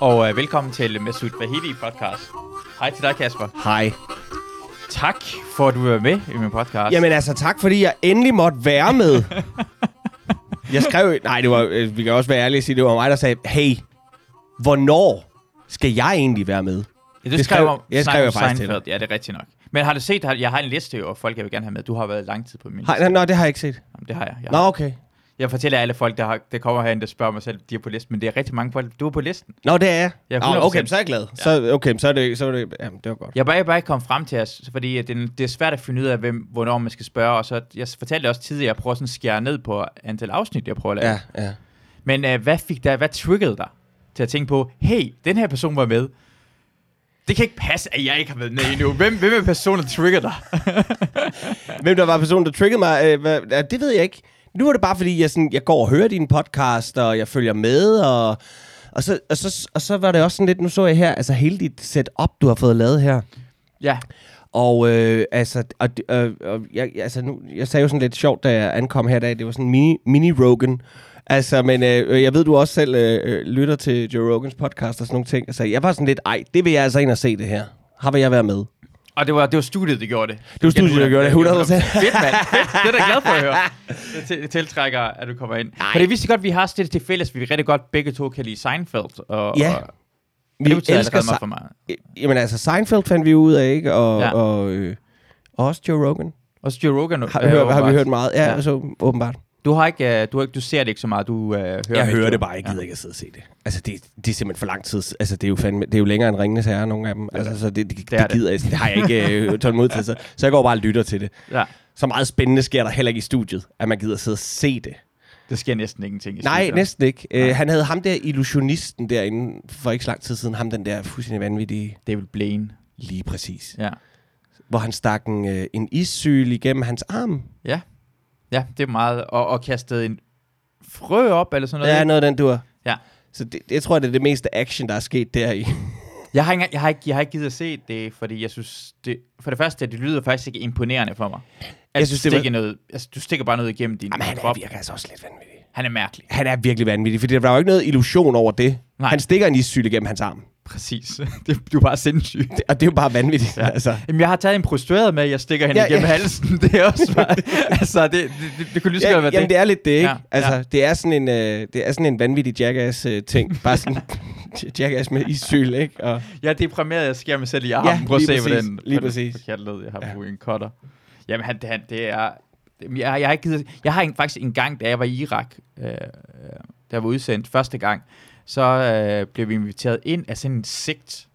og øh, velkommen til Masoud Vahidi podcast. Hej til dig, Kasper. Hej. Tak for, at du er med i min podcast. Jamen altså, tak fordi jeg endelig måtte være med. jeg skrev... Nej, det var, øh, vi kan også være ærlige og sige, det var mig, der sagde, hey, hvornår skal jeg egentlig være med? ja, du det skrev, skrev- om jeg skrev jo faktisk til Seinfeld. Ja, det er rigtigt nok. Men har du set, jeg har en liste over folk, jeg vil gerne have med. Du har været lang tid på min liste. Nej, nej, det har jeg ikke set. Jamen, det har jeg. jeg Nå, okay. Jeg fortæller alle folk, der, har, der kommer herinde, der spørger mig selv, de er på listen. Men det er rigtig mange folk. Du er på listen. Nå, det er jeg. Ja, Nå, 100%. okay, så er jeg glad. Så, okay, så er det, så er det, jamen, det var godt. Jeg bare, jeg bare ikke komme frem til os, fordi det, det er svært at finde ud af, hvem, hvornår man skal spørge. Og så, jeg fortalte også tidligere, at jeg prøver sådan at skære ned på antal afsnit, jeg prøver at lave. Ja, ja. Men øh, hvad fik dig, hvad triggede dig til at tænke på, hey, den her person var med. Det kan ikke passe, at jeg ikke har været med endnu. Hvem, hvem er personen, der trigger dig? Hvem der var personen, der triggede mig, øh, hvad, ja, det ved jeg ikke. Nu var det bare, fordi jeg, sådan, jeg går og hører din podcast, og jeg følger med, og, og, så, og, så, og så var det også sådan lidt, nu så jeg her, altså hele dit setup, du har fået lavet her. ja, Og øh, altså, og, øh, og jeg, altså nu, jeg sagde jo sådan lidt sjovt, da jeg ankom her i dag, det var sådan mini, mini Rogan. Altså, men øh, jeg ved, du også selv øh, øh, lytter til Joe Rogans podcast og sådan nogle ting. Altså, jeg var sådan lidt, ej, det vil jeg altså ind og se det her. Har vil jeg være med? Og det var, det var studiet, der gjorde det. Det var studiet, der gjorde det, 100%. Fedt, mand. Fedt. Det er da glad for at høre. Det til- Det tiltrækker, at du kommer ind. Nej. For det vidste godt, at vi har stillet til fælles. Vi rigtig godt begge to kan lide Seinfeld. Og, Ja. Og, det betyder elsker meget for mig. Jamen altså, Seinfeld fandt vi ud af, ikke? Og, Ja. og, øh, og også Joe Rogan. Også Joe Rogan. Har, øh, har vi hørt meget? Ja, Ja. ja. så åbenbart. Du har ikke, uh, du, har, ikke- du ser det ikke så meget, du uh, hører Jeg hører det bare, jeg gider ikke at sidde og se det. Altså, det, det er simpelthen for lang tid. Altså, det er jo, fandme, det er jo længere end Ringenes Herre, nogle af dem. Altså, så det, det, det, Det er gider jeg. Det har jeg ikke øh, tålmodighed til. Så, så jeg går bare og lytter til det. Ja, Så meget spændende sker der heller ikke i studiet, at man gider sidde og se det. det sker næsten ingenting i Nej, studiet. næsten ikke. Nej. Øh, han havde ham der illusionisten derinde for ikke så lang tid siden. Ham den der fuldstændig vanvittige. David Blaine. Lige præcis. Ja. Hvor han stak en, øh, en issyl igennem hans arm. Ja, ja det er meget. Og, og kastet en frø op, eller sådan noget. Ja, noget af den dur. Ja. Så det, det, jeg tror, det er det meste action, der er sket der i. Jeg har, ikke, jeg, har ikke, jeg har ikke givet at se det, fordi jeg synes, det, for det første, det lyder faktisk ikke imponerende for mig. Altså, Jeg synes, det du var- stikker, noget, altså, du stikker bare noget igennem din Jamen, han krop. er, virker altså også lidt vanvittig. Han er mærkelig. Han er virkelig vanvittig, for der var jo ikke noget illusion over det. Nej. Han stikker en issyl igennem hans arm. Præcis. det, du er bare sindssyg. Det, og det er jo bare vanvittigt. Ja. Altså. Jamen, jeg har taget en prostitueret med, jeg stikker hende Ja, igennem ja. halsen. Det er også bare, altså, det, det, det, det kunne lige så Ja, godt være jamen, det. det er lidt det, ikke? Ja, altså, ja. Det, er sådan en, øh, det er sådan en vanvittig jackass-ting. bare sådan jackass med issyl, ikke? Og, Jeg er deprimeret, jeg skærer mig selv i armen. Ja, Prøv at se, hvordan lige præcis. forkerte led, jeg har Ja. på en cutter. Jamen, han, han, det er... Jeg, jeg har ikke givet, jeg har en, faktisk en gang, da jeg var i Irak, øh, øh, jeg var udsendt første gang, så øh, blev vi inviteret ind af sådan en sigt.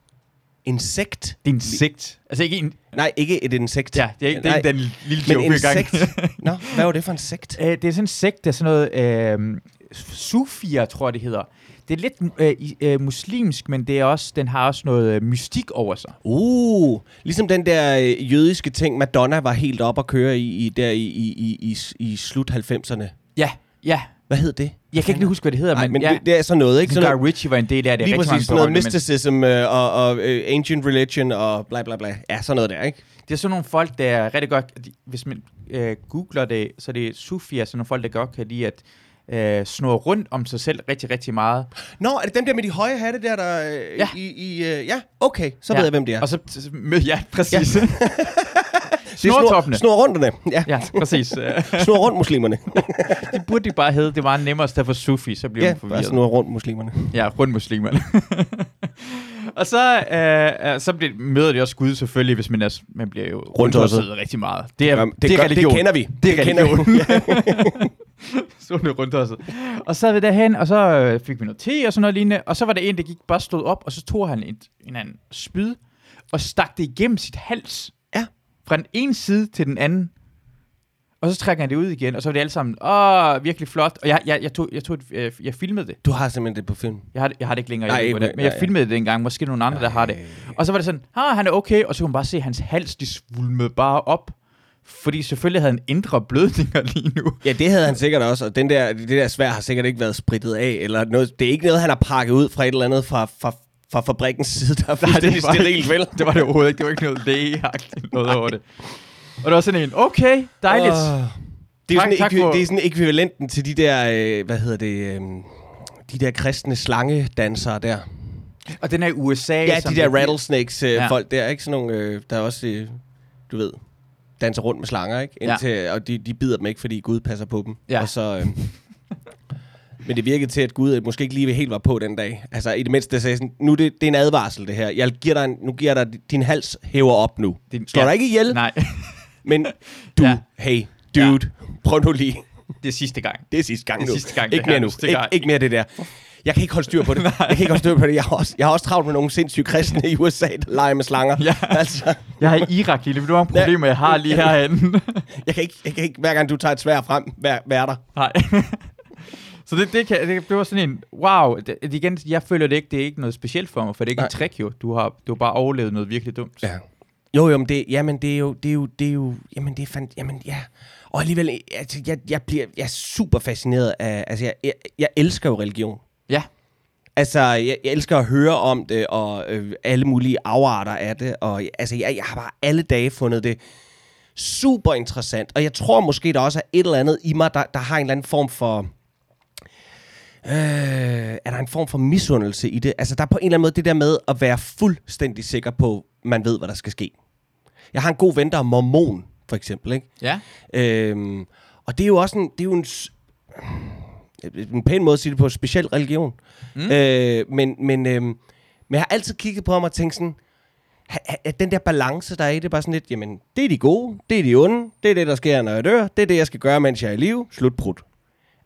insekt? Det er en sigt. Altså ikke en... Nej, ikke et insekt. Ja, det er, ikke- det er Nej, den lille men joke gang. insekt. Nå, hvad var det for en sekt? Øh, det er sådan en sekt, der er sådan noget... Øh, Sufia, tror jeg, det hedder. Det er lidt øh, øh, muslimsk, men det er også, den har også noget øh, mystik over sig. Uh, ligesom den der øh, jødiske ting, Madonna var helt op at køre i, i der i, i, i, i, i slut 90'erne. Ja, ja. Hvad hed det? Jeg kan ikke lige huske, hvad det hedder, Nej, men, men ja. det, det er sådan noget, ikke? Sådan Guy Ritchie var en del af det. Lige præcis, mange sådan noget mysticism øh, og, og øh, ancient religion og bla bla bla. Ja, sådan noget der, ikke? Det er sådan nogle folk, der er rigtig godt... de- Hvis man øh, googler det, så er det Sufia, sådan nogle folk, der godt kan lide at øh, snurre rundt om sig selv rigtig, rigtig meget. Nå, er det dem der med de høje hatte der, der øh, Ja. i, i øh, ja, okay, så Ja. ved jeg, hvem det er. Og så... så- med- Ja, præcis. Ja. Det Snortoppene. Snor, snor. Ja, Ja, præcis. Snor rundt muslimerne. det burde de bare hedde. Det var nemmere at stedet for Sufi, så bliver ja, man forvirret. snor rundt muslimerne. Ja, rundt muslimerne. og så, øh, øh, så bliver, møder de også Gud selvfølgelig, hvis man, er, man bliver jo Rundtosset. rigtig meget. Det er, Jamen, det, det er gør- religion. Det kender vi. Det er kender vi. Ja. Sådan er rundtosset. Og så vi derhen, og så øh, fik vi noget te og sådan noget lignende. Og så var der en, der gik bare stod op, og så tog han et, en anden spyd og stak det igennem sit hals. Fra den ene side til den anden. Og så trækker han det ud igen, og så var det alle sammen, åh, virkelig flot. Og jeg, jeg, jeg, tog, jeg, tog, et- øh, jeg filmede det. Du har simpelthen det på film. Jeg har, jeg har det ikke længere, Nej, jeg ikke det, men jeg filmede det dengang. Måske nogle andre, der har det. Og så var det sådan, ah, han er okay, og så kunne man bare se, at hans hals, de svulmede bare op. Fordi selvfølgelig havde han indre blødninger lige nu. Ja, det havde han sikkert også, og den der, det der svær har sikkert ikke været spritet af, eller noget. Det er ikke noget, han har pakket ud fra et eller andet fra, fra, fra fabrikkens side, der er fuldstændig var, sterilt, vel? det var det overhovedet ikke. Det var ikke noget lægeagtigt noget over det. Og det var sådan en, okay, dejligt. Åh. Det er, Tak- jo tak sådan, for- det er sådan ekvivalenten til de der, øh, hvad hedder det, øh, de der kristne slangedansere der. Og den er i USA. Ja, som de der det- rattlesnakes øh, Ja. ja. folk der, ikke? Sådan nogle, øh, der er også, øh, du ved, danser rundt med slanger, ikke? Ja. Indtil, Og de, de bider dem ikke, fordi Gud passer på dem. Ja. Og så... Øh, men det virkede til, at Gud måske ikke lige helt var på den dag. Altså i det mindste sagde sådan, nu er det, det er en advarsel det her. Jeg giver dig en, nu giver dig, din hals hæver op nu. Din- Slår ja. dig ikke ihjel, Nej, men du, Ja. ja. hey, dude, prøv nu lige. det er sidste gang. Det er sidste gang Det er nu. sidste gang, ikke mere nu. nu. Ikke, ikke mere det der. Jeg kan ikke holde styr på det. jeg kan ikke holde styr på det. Jeg har også, jeg har også travlt med nogle sindssyge kristne i USA, der leger med slanger. Ja. Altså, Jeg har i Irak nu. Det var nogle problemer, jeg har lige herinde. jeg kan, ikke, jeg kan ikke, hver gang du tager et svær frem, være, være der. Nej. Så det, det, kan, det, det var sådan en, wow, det, igen, jeg føler det ikke, det er ikke noget specielt for mig, for det er ikke Nej. en trick jo. Du har, du har bare overlevet noget virkelig dumt. Ja. Jo, jo, men det, jamen, det er jo, det er jo, det er jo, jamen, det er fandt, jamen, ja. Og alligevel, altså, jeg, jeg bliver, jeg er super fascineret af, altså, jeg, jeg, jeg elsker jo religion. Ja. Altså, jeg, jeg elsker at høre om det, og øh, alle mulige afarter af det, og altså, jeg, jeg har bare alle dage fundet det super interessant, og jeg tror måske, der også er et eller andet i mig, der, der har en eller anden form for... Øh, er der en form for misundelse i det? Altså, der er på en eller anden måde det der med at være fuldstændig sikker på, man ved, hvad der skal ske. Jeg har en god ven, der er mormon, for eksempel, ikke? Ja. Øhm, og det er jo også en, det er jo en, en pæn måde at sige det på, speciel religion. Mm. Øh, men, men, øhm, men jeg har altid kigget på ham og tænkt sådan, at den der balance, der er i det, er bare sådan lidt, jamen, det er de gode, det er de onde, det er det, der sker, når jeg dør, det er det, jeg skal gøre, mens jeg er i live, slut prut.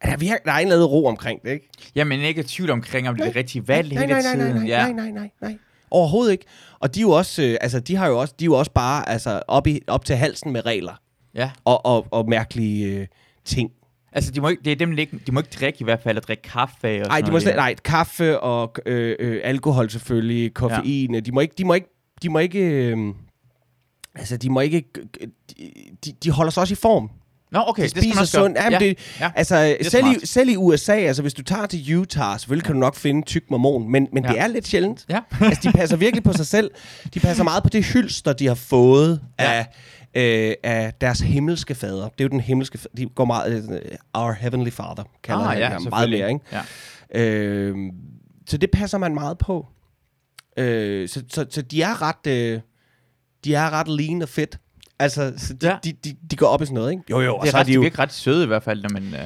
Der er, virkelig, der er en eller anden ro omkring det, ikke? Jamen ikke tvivl omkring, om det er det rigtige valg nej, hele nej, nej, tiden. nej, nej, ja. nej, nej, nej, nej. Overhovedet ikke. Og de er jo også, øh, altså, de har jo også, de er jo også bare altså, op, i, op til halsen med regler ja. og, og, og mærkelige øh, ting. Altså, de må ikke, det er dem, ikke, de må ikke drikke i hvert fald, eller drikke kaffe og Nej, de må slet, nej, kaffe og øh, øh, alkohol selvfølgelig, koffein. Ja. De må ikke, de må ikke, de må ikke, øh, altså de må ikke, de, de holder sig også i form. Nå, okay, De det skal man spiser også sundt. Jamen, ja. det, ja. Altså, er selv i, selv i USA, altså hvis du tager til Utah, selvfølgelig kan du nok finde tyk mormon, men, men Ja. det er lidt sjældent. Ja. altså, de passer virkelig på sig selv. De passer meget på det hylster, de har fået Ja. af, øh, af deres himmelske fader. Det er jo den himmelske fa- De går meget... Øh, Our Heavenly Father kalder ah, han ja, ham meget mere, ikke? Ja. Øh, så det passer man meget på. Øh, så, så, så de er ret... Øh, de er ret lean og fedt. Altså, så de, Ja. de, de, de går op i sådan noget, ikke? Jo, jo, og Det er så er ret, de jo, virker ret søde i hvert fald, når man... Øh,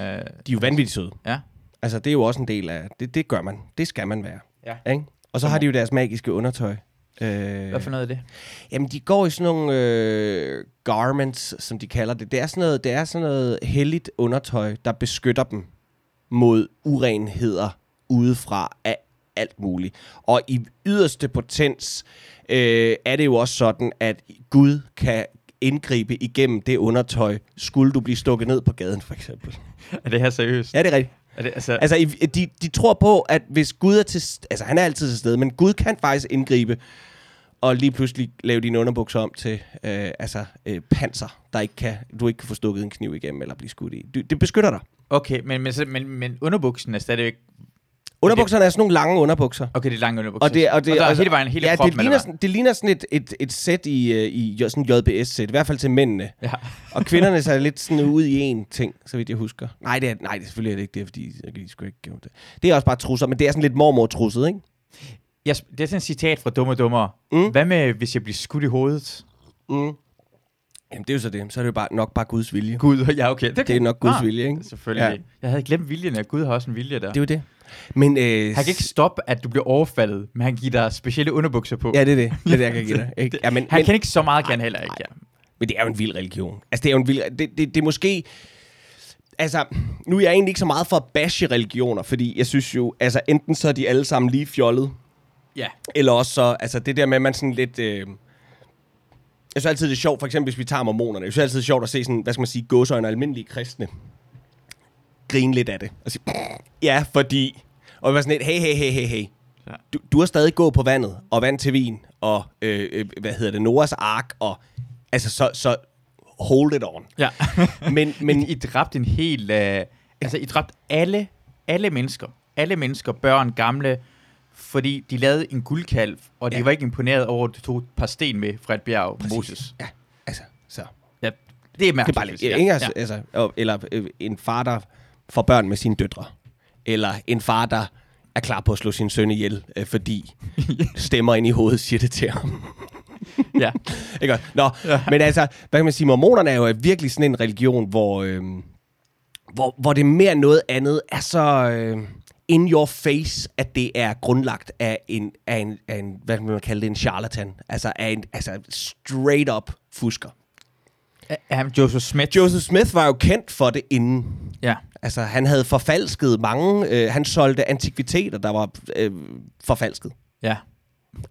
de er jo vanvittigt søde. ja. Altså, det er jo også en del af... Det, det gør man. Det skal man være. Ja. Ikke? Og så har de jo deres magiske undertøj. Øh, Hvad for noget er det? Jamen, de går i sådan nogle øh, garments, som de kalder det. Det er sådan noget, det er sådan noget helligt undertøj, der beskytter dem mod urenheder udefra af alt muligt. Og i yderste potens øh, er det jo også sådan, at Gud kan indgribe igennem det undertøj, skulle du blive stukket ned på gaden, for eksempel. Er det her seriøst? Ja, det er rigtigt. Er det, altså, Altså, de, de tror på, at hvis Gud er til... Altså, han er altid til stede, men Gud kan faktisk indgribe og lige pludselig lave dine underbukser om til øh, altså, øh, panser, der ikke kan, du ikke kan få stukket en kniv igennem eller blive skudt i. Du, det beskytter dig. okay, men, men, men, men underbuksen er stadigvæk... Underbukserne er sådan nogle lange underbukser. Okay, det er lange underbukser. Og det, og det, og der er altså- hele vejen, hele ja, kroppen, det ligner, sådan, det ligner sådan et, et, et sæt i, øh, i sådan JBS-sæt, i hvert fald til mændene. Ja. Og kvinderne så er lidt sådan ud i en ting, så vidt jeg husker. Nej, det er, nej, det er selvfølgelig er det ikke det, fordi så kan de sgu ikke gøre det. Det er også bare trusser, men det er sådan lidt mormor-trusset, ikke? Jeg, det er sådan et citat fra Dumme Dummere. Mm. Hvad med, hvis jeg bliver skudt i hovedet? Mm. Jamen, det er jo så det. Så er det jo bare, nok bare Guds vilje. Gud, ja, okay. Det er nok Guds vilje, ikke? Selvfølgelig. Ja. Jeg havde glemt viljen, at Gud har også en vilje der. Det er jo det. Men, øh, Han kan ikke stoppe, at du bliver overfaldet, men han giver dig specielle underbukser på. Ja, det er det. Det er det, jeg kan give dig. Ikke? Ja, men, han men, kan ikke så meget, kan han heller ikke. Ja. men det er jo en vild religion. Altså, det er jo en vild... Det, det, det er måske... Altså, nu er jeg egentlig ikke så meget for at bashe religioner, fordi jeg synes jo, altså enten så er de alle sammen lige fjollet, ja. eller også så, altså det der med, at man sådan lidt... Øh, jeg synes altid, det er sjovt, for eksempel hvis vi tager mormonerne. Jeg synes altid, det er sjovt at se sådan, hvad skal man sige, gåsøjne og almindelige kristne grine lidt af det. Og sige, ja, fordi... Og være sådan lidt, hey, hey, hey, hey, hey. Ja. Du, du har stadig gået på vandet, og vand til vin, og øh, øh, hvad hedder det, Noahs ark, og altså, så, så hold it on. ja. Men, Men I, I dræbte en hel... Øh, altså, I dræbte alle, alle mennesker. Alle mennesker, børn, gamle, fordi de lavede en guldkalv, og de Ja. var ikke imponeret over, at du tog et par sten med fra et bjerg, Præcis. Moses. ja, altså, så. Ja, det er Det er mærkeligt. bare lidt, ja. ja, ikke, altså, altså, og- eller øh, en far, der får børn med sine døtre. Eller en far, der er klar på at slå sin søn ihjel, øh, fordi stemmer ind i hovedet siger det til ham. ja. Ikke? Nå, ja. men altså, hvad kan man sige, mormonerne er jo virkelig sådan en religion, hvor, øh, hvor, hvor det mere noget andet er så øh, in your face, at det er grundlagt af en, af en, af en hvad kan man kalde det, en charlatan. Altså, af en altså straight up fusker. Ja, Joseph Smith. Joseph Smith var jo kendt for det inden. Ja. Altså, han havde forfalsket mange... Øh, han solgte antikviteter, der var øh, forfalsket. Ja.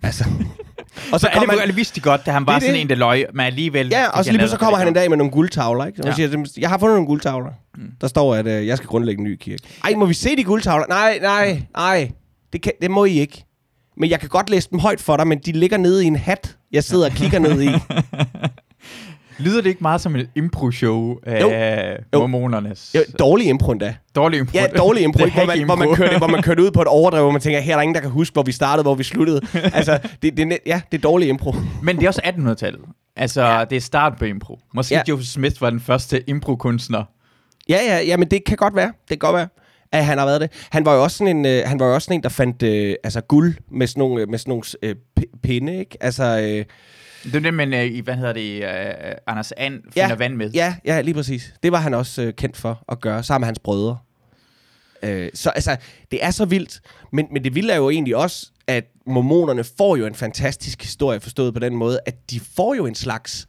Altså... og så, så alle, han, alle vidste de godt, at han var sådan det. en, der løg, men alligevel... Ja, og så lige så kommer han en dag med nogle guldtavler, ikke? Så ja. siger, jeg har fundet nogle guldtavler. Mm. Der står, at øh, jeg skal grundlægge en ny kirke. Ej, må vi se de guldtavler? Nej, nej, nej. Det, kan, det må I ikke. Men jeg kan godt læse dem højt for dig, men de ligger nede i en hat, jeg sidder og kigger ned i. Lyder det ikke meget som et impro-show af jo. mormonernes? Jo, dårlig impro endda. Dårlig impro. Ja, dårlig impro, hvor, man, impro. hvor, man kørte, hvor man kørte ud på et overdrev, hvor man tænker, her er der ingen, der kan huske, hvor vi startede, hvor vi sluttede. altså, det, det, ja, det er dårlig impro. Men det er også 1800-tallet. Altså, ja. det er start på impro. Måske ja. Joseph Smith var den første impro-kunstner. Ja, ja, ja, men det kan godt være. Det kan godt være at han har været det. Han var jo også sådan en, øh, han var jo også sådan en der fandt øh, altså guld med sådan nogle, med sådan nogle øh, pinde, ikke? Altså, øh, det er det, men uh, hvad hedder det, uh, Anders And finder ja, vand med. Ja, ja, lige præcis. Det var han også uh, kendt for at gøre, sammen med hans brødre. Uh, så altså, det er så vildt. Men, men det vilde er jo egentlig også, at mormonerne får jo en fantastisk historie, forstået på den måde, at de får jo en slags...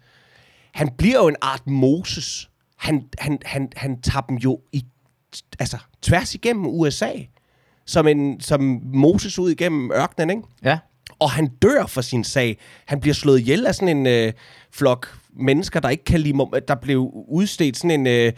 Han bliver jo en art Moses. Han, han, han, han tager dem jo i, altså, tværs igennem USA. Som, en, som Moses ud igennem ørkenen, ikke? Ja og han dør for sin sag. Han bliver slået ihjel af sådan en øh, flok mennesker, der ikke kan lide, der blev udstedt sådan en... Øh,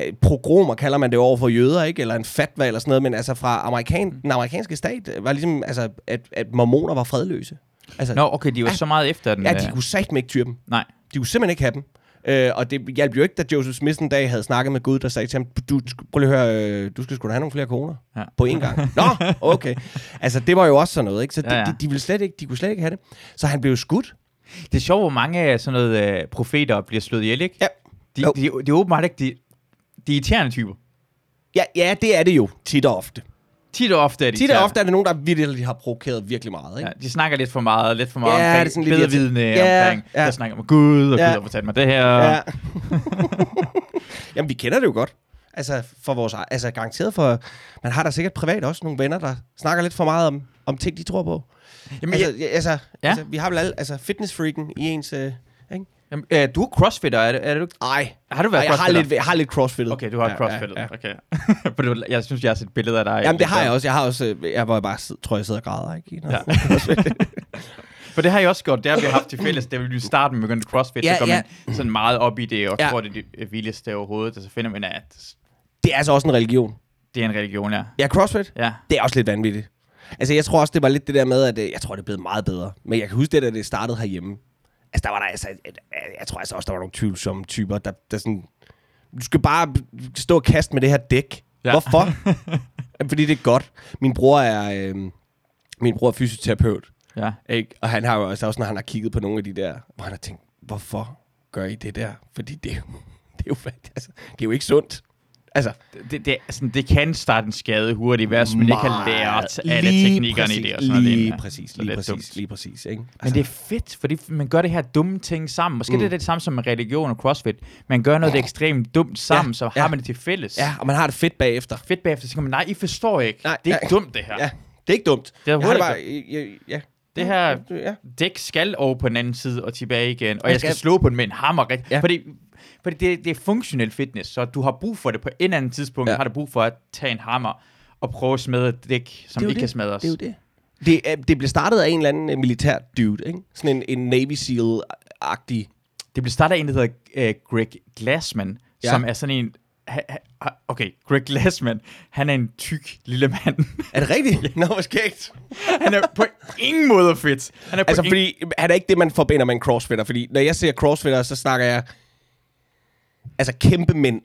øh, progromer kalder man det over for jøder, ikke? Eller en fatwa eller sådan noget, men altså fra amerikan, den amerikanske stat var ligesom, altså, at, at mormoner var fredløse. Altså, Nå, okay, de var ja, så meget efter den. Ja, de øh. kunne sagt ikke tyre dem. Nej. De kunne simpelthen ikke have dem. Øh, og det hjalp jo ikke, da Joseph Smith en dag havde snakket med Gud, der sagde til ham, du, prøv lige at høre, øh, du skal sgu da have nogle flere koner ja. på én gang. Nå, okay. Altså, det var jo også sådan noget, ikke? Så ja, ja. De, de, de, ville slet ikke, de kunne slet ikke have det. Så han blev skudt. Det er sjovt, hvor mange sådan noget, uh, profeter bliver slået ihjel, ikke? Ja. De, de, de, de er åbenbart ikke de, de irriterende typer. Ja, ja, det er det jo tit og ofte. Tit og ofte er det Tit og ofte er det nogen, der virkelig har provokeret virkelig meget. Ikke? Ja, de snakker lidt for meget, lidt for meget ja, omkring, det er sådan lidt vidne ja, omkring, ja. jeg snakker med Gud, og ja. Gud har fortalt mig det her. Ja. Jamen, vi kender det jo godt. Altså, for vores, altså garanteret for, man har da sikkert privat også nogle venner, der snakker lidt for meget om, om ting, de tror på. Jamen, altså, jeg, altså, ja. altså, vi har vel alle, altså fitnessfreaken i ens, øh? Jamen, øh, du er crossfitter, er, det, er du Nej. Har du været jeg har lidt, jeg har lidt crossfittet. Okay, du har ja, crossfittet. Ja, ja. Okay. Jeg synes, jeg har set billeder af dig. Jamen, det har jeg også. Jeg har også, øh, jeg var bare, tror jeg sidder og græder, ikke? Ja. For det har jeg også gjort, det har vi haft til fælles, da vi starten med begyndt CrossFit, ja, så kom ja. man sådan meget op i det, og ja. tror, det er det vildeste overhovedet, og så finder man, at... Det er altså også en religion. Det er en religion, ja. Ja, CrossFit? Ja. Det er også lidt vanvittigt. Altså, jeg tror også, det var lidt det der med, at øh, jeg tror, det er blevet meget bedre. Men jeg kan huske det, da det startede herhjemme. Altså, der var der altså, jeg tror altså også, der var nogle tvivlsomme typer, der, der sådan, du skal bare stå og kaste med det her dæk. Ja. Hvorfor? Fordi det er godt. Min bror er, øh, min bror er fysioterapeut. Ja. Ikke? Og han har jo også, også, når han har kigget på nogle af de der, hvor han har tænkt, hvorfor gør I det der? Fordi det, det er jo, altså, det er jo ikke sundt. Altså, det, det, altså, det kan starte en skade hurtigt, hvis man ikke har lært alle teknikkerne præcis, i det. Og sådan lige noget. præcis, lige præcis, dumt. lige præcis. Ikke? Altså. Men det er fedt, fordi man gør det her dumme ting sammen. Måske mm. det er det samme som med religion og crossfit. Man gør noget ja. ekstremt dumt sammen, ja. så ja. har man det til fælles. Ja, og man har det fedt bagefter. Fedt bagefter, så kan man, nej, I forstår ikke. Nej, det er ja. ikke dumt, det her. Ja, det er ikke dumt. Det er jeg bare, ja, ja. Det her ja. dæk skal over på den anden side og tilbage igen, og jeg, jeg skal, skal slå på den med en hammer. Ja. Fordi fordi det, det er funktionel fitness, så du har brug for det på en eller anden tidspunkt, ja. har du brug for at tage en hammer og prøve at smadre et dæk, som ikke det. kan smadres. Det er jo det. Det, det blev startet af en eller anden militær dude, ikke? Sådan en, en Navy SEAL-agtig. Det blev startet af en, der hedder uh, Greg Glassman, ja. som er sådan en... Ha, ha, okay, Greg Glassman, han er en tyk lille mand. Er det rigtigt? ja. Nå, hvor skægt. han er på ingen måde fedt. Han er altså, fordi han er ikke det, man forbinder med en crossfitter. Fordi når jeg ser crossfitter, så snakker jeg altså kæmpe mænd.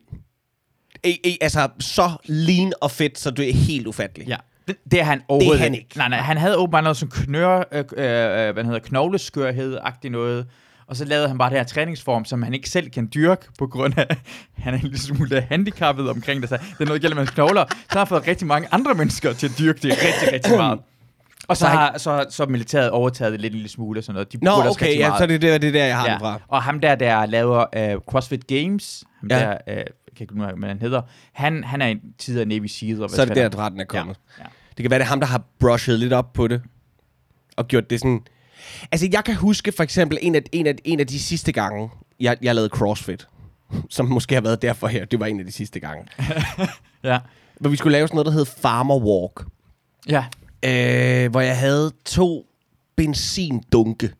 E, e, altså så lean og fedt, så det er helt ufatteligt. Ja. Det, det er han overhovedet det er han ikke. Nej, nej, han havde åbenbart noget som knør, øh, øh, hvad hedder, knogleskørhed-agtigt noget. og så lavede han bare det her træningsform, som han ikke selv kan dyrke, på grund af, at han er en lille smule handicappet omkring det. Så det er noget, der gælder med hans knogler. Så har han fået rigtig mange andre mennesker til at dyrke det rigtig, rigtig meget. Og så har så, så militæret overtaget det lidt en lille smule og sådan noget. De Nå, okay, ja, så er det der, det er der, jeg har ja. den fra. Og ham der, der laver uh, CrossFit Games, ham Ja. der, uh, kan ikke huske, hvad han hedder, han, han er en tid af Navy Seal. Og Så er det der, at retten er kommet. Ja. ja. Det kan være, det er ham, der har brushet lidt op på det. Og gjort det sådan... Altså, jeg kan huske for eksempel en af, en af, en af de sidste gange, jeg, jeg lavede CrossFit. Som måske har været derfor her. Det var en af de sidste gange. Ja. Hvor vi skulle lave sådan noget, der hed Farmer Walk. ja. Øh, hvor jeg havde to benzindunke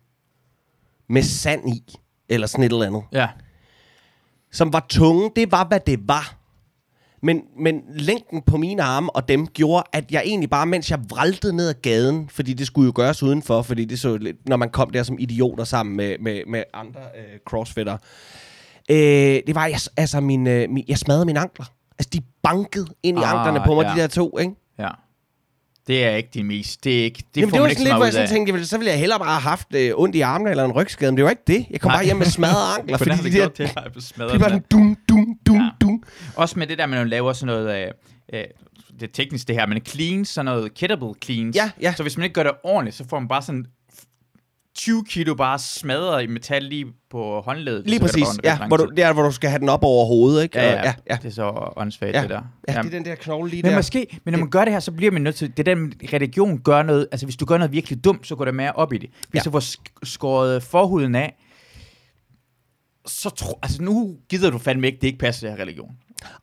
med sand i. Eller sådan et eller andet. Ja. som var tunge. Det var, hvad det var. Men, men længden på mine arme og dem gjorde, at jeg egentlig bare, mens jeg vraltede ned ad gaden, fordi det skulle jo gøres udenfor, fordi det så lidt, når man kom der som idioter sammen med, med, med andre øh, crossfitter, øh, det var, jeg, altså, min, øh, min, jeg smadrede mine ankler. Altså, de bankede ind i Ah, anklerne på mig, ja. de der to, ikke? Ja. Det er ikke det mest. Det er ikke, det Jamen, får det var sådan lidt, så hvor jeg sådan tænkte, så ville jeg hellere bare have haft øh, ondt i armene eller en rygskade, men det var ikke det. Jeg kom Nej. bare hjem med smadrede ankler, fordi det der, gjort til, at jeg blev smadret de var sådan dum, dum, dum, Ja. dum. Også med det der, man laver sådan noget... Øh, øh, det er teknisk det her, men cleans, sådan noget kettlebell cleans. Ja, ja. Så hvis man ikke gør det ordentligt, så får man bare sådan 20 kilo bare smadret i metal lige på håndledet. Lige det præcis, ja, hvor du, det er, hvor du skal have den op over hovedet, ikke? Ja, ja, ja, ja. Det er så åndssvagt, Ja. det der. Ja, det er den der knogle lige Men der. måske, men når man gør det her, så bliver man nødt til, det der med religion gør noget, altså hvis du gør noget virkelig dumt, så går det mere op i det. Hvis Ja. du får sk- skåret forhuden af, så tro, altså nu gider du fandme ikke, det ikke passer til her religion.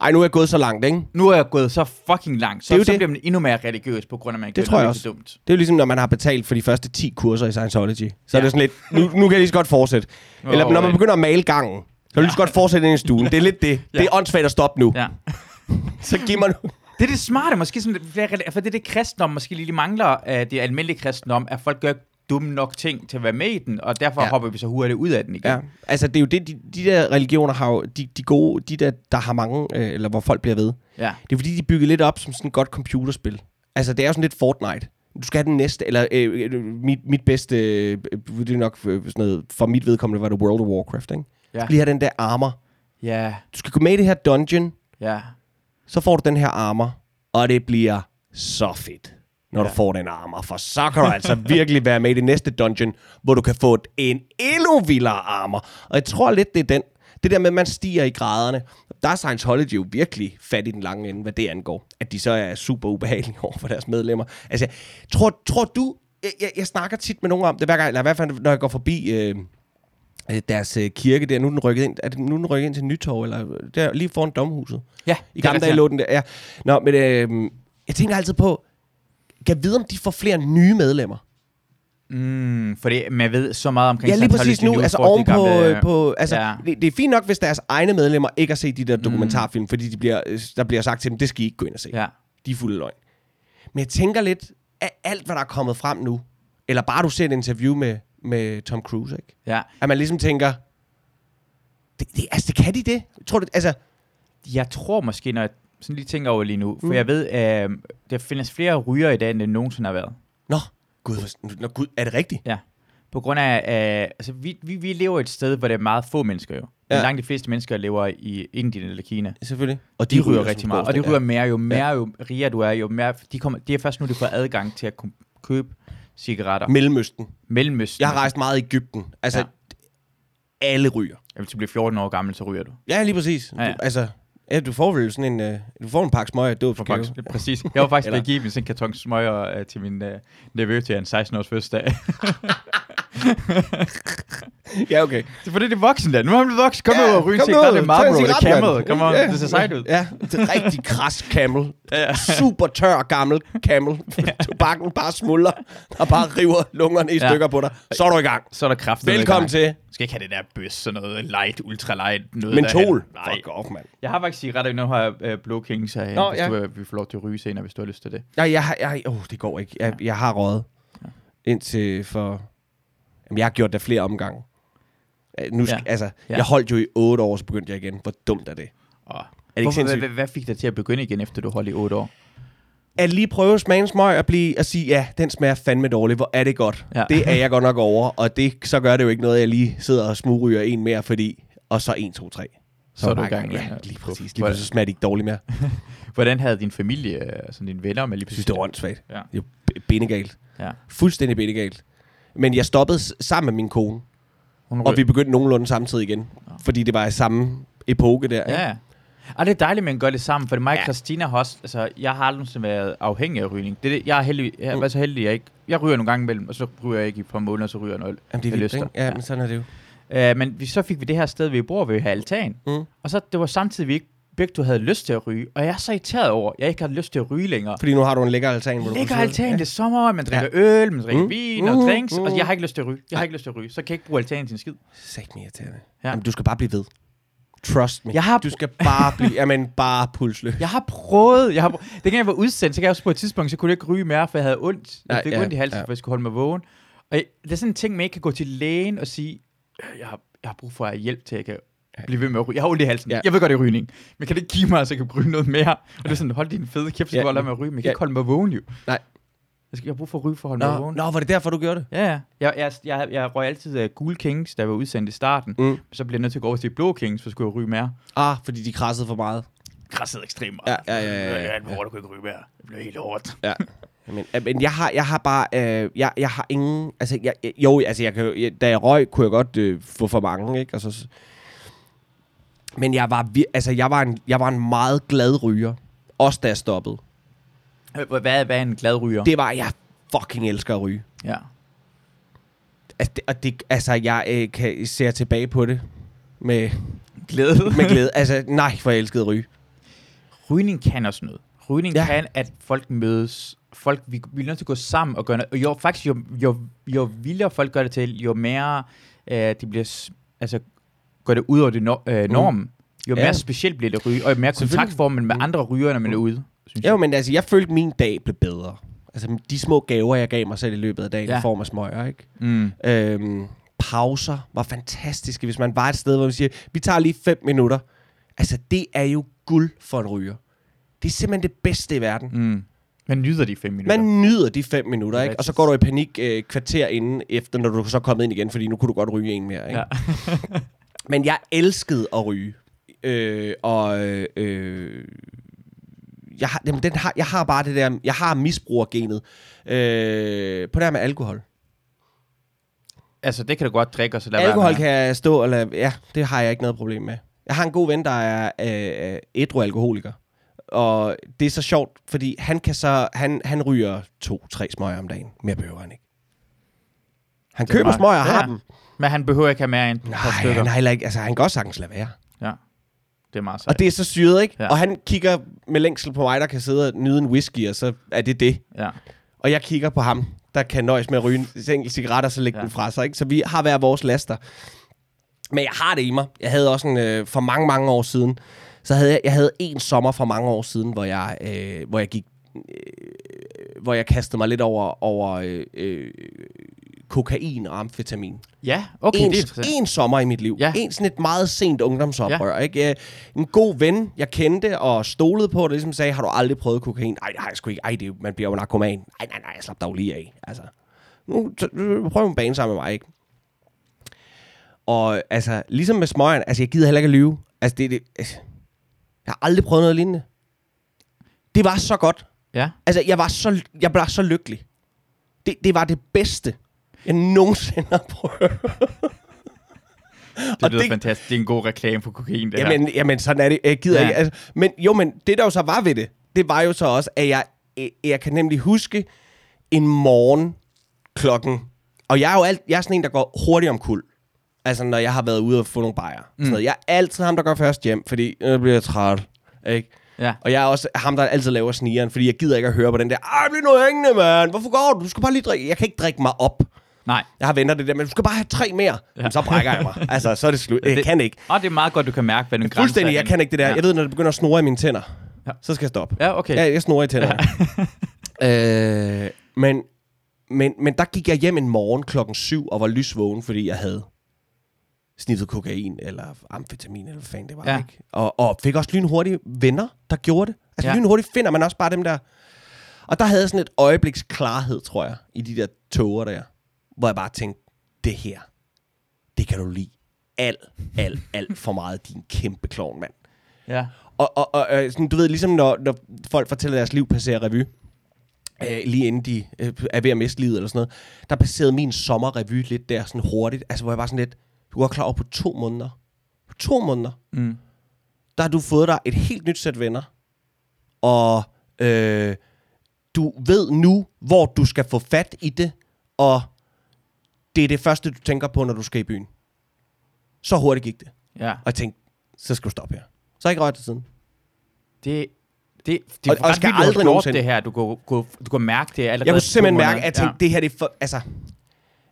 Ej, nu er jeg gået så langt, ikke? Nu er jeg gået så fucking langt, så, Det er jo så det. bliver man endnu mere religiøs, på grund af, at man Det gør tror jeg også. dumt. Det er jo ligesom, når man har betalt for de første 10 kurser i Scientology. Så ja. er Ja. det sådan lidt, nu, nu kan jeg lige så godt fortsætte. Eller Åh, når man ja. begynder at male gangen, så kan du lige så godt fortsætte ind i stuen. Det er lidt det. Det er åndssvagt at stoppe nu. Ja. Så giv mig nu. Det er det smarte, måske sådan, for det er det kristendom, måske lige mangler af det almindelige kristendom, at folk gør dumme nok ting til at være med i den, og derfor Ja. hopper vi så hurtigt ud af den igen. Ja, altså det er jo det, de, de der religioner har jo, de, de gode, de der, der har mange, øh, eller hvor folk bliver ved. ja. Det er fordi, de bygger lidt op som sådan et godt computerspil. Altså, det er jo sådan lidt Fortnite. Du skal have den næste, eller øh, øh, mit, mit bedste, øh, det er nok øh, sådan noget, for mit vedkommende var det World of Warcraft, ikke? Du Ja. skal lige have den der armor. Ja. Du skal gå med i det her dungeon, Ja. så får du den her armor, og det bliver så fedt, når ja. Du får den armor. For så kan du altså virkelig være med i det næste dungeon, hvor du kan få en endnu vildere armor. Og jeg tror lidt, det er den. Det der med, at man stiger i graderne. Der er Scientology jo virkelig fat i den lange ende, hvad det angår. At de så er super ubehagelige over for deres medlemmer. Altså, tror, tror du... Jeg, jeg, jeg snakker tit med nogen om det hver gang, eller i hvert fald, når jeg går forbi... Øh, øh, deres øh, kirke der, nu er den rykket ind, er det, nu den rykket ind til Nytorv, eller der, lige foran domhuset. Ja, I gamle dage lå den der. Ja. Nå, men øh, jeg tænker altid på, kan jeg vide, om de får flere nye medlemmer? Mm, fordi man ved så meget omkring Ja, lige præcis nu. Altså oven på... gamle- på altså, ja. det, det, er fint nok, hvis deres egne medlemmer ikke har set de der dokumentarfilm, fordi de bliver, der bliver sagt til dem, det skal I ikke gå ind og se. Ja. De er fulde løgn. Men jeg tænker lidt, af alt, hvad der er kommet frem nu, eller bare du ser et interview med, med Tom Cruise, ikke? ja. At man ligesom tænker, det, det, altså, det kan de det? Tror du, altså, Jeg tror måske, når jeg sådan lige tænker over lige nu, for Mm. jeg ved, at øh, der findes flere ryger i dag, end det nogensinde har været. nå, gud, nå, gud, er det rigtigt? Ja. På grund af, øh, altså vi, vi, vi lever et sted, hvor der er meget få mennesker jo. Ja. Ja. Langt de fleste mennesker lever i Indien eller Kina. Selvfølgelig. Og De, de ryger som rigtig meget, og de ryger mere, jo mere jo rigere du er, jo mere, de, kommer, de er først nu, de får adgang til at kunne købe cigaretter. Mellemøsten. Mellemøsten. Jeg har rejst meget i Ægypten. Altså, ja. Ja. alle ryger. Ja, Hvis du bliver 14 år gammel, så ryger du. Ja, lige præcis. Ja, Ja, ja. ja. Du, altså, ja, du får vel sådan en... Uh, du får en pakke smøger, det For var faktisk, præcis. Jeg var faktisk ved at give dem sådan en karton smøger uh, til min uh, nevø til en 16-års fødselsdag. Ja, okay. det er fordi, det er voksen der. Nu er han blevet voksen. Kom ja, ud og ryge en nu, cigaret. Det er Marlboro, det er Camel. Kom on, Ja. det ser sejt ud. Ja, det er rigtig kras camel. Ja. Super tør gammel camel. Tobakken bare smuldrer og bare river lungerne i Ja. stykker på dig. Så er du i gang. Så er der kraft. Velkommen til Jeg skal ikke have det der bøs, sådan noget light, ultra light. Noget Mentol. Nej. Fuck off, mand. Jeg har faktisk cigaretter, nu har jeg uh, Blue Kings herhen, Nå, hvis ja. du uh, vil få lov til at ryge senere, hvis du har lyst til det. Jeg, jeg, har- jeg, oh, det går ikke. Jeg, jeg har røget indtil for... Jamen, jeg har gjort det flere omgange. Øh, Nu Ja. altså, Ja. jeg holdt jo i otte år, så begyndte jeg igen. Hvor dumt er det? Og ikke Hvorfor, hvad, hvad, fik dig til at begynde igen, efter du holdt i 8 år? at lige prøve at smage en smøg og blive at sige, ja, den smager fandme dårligt, hvor er det godt. Ja. Det er jeg godt nok over, og det, så gør det jo ikke noget, at jeg lige sidder og smugryger en mere, fordi, og så 1, 2, 3. Så er du i gang Ja, det. lige præcis. Lige pludselig smager de ikke dårligt mere. Hvordan havde din familie, altså dine venner med lige Jeg synes, det var åndssvagt. Ja. Det er jo bindegalt. Ja. Fuldstændig bindegalt. Men jeg stoppede sammen med min kone, Hun og vi begyndte nogenlunde samtidig igen. Fordi det var i samme epoke der. Ja, ja. Og det er dejligt, at man gør det sammen, for mig og Ja. Christina har også, altså, jeg har aldrig været afhængig af rygning. Det er det, jeg er heldig, jeg Mm. er så heldig, jeg ikke, jeg ryger nogle gange imellem, og så ryger jeg ikke i et par måneder, så ryger jeg noget. Jamen, det er vildt, ikke? Ja, men sådan er det jo. Uh, men vi, så fik vi det her sted, vi bor ved, her altan. Mm. Og så, det var samtidig, vi ikke begge to havde lyst til at ryge. Og jeg er så irriteret over, at jeg ikke har lyst til at ryge længere. Fordi nu har du en lækker altan. hvor du kan sidde. altan, det er sommer, man drikker øl, man drikker Mm. vin og Mm. drinks, Mm. og jeg har ikke lyst til at ryge. Jeg har ikke lyst til at ryge, så kan jeg ikke bruge altanen til en skid. Sagt mere irriterende. Ja. Ja. Jamen, du skal bare blive ved. Trust me. Jeg har, Du skal bare blive, jamen, bare pulsløs. jeg har prøvet, jeg har, prø- det kan jeg var udsendt, så kan jeg også på et tidspunkt, så kunne jeg ikke ryge mere, for jeg havde ondt. Jeg fik ja, ondt i halsen, ja. for jeg skulle holde mig vågen. Og jeg, det er sådan en ting, man ikke kan gå til lægen og sige, "Øh, jeg har, jeg har brug for hjælp til, at jeg kan blive ved med at ryge. Jeg har ondt i halsen. Ja. Jeg ved godt, det er rygning. Men kan det ikke give mig, så jeg kan ryge noget mere? Og det er sådan, hold din fede kæft, så Ja. lade med at ryge. Men jeg kan Ja. ikke holde mig vågen, jo. Nej. Jeg, skal, har brug for at ryge for at holde mig Nå, vågen. nå, var det derfor, du gjorde det? Ja, ja. Jeg, jeg, jeg, jeg røg altid uh, Gule Kings, der var udsendt i starten. Mm. Så blev jeg nødt til at gå over til Blå Kings, for skulle jeg ryge mere. Ah, fordi de krassede for meget. Krassede ekstremt Ja, meget. ja, ja, ja, ja. Jeg kunne ikke ryge mere. Det blev helt hårdt. Ja. Men, men jeg har, jeg har bare, øh, jeg, jeg har ingen, altså, jeg, jo, altså, jeg kan, jeg, da jeg røg, kunne jeg godt øh, få for mange, ikke? Altså, s- men jeg var, altså, jeg var, en, jeg var en meget glad ryger, også da jeg stoppede. Hvad, hvad er en glad ryger? Det var, jeg fucking elsker at ryge. Ja. Altså, det, og det, altså jeg øh, kan se tilbage på det med, Glæde. med glæde. altså, nej, for jeg elskede at ryge. Rygning kan også noget. Rygning ja. Kan, at folk mødes. Folk, vi, vi er nødt til at gå sammen og gøre noget. Og jo, faktisk, jo, jo, jo vildere folk gør det til, jo mere øh, det bliver, altså, går det ud over det no, øh, normen. Jo Mm. Ja. mere specielt bliver det ryge, og jo mere kontaktformen med Mm. andre ryger, når man er ude. Synes Jo, jeg. men altså, jeg følte, at min dag blev bedre. Altså, de små gaver, jeg gav mig selv i løbet af dagen, Ja. i form af smøger, ikke? Mm. Øhm, pauser var fantastiske. Hvis man var et sted, hvor man siger, vi tager lige fem minutter. Altså, det er jo guld for en ryger. Det er simpelthen det bedste i verden. Mm. Man nyder de fem minutter. Man nyder de fem minutter, er ikke? Og så går du i panik øh, kvarter inden efter, når du så er kommet ind igen, fordi nu kunne du godt ryge en mere, ikke? Ja. Men jeg elskede at ryge. Øh, og øh, jeg, har, jamen, den har, jeg har bare det der, jeg har misbrugergenet øh, på det her med alkohol. altså, det kan du godt drikke, og så lade alkohol være kan jeg stå og lade, ja, det har jeg ikke noget problem med. Jeg har en god ven, der er øh, ædru alkoholiker. Og det er så sjovt, fordi han kan så, han, han ryger to-tre smøger om dagen. Mere behøver han ikke. Han Det er køber smøger og har Ja. dem. Men han behøver ikke have mere end Nej, han har heller ikke, altså han kan også sagtens lade være. Ja. Det er meget sejt. Og det er så syret, ikke? Ja. Og han kigger med længsel på mig, der kan sidde og nyde en whisky, og så er det det. Ja. Og jeg kigger på ham, der kan nøjes med at ryge en enkelt cigaret, og så lægge Ja. ja. den fra sig. Ikke? Så vi har hver vores laster. Men jeg har det i mig. Jeg havde også en, øh, for mange, mange år siden, så havde jeg, jeg havde en sommer for mange år siden, hvor jeg, øh, hvor jeg gik, øh, hvor jeg kastede mig lidt over, over øh, øh, kokain og amfetamin. Ja, okay, en, det er en sommer i mit liv. Ja. En sådan et meget sent ungdomsoprør. Ja. Ikke? Øh, En god ven, jeg kendte og stolede på, der ligesom sagde, har du aldrig prøvet kokain? Nej, det har jeg sgu ikke. Ej, det man bliver jo narkoman. Nej, nej, nej, jeg slap dog lige af. Altså, nu prøv en bane sammen med mig, ikke? Og altså, ligesom med smøgeren, altså jeg gider heller ikke at lyve. Altså, det, det, altså, jeg har aldrig prøvet noget lignende. Det var så godt. Ja. Altså, jeg var så, jeg blev så lykkelig. Det, det var det bedste, jeg nogensinde har prøvet. Det lyder det- fantastisk. Det er en god reklame for kokain, det her. Jamen, jamen, sådan er det. Jeg gider Ja. ikke. Altså, men jo, men det der jo så var ved det, det var jo så også, at jeg, jeg, kan nemlig huske en morgen klokken, og jeg er jo alt, jeg er sådan en, der går hurtigt om kul. Altså, når jeg har været ude og få nogle bajer. Mm. Sådan noget. Jeg er altid ham, der går først hjem, fordi øh, bliver jeg træt. Ikke? Ja. Og jeg er også ham, der altid laver snigeren, fordi jeg gider ikke at høre på den der, ej, bliv nu hængende, mand. Hvorfor går du? Du skal bare lige drikke. Jeg kan ikke drikke mig op. Nej. Jeg har venner det der, men du skal bare have tre mere. Ja. så brækker jeg mig. Altså, så er det slut. Jeg Det- kan ikke. Og det er meget godt, du kan mærke, hvad den grænse Fuldstændig, jeg kan ikke det der. Ja. Ja. Jeg ved, når det begynder at snore i mine tænder, Ja. ja. så skal jeg stoppe. Ja, okay. Ja, jeg snorer i tænderne. øh, men, men, men der gik jeg hjem en morgen klokken 7 og var lysvågen, fordi jeg havde snittet kokain eller amfetamin, eller hvad fanden det var. Ja. Ikke? Og, og fik også lynhurtigt venner, der gjorde det. Altså Ja. ja. lynhurtigt finder man også bare dem der, Og der havde jeg sådan et øjebliks klarhed, tror jeg, i de der toger der, hvor jeg bare tænkte, det her, det kan du lide alt, alt, alt for meget, din kæmpe klovn, mand. Ja. Og, og, og sådan, du ved, ligesom når, når folk fortæller deres liv passerer revy, øh, lige inden de øh, er ved at miste livet eller sådan noget, der passerede min sommerrevy lidt der sådan hurtigt, altså hvor jeg var sådan lidt, du var klar over på to måneder, på to måneder, Mm. der har du fået dig et helt nyt sæt venner, og øh, du ved nu, hvor du skal få fat i det, og det er det første, du tænker på, når du skal i byen. Så hurtigt gik det. Ja. Og jeg tænkte, så skal du stoppe her. Så har jeg ikke rørt det siden. Det, det, det Og- er og ret skal vildt, aldrig nogensinde- det her. Du kunne, kunne, du kunne mærke det allerede. Jeg kunne simpelthen mærke, at jeg tænkte, det her det er for, altså,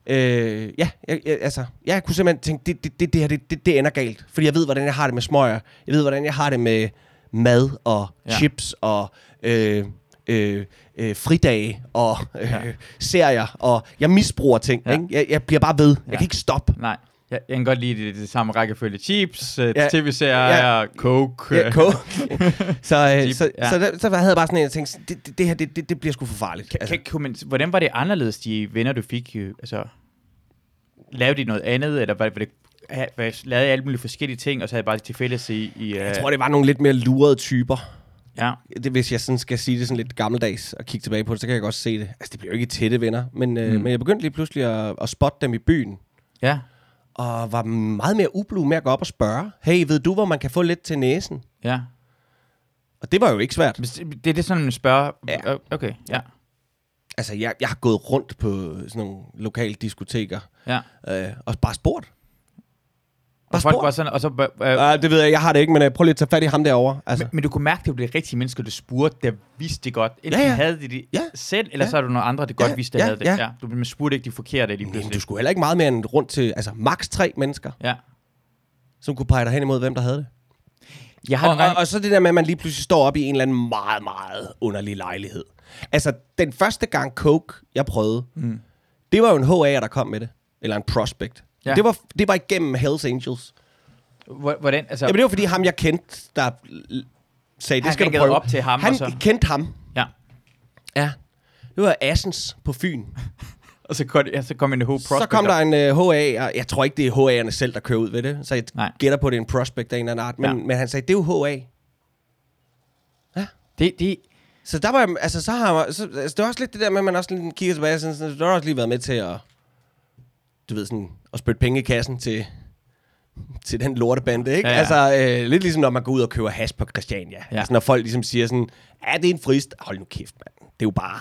øh, ja, jeg, jeg, altså, jeg kunne simpelthen tænke, det, det, det, det her, det, det, det ender galt. Fordi jeg ved, hvordan jeg har det med smøger. Jeg ved, hvordan jeg har det med mad og Ja. ja. chips og øh, øh, øh, fridage og øh, Ja. ja. serier. Og jeg misbruger ting. Ja. Ja. Ikke? Jeg, jeg bliver bare ved. Jeg Ja. kan ikke stoppe. Nej. Jeg, jeg kan godt lide det, det samme rækkefølge. Chips, ja. Ja. tv-serier, Ja. ja. coke. Ja, coke. så, øh, Chip, så, ja. ja. så, der, så havde jeg bare sådan en, jeg tænkte, det, det, det her, det, det, det bliver sgu for farligt. Kan, kan, kunne man, hvordan var det anderledes, de venner, du fik? øh, Altså, lavede de noget andet, eller var det, var det lavede alle mulige forskellige ting, og så havde I bare til fælles i... i jeg øh, tror, det var nogle lidt mere lurede typer. Ja, det, hvis jeg sådan skal sige det sådan lidt gammeldags og kigge tilbage på det, så kan jeg godt se det. Altså, det bliver jo ikke tætte venner, men, øh, Mm. men jeg begyndte lige pludselig at, at spotte dem i byen, ja, og var meget mere ublu med at gå op og spørge, hey, ved du, hvor man kan få lidt til næsen? ja. Og det var jo ikke svært. Det, det er det sådan, man spørger... Ja. Okay, ja. Altså, jeg, jeg har gået rundt på sådan nogle lokale diskoteker, ja. øh, og bare spurgt. Og folk spurgt. var sådan, og så, øh, Uh, det ved jeg, jeg har det ikke, men uh, prøv lige at tage fat i ham derovre. Altså, men, men du kunne mærke, det var det rigtige mennesker, du spurgte, der vidste det godt. Enten Ja, ja. havde de det Ja. selv, eller Ja. så er du nogle andre, der godt Ja, vidste, der ja, havde det. ja. Ja. Du man spurgte ikke de forkerte lige men pludselig. du skulle heller ikke meget mere end rundt til, altså, maks tre mennesker, Ja. som kunne pege dig hen imod, hvem der havde det. Jeg har Og, nogle og, og så det der med, at man lige pludselig står op i en eller anden meget, meget underlig lejlighed. Altså, den første gang Coke, jeg prøvede, Mm. det var jo en HA, der kom med det. Eller en prospect. Ja. Ja. Det, var, det var igennem Hells Angels. Hvor- Hvordan, altså, Jamen, det var fordi ham, jeg kendte, der sagde, det skal du prøve. op til ham, Han og så- kendte ham. ja. Ja. Det var Assens på Fyn. Og så kom, ja, så kom en H Så kom der en uh, HA, og jeg tror ikke, det er HA'erne selv, der kører ud ved det. Så jeg Nej. gætter på, at det er en prospect af en eller anden art. Men, Ja. ja. men han sagde, det er jo HA. Det, det, Så der var, altså, så har man, så, altså, det var også lidt det der med, at man også kigger tilbage, sådan, sådan, du har også lige været med til at, du ved sådan, at spytte penge i kassen til, til den lortebande, ikke? Ja, Ja. Altså, øh, lidt ligesom når man går ud og køber hash på Christiania. Ja. Altså, når folk ligesom siger sådan, ja, det er en frist. Hold nu kæft, mand. Det er jo bare,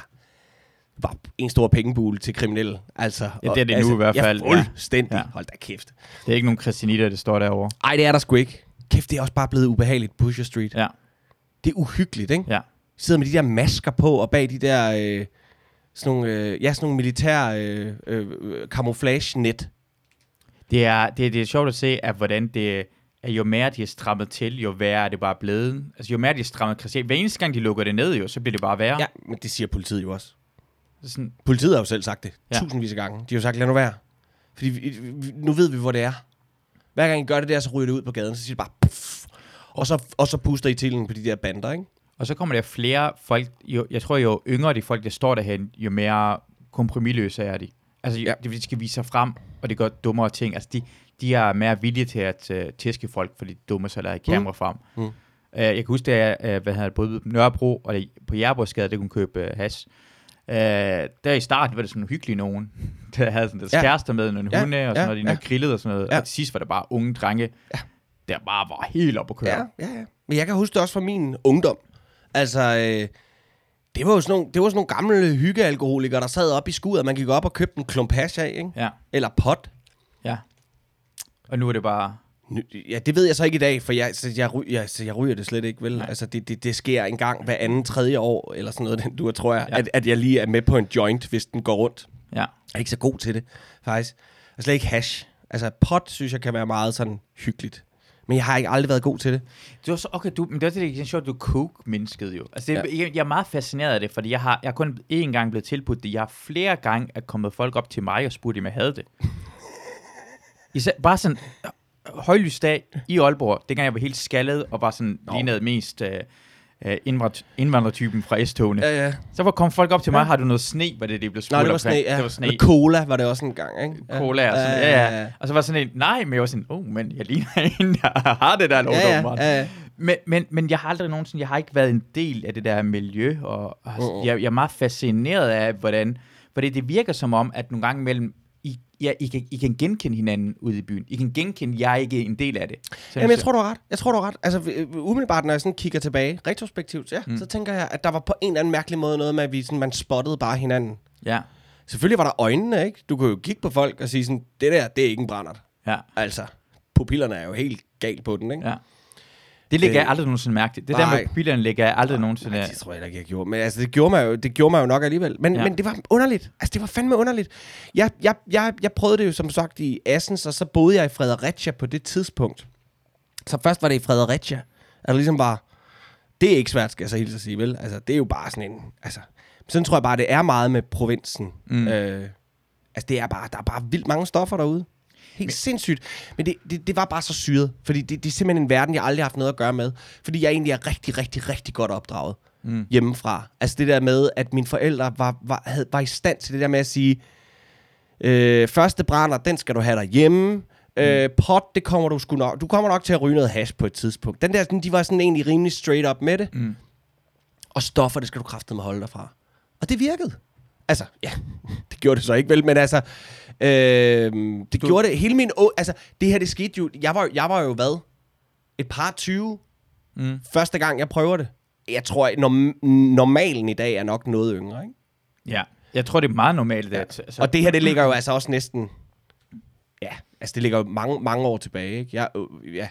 bare en stor pengebule til kriminelle. Altså, Ja, det er det nu altså, i hvert fald, Ja, fuldstændig. Ja. Hold da kæft. det er ikke nogen christianitter, der står derovre. Ej, det er der sgu ikke. Kæft, det er også bare blevet ubehageligt, Pusher Street. Ja, Det er uhyggeligt, ikke? ja. sidder med de der masker på, og bag de der, øh, sådan nogle, øh, ja, sådan nogle militær øh, øh, camouflage-net. Det er, det, det er sjovt at se, at hvordan det at jo mere de er strammet til, jo værre er det bare blevet. Altså jo mere de er strammet Christian. Hver eneste gang de lukker det ned, jo, så bliver det bare værre. Ja, men det siger politiet jo også. Så Sådan, Politiet har jo selv sagt det, Ja. tusindvis af gange. De har jo sagt, lad nu være. Fordi vi, vi, nu ved vi, hvor det er. Hver gang I gør det der, så ryger det ud på gaden, så siger det bare puff, og så, og så puster I til på de der bander, ikke? Og så kommer der flere folk, jo, jeg tror jo yngre de folk, der står derhen, jo mere kompromilløse er de. Altså, ja. Ja. de skal vise sig frem, og det gør dummere ting. Altså, de, de er mere villige til at uh, tæske folk, fordi de dumme sig lader kamera frem. Mm. Uh, jeg kan huske, at jeg uh, hvad hedder det, både på Nørrebro og det- på Jærborgsgade, der kunne købe uh, hash. Uh, der i starten var det sådan hyggelig nogen, der havde sådan deres ja. Kærester med, nogle Ja, hunde og sådan ja, noget, de ja. grillede og sådan noget. Ja. Og til sidst var det bare unge drenge, ja. der bare var helt op at køre. Ja, ja, ja. Men jeg kan huske det også fra min ungdom. Altså, øh, det var jo sådan nogle, det var sådan nogle gamle hyggealkoholikere, der sad op i skuret, og man gik op og købte en klump hash af, ikke? ja. Eller pot. ja. Og nu er det bare... Ja, det ved jeg så ikke i dag, for jeg, så jeg, ry, jeg, så jeg ryger det slet ikke, vel? Nej. Altså, det, det, det sker en gang hver anden, tredje år, eller sådan noget, den du tror jeg, Ja. at, at jeg lige er med på en joint, hvis den går rundt. Ja. Jeg er ikke så god til det, faktisk. Er slet ikke hash. Altså, pot synes jeg kan være meget sådan hyggeligt. Men jeg har ikke aldrig været god til det. Det var så, okay, du, men det er det, er sjovt, du er coke-mennesket jo. Altså, det, ja. Ja. jeg, jeg, er meget fascineret af det, fordi jeg har, jeg har kun én gang blevet tilbudt det. Jeg har flere gange er kommet folk op til mig og spurgt, om jeg havde det. Især, bare sådan øh, højlysdag i Aalborg, dengang jeg var helt skaldet og var sådan, Nå. lignede mest øh, øh, indvandrer, indvandrertypen fra S-togene. Ja, ja. Så var kom folk op til mig, Ja. har du noget sne, var det, det blev spurgt Nej, det var sne, ja. Det var sne. Eller cola var det også en gang, ikke? Ja. Cola og sådan, ja, ja, ja. Og så var sådan en, nej, men jeg var sådan, oh, men jeg ligner en, der har det der lort, Ja, ja, ja, ja. Men, men, men jeg har aldrig nogensinde, jeg har ikke været en del af det der miljø, og, og Uh-uh. jeg, jeg er meget fascineret af, hvordan, fordi det virker som om, at nogle gange mellem, ja, I, kan, I kan genkende hinanden ude i byen. I kan genkende, jeg er ikke en del af det. Så Jamen, jeg tror, du har ret. Jeg tror, du har ret. Altså, øh, umiddelbart, når jeg sådan kigger tilbage, retrospektivt, ja, mm. så tænker jeg, at der var på en eller anden mærkelig måde noget med, at vi sådan, man spottede bare hinanden. Ja, Selvfølgelig var der øjnene, ikke? Du kunne jo kigge på folk og sige sådan, det der, det er ikke en brændert. ja, Altså, pupillerne er jo helt galt på den, ikke? ja. Det lægger Øh, jeg aldrig nogensinde mærke til. Det der nej. med bilerne lægger jeg aldrig nogensinde... Nej, det tror jeg ikke, jeg gjorde. Men altså, det gjorde mig jo, det gjorde mig jo nok alligevel. Men, ja. men det var underligt. Altså, det var fandme underligt. Jeg, jeg, jeg, jeg prøvede det jo som sagt i Assens, og så boede jeg i Fredericia på det tidspunkt. Så først var det i Fredericia. Altså ligesom bare, det er ikke svært, skal jeg så hilse at sige, vel? Altså, det er jo bare sådan en, altså... Sådan tror jeg bare, det er meget med provinsen. Mm. Øh, altså, det er bare, der er bare vildt mange stoffer derude. Helt men, sindssygt. Men det, det, det var bare så syret. Fordi det, det er simpelthen en verden, jeg aldrig har haft noget at gøre med. Fordi jeg egentlig er rigtig, rigtig, rigtig godt opdraget mm. hjemmefra. Altså det der med, at mine forældre var, var, havde, var i stand til det der med at sige, øh, første brænder, den skal du have derhjemme. Mm. Øh, pot, det kommer du sgu nok. Du kommer nok til at ryge noget hash på et tidspunkt. Den der, de var sådan egentlig rimelig straight up med det. Mm. Og stoffer, det skal du kraftedeme holde dig fra. Og det virkede. Altså, ja, det gjorde det så ikke vel, men altså, øh, det Du- gjorde det hele min... Altså, det her, det skete jo... Jeg var, jeg var jo hvad? Et par 20 Mm. første gang, jeg prøver det. Jeg tror, at norm- normalen i dag er nok noget yngre, ikke? Ja, jeg tror, det er meget normalt. Ja. At, altså, Og det her, det ligger jo altså også næsten... Ja, altså det ligger jo mange, mange år tilbage, ikke? Jeg, øh, ja,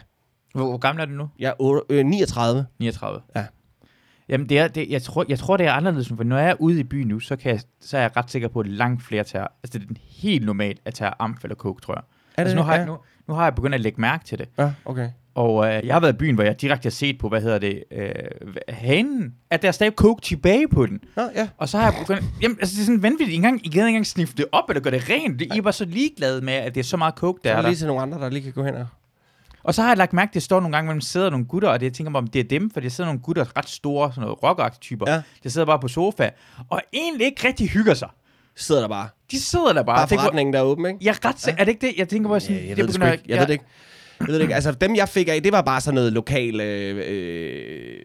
hvor, hvor gammel er du nu? jeg er otte- øh, 39. 39. Ja. Jamen, det er, det, jeg, tror, jeg tror, det er anderledes, for når jeg er ude i byen nu, så, kan jeg, så er jeg ret sikker på, at langt flere tager, altså det er den helt normalt at tage amf eller coke, tror jeg. Er altså, det nu, har jeg, nu, nu har jeg begyndt at lægge mærke til det. Ja, okay. Og øh, jeg har været i byen, hvor jeg direkte har set på, hvad hedder det, øh, hanen, at der er stadig coke tilbage på den. Nå, ja. Og så har jeg begyndt, jamen, altså det er sådan vanvittigt, engang, I kan ikke engang snifte det op, eller gøre det rent. I er bare så ligeglade med, at det er så meget coke, der er er der. lige til nogle andre, der lige kan gå hen og... Og så har jeg lagt mærke til, at det står nogle gange mellem sidder nogle gutter, og det jeg tænker mig, om det er dem, for det sidder nogle gutter, ret store, sådan noget rockagtige typer, Ja. der sidder bare på sofa, og egentlig ikke rigtig hygger sig. Sidder der bare. De sidder der bare. Bare forretningen, der er åben, ikke? jeg er ret sikker, er det ikke det? Jeg tænker bare sådan, Ja, jeg ved det sgu begynder- ikke. Jeg ved det ikke. Jeg ved det ikke. Altså, dem jeg fik af, det var bare sådan noget lokal øh, øh,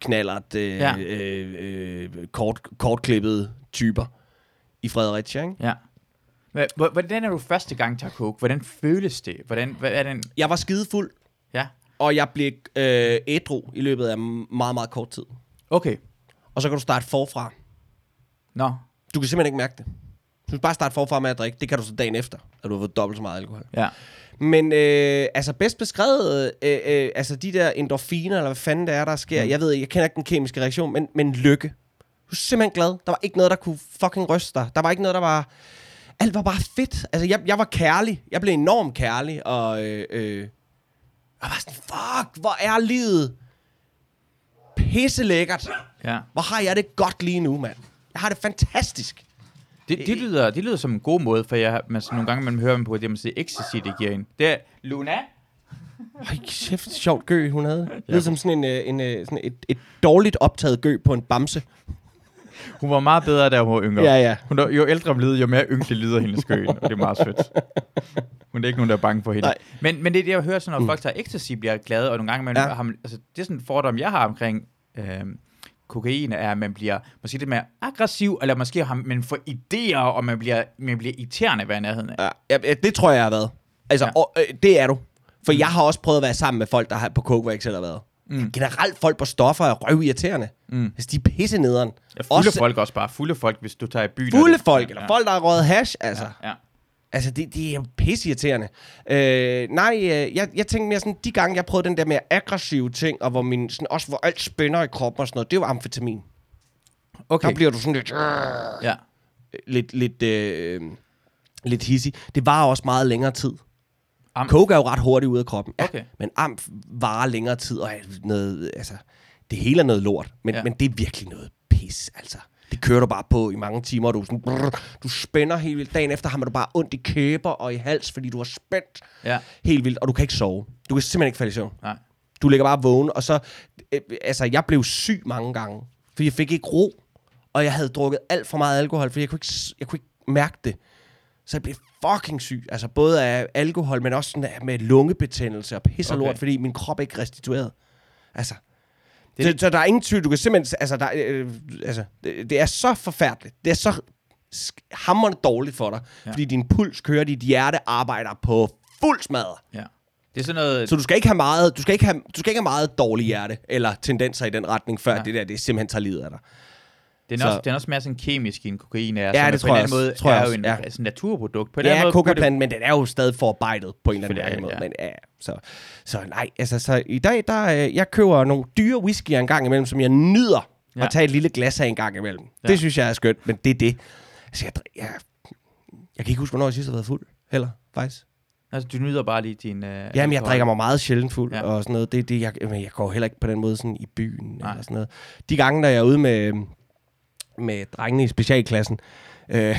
knallert, øh, Ja. ja. øh, øh, kort, kortklippede typer i Fredericia, ikke? Ja. Hvordan er du første gang tager coke? Hvordan føles det? Hvordan, hvad er den? Jeg var skidefuld, Ja. og jeg blev øh, ædru i løbet af meget, meget kort tid. Okay. Og så kan du starte forfra. Nå. Du kan simpelthen ikke mærke det. Du kan bare starte forfra med at drikke. Det kan du så dagen efter, at du har fået dobbelt så meget alkohol. Ja. Men øh, altså bedst beskrevet, øh, øh, altså de der endorfiner, eller hvad fanden det er, der sker. Mm. Jeg ved ikke, jeg kender ikke den kemiske reaktion, men, men lykke. Du er simpelthen glad. Der var ikke noget, der kunne fucking ryste dig. Der var ikke noget, der var... Alt var bare fedt. Altså, jeg, jeg var kærlig. Jeg blev enormt kærlig, og... Øh, øh, jeg var sådan, fuck, hvor er livet pisse lækkert. Ja. Hvor har jeg det godt lige nu, mand. Jeg har det fantastisk. Det, det, lyder, det lyder som en god måde, for jeg, man, sådan nogle gange man hører man på, at det man siger, ecstasy, det giver en. Det er Luna. Ej, kæft, sjovt gø, hun havde. Det ja. som sådan, en, øh, en, øh, sådan et, et dårligt optaget gø på en bamse. Hun var meget bedre, da hun var yngre. Ja, ja. Hun, jo ældre hun lyder, jo mere ynkelig lyder hendes gøen, og det er meget sødt. Hun er ikke nogen, der er bange for hende. Nej. Men, men det er det, jeg hører, sådan, når folk tager ecstasy, bliver glade, og nogle gange, man, Ja. har man, altså, det er sådan en fordom, jeg har omkring øh, kokain, er, at man bliver måske lidt mere aggressiv, eller måske har man får idéer, og man bliver, man bliver irriterende ved nærheden af. Ja, ja, det tror jeg, jeg har været. Altså, Ja. og, øh, det er du. For jeg har også prøvet at være sammen med folk, der har på coke, hvor jeg ikke selv har været. Mm. Generelt folk på stoffer er røvirriterende. Mm. Altså, de er pisse nederen. Ja, fulde også, folk også bare. Fulde folk, hvis du tager i byen. Fulde folk, eller folk, der har røget hash, altså. Ja, ja. Altså, det, det er jo pisseirriterende. Øh, nej, øh, jeg, jeg tænkte mere sådan, de gange, jeg prøvede den der mere aggressive ting, og hvor min, sådan, også hvor alt spænder i kroppen og sådan noget, det var amfetamin. Okay. Okay. Der bliver du sådan lidt, øh, Ja. lidt, lidt, øh, lidt hissig. Det var også meget længere tid. Am- Coke er jo ret hurtigt ude af kroppen. Ja, Okay. Men amf varer længere tid, og er noget, altså, det hele er noget lort. Men, Ja. men det er virkelig noget pis, altså. Det kører du bare på i mange timer, og du, sådan, brrr, du spænder helt vildt. Dagen efter har man du bare ondt i kæber og i hals, fordi du har spændt Ja. helt vildt, og du kan ikke sove. Du kan simpelthen ikke falde i søvn. Nej. Du ligger bare vågen, og så... Øh, altså, jeg blev syg mange gange, for jeg fik ikke ro, og jeg havde drukket alt for meget alkohol, for jeg kunne ikke, jeg kunne ikke mærke det. Så jeg blev fucking syg, altså både af alkohol, men også sådan af- med lungebetændelse og pis og Okay. lort, fordi min krop er ikke restitueret. Altså, Det- så, så der er ingen tvivl, du kan simpelthen, altså, der, er, øh, altså det, det er så forfærdeligt, det er så hammerende dårligt for dig, Ja. fordi din puls kører, dit hjerte arbejder på fuld smadre. Ja. Det er sådan noget... Så du skal ikke have meget, du skal ikke have, du skal ikke have meget dårlig hjerte, eller tendenser i den retning, før ja. det der, det simpelthen tager livet af dig. Den er, Så- også, den er også mere sådan kemisk end kokain er. Ja, det på tror jeg anden også. måde Tror jeg er jo en ja. altså, naturprodukt. På en anden Ja, måde kokaplanten, men den er jo stadig forarbejdet på en eller anden Selvfølgelig måde. det, Men, ja, så, så nej, altså så i dag, der, øh, jeg køber nogle dyre whiskyer en gang imellem, som jeg nyder Ja. ja. at tage et lille glas af en gang imellem. Ja. Ja. Det synes jeg er skønt, men det er det. Altså, jeg, jeg, jeg kan ikke huske, hvornår jeg sidst har været fuld, heller, faktisk. Altså, du nyder bare lige din... Uh, Jamen, jeg drikker mig meget sjældent fuld Ja. ja. og sådan noget. Det, det, jeg, men jeg går heller ikke på den måde sådan i byen Nej. eller sådan noget. De gange, når jeg er ude med, med drengene i specialklassen, øh,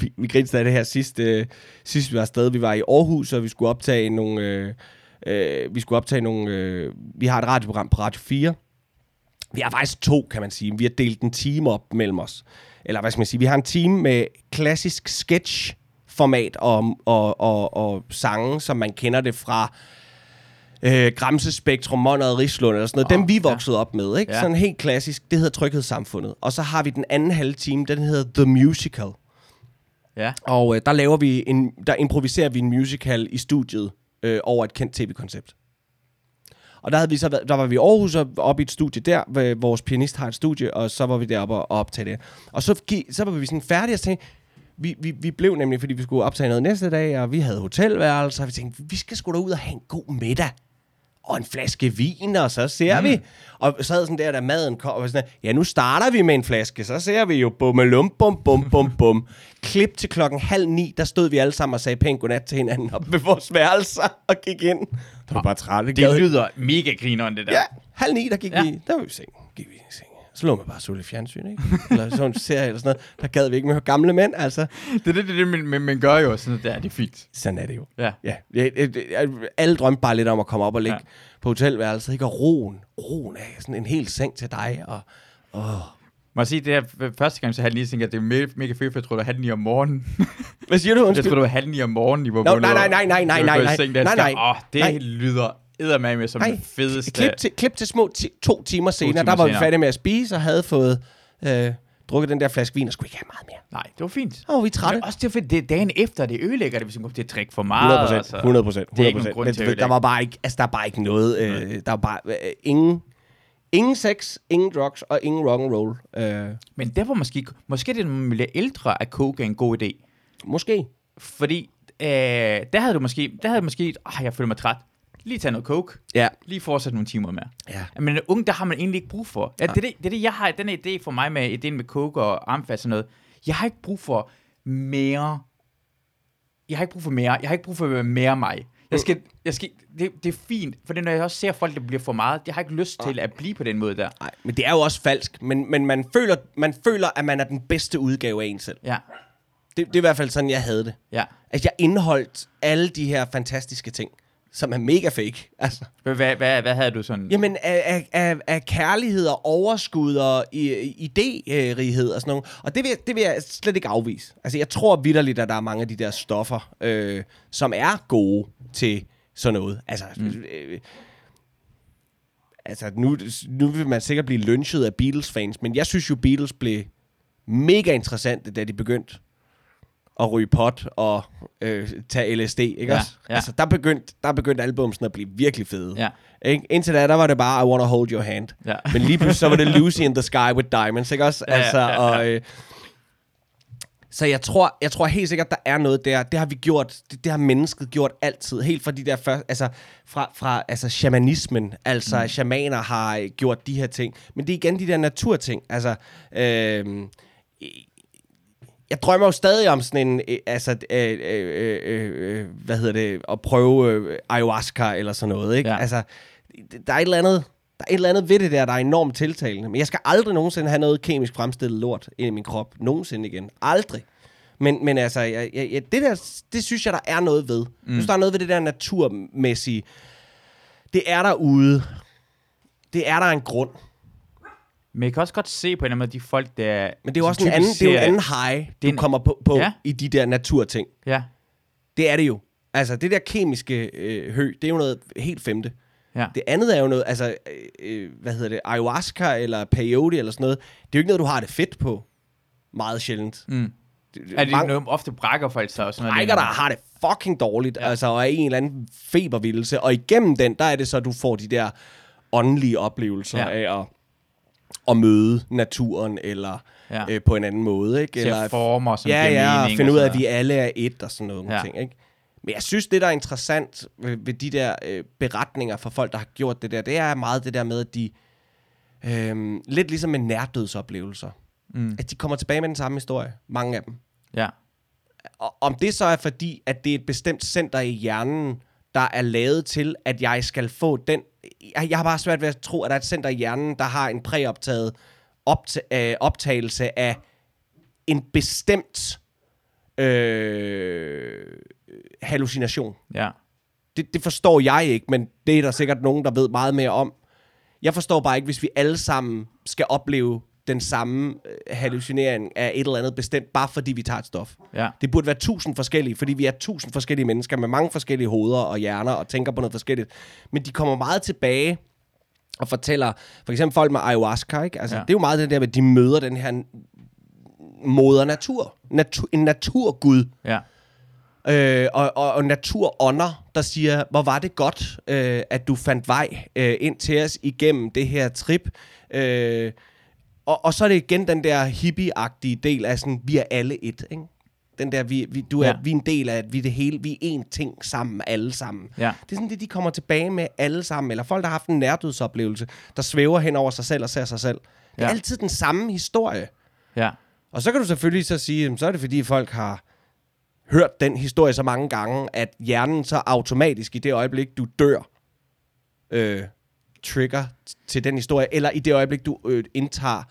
vi, vi grinste af det her sidst, øh, sidst vi var afsted. Vi var i Aarhus, og vi skulle optage nogle... Øh, øh, vi skulle optage nogle... Øh, vi har et radioprogram på Radio 4. Vi har faktisk to, kan man sige. Vi har delt en time op mellem os. Eller hvad skal man sige? Vi har en time med klassisk sketch format og, og, og, og sange, som man kender det fra øh, Gramse Spektrum, Monrad Rislund eller sådan noget. Åh, Dem vi ja. voksede op med, ikke? Ja. Sådan helt klassisk. Det hedder Tryghedssamfundet. Og så har vi den anden halve time, den hedder The Musical. Ja. Og øh, der laver vi en, der improviserer vi en musical i studiet øh, over et kendt tv-koncept. Og der, havde vi så været, der var vi i Aarhus og oppe i et studie der, hvor vores pianist har et studie, og så var vi deroppe og, optage det. Og så, så var vi sådan færdige og tænkte, vi, vi, vi blev nemlig, fordi vi skulle optage noget næste dag, og vi havde hotelværelser, og vi tænkte, vi skal sgu da ud og have en god middag. Og en flaske vin, og så ser mm. vi. Og så havde sådan der, da maden kom, og sådan, der, ja, nu starter vi med en flaske, så ser vi jo bummelum, bum, bum, bum, bum. Klip til klokken halv ni, der stod vi alle sammen og sagde pænt godnat til hinanden op ved vores værelser og gik ind. Det var bare træt. Det lyder mega grineren, det der. Ja, halv ni, der gik ja. vi, der var vi i seng. Gik vi i seng. Så lå man bare lidt fjernsyn, ikke? Eller sådan en serie eller sådan noget. Der gad vi ikke med gamle mænd, altså. Det er det, det, det man, man, man gør jo sådan der. Det er fint. Sådan er det jo. Ja. Ja, jeg, jeg, jeg, alle drømte bare lidt om at komme op og ligge Ja. på hotelværelset, ikke? Og roen, roen af sådan en hel seng til dig, og åh. Må jeg sige, det her første gang, så halv ni, tænkte jeg, at det er mega, mega fedt, for jeg tror, det var halv ni om morgenen. Hvad siger du, Jeg undskyld? tror, det var halv ni om morgenen, I var Nå, nej, nej, nej, nej, nej, var nej, gået i nej. seng, der, Nej, så nej. Åh, det Nej. Eddermame som Nej, det fedeste. Klip til, klip til små to timer senere, timer der var vi senere. færdige med at spise, og havde fået øh, drukket den der flaske vin, og skulle ikke have meget mere. Nej, det var fint. Var vi trætte. Men også det, er fordi det, dagen efter, det ødelægger det, hvis man går til at drikke for 100 meget. procent, altså. 100 procent, Det er 100 ikke nogen grund Men til at der var bare ikke, altså der er bare ikke noget, øh, der var bare øh, ingen, ingen sex, ingen drugs og ingen rock and roll. Øh, Men det var måske, måske det, når man bliver ældre, at coke er en god idé. måske. Fordi øh, der havde du måske, der havde du måske, ah, jeg føler mig træt. Lige tage noget coke. Ja. Lige fortsætte nogle timer mere. Ja. Men en ung, der har man egentlig ikke brug for. Ja, det, er det, det er det, jeg har, den idé for mig med ideen med coke og armfast og sådan noget. Jeg har ikke brug for mere. Jeg har ikke brug for mere. Jeg har ikke brug for at være mere mig. Jeg skal, jeg skal, det, det er fint, for det, når jeg også ser folk, der bliver for meget, jeg har ikke lyst til at blive på den måde der. Nej, men det er jo også falsk. Men, men man, føler, man føler, at man er den bedste udgave af en selv. Ja, Det, det er i hvert fald sådan, jeg havde det. ja. At jeg indeholdt alle de her fantastiske ting, som er mega fake. Altså. Hvad, hvad, hvad, havde du sådan? Jamen, af, af, af, af kærlighed og overskud og idérighed og sådan noget. Og det vil, det vil jeg slet ikke afvise. Altså, jeg tror vidderligt, at der er mange af de der stoffer, øh, som er gode til sådan noget. Altså, mm. øh, altså nu, nu vil man sikkert blive lynchet af Beatles-fans, men jeg synes jo, Beatles blev mega interessante, da de begyndte at ryge pot og øh, tage LSD, ikke Ja, også? ja. Altså, der begyndte, der begyndte albumsen at blive virkelig fede. Ja. Ikke? Indtil da, der var det bare, I wanna hold your hand. Ja. Men lige pludselig, så var det Lucy in the Sky with Diamonds, ikke også? Ja, ja, altså, ja, ja. Og, øh, så jeg tror, jeg tror helt sikkert, der er noget der. Det har vi gjort, det, det har mennesket gjort altid. Helt fra de der første, altså fra, fra altså shamanismen. Altså, mm. shamaner har øh, gjort de her ting. Men det er igen de der naturting. Altså, øh, jeg drømmer jo stadig om sådan en, øh, altså, øh, øh, øh, øh, hvad hedder det, at prøve øh, ayahuasca eller sådan noget, ikke? Ja. Altså, der er et eller andet, der er et eller andet ved det der, der er enormt tiltalende. Men jeg skal aldrig nogensinde have noget kemisk fremstillet lort ind i min krop. Nogensinde igen. Aldrig. Men, men altså, jeg, jeg, jeg, det der, det synes jeg, der er noget ved. Mm. Jeg synes, der er noget ved det der naturmæssige. det er derude. Det er der en grund. Men jeg kan også godt se på en eller anden måde, de folk, der... Men det er jo også en anden, det er jo en anden high, du en- kommer på, på Ja. i de der naturting. Ja, Det er det jo. Altså, det der kemiske øh, hø, det er jo noget helt femte. ja. Det andet er jo noget, altså, øh, øh, hvad hedder det, ayahuasca eller peyote eller sådan noget. Det er jo ikke noget, du har det fedt på. Meget sjældent. Mm. Det, Er det mange noget, ofte brækker folk sig og sådan noget? rækker, der har det fucking dårligt, ja. Altså, og er i en eller anden febervildelse. Og igennem den, der er det så, du får de der åndelige oplevelser. Ja. af at, at møde naturen, eller Ja. øh, på en anden måde, ikke? Til Eller former, som ja, giver ja, og mening. finde ud af, at vi alle er et og sådan noget. Ja. ting, ikke? Men jeg synes, det der er interessant ved, ved de der øh, beretninger fra folk, der har gjort det der, det er meget det der med, at de, øh, lidt ligesom med nærdødsoplevelser, Mm. at de kommer tilbage med den samme historie, mange af dem. Ja, Og om det så er fordi, at det er et bestemt center i hjernen, der er lavet til, at jeg skal få den... Jeg, har bare svært ved at tro, at der er et center i hjernen, der har en præoptaget opta- øh, optagelse af en bestemt øh, hallucination. ja. Det, det forstår jeg ikke, men det er der sikkert nogen, der ved meget mere om. Jeg forstår bare ikke, hvis vi alle sammen skal opleve den samme øh, hallucinering af et eller andet bestemt, bare fordi vi tager et stof. Ja, Det burde være tusind forskellige, fordi vi er tusind forskellige mennesker med mange forskellige hoveder og hjerner og tænker på noget forskelligt. Men de kommer meget tilbage og fortæller, for eksempel folk med ayahuasca, ikke? Altså, ja. Ja. det er jo meget det der med, at de møder den her moder natur. Natu- en naturgud. ja. Øh, og, og, og naturånder, der siger, hvor var det godt, øh, at du fandt vej øh, ind til os igennem det her trip. Øh, og, og så er det igen den der hippie-agtige del af sådan, vi er alle et, ikke? Den der, vi, vi, du er, ja. Vi er en del af, vi er det hele, vi er én ting sammen, alle sammen. Ja. Det er sådan det, de kommer tilbage med alle sammen. Eller folk, der har haft en nærdødsoplevelse, der svæver hen over sig selv og ser sig selv. Det er Ja. altid den samme historie. Ja, Og så kan du selvfølgelig så sige, så er det fordi folk har hørt den historie så mange gange, at hjernen så automatisk i det øjeblik, du dør, øh, trigger til den historie, eller i det øjeblik, du øh, indtager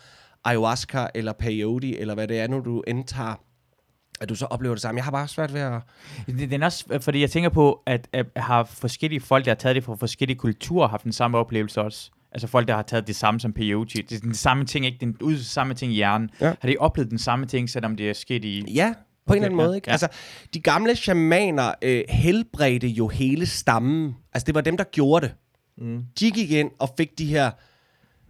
ayahuasca eller peyote, eller hvad det er nu, du indtager, at du så oplever det samme. Jeg har bare svært ved at... Det, den er også, fordi jeg tænker på, at, at har forskellige folk, der har taget det fra forskellige kulturer, haft den samme oplevelse også. Altså folk, der har taget det samme som peyote. Det er den samme ting, ikke? Den ud samme ting i hjernen. Ja. Har de oplevet den samme ting, selvom det er sket i... Ja, på en eller anden ja, måde. Ikke? ja. Altså, de gamle shamaner øh, helbredte jo hele stammen. Altså, det var dem, der gjorde det. Mm. De gik ind og fik de her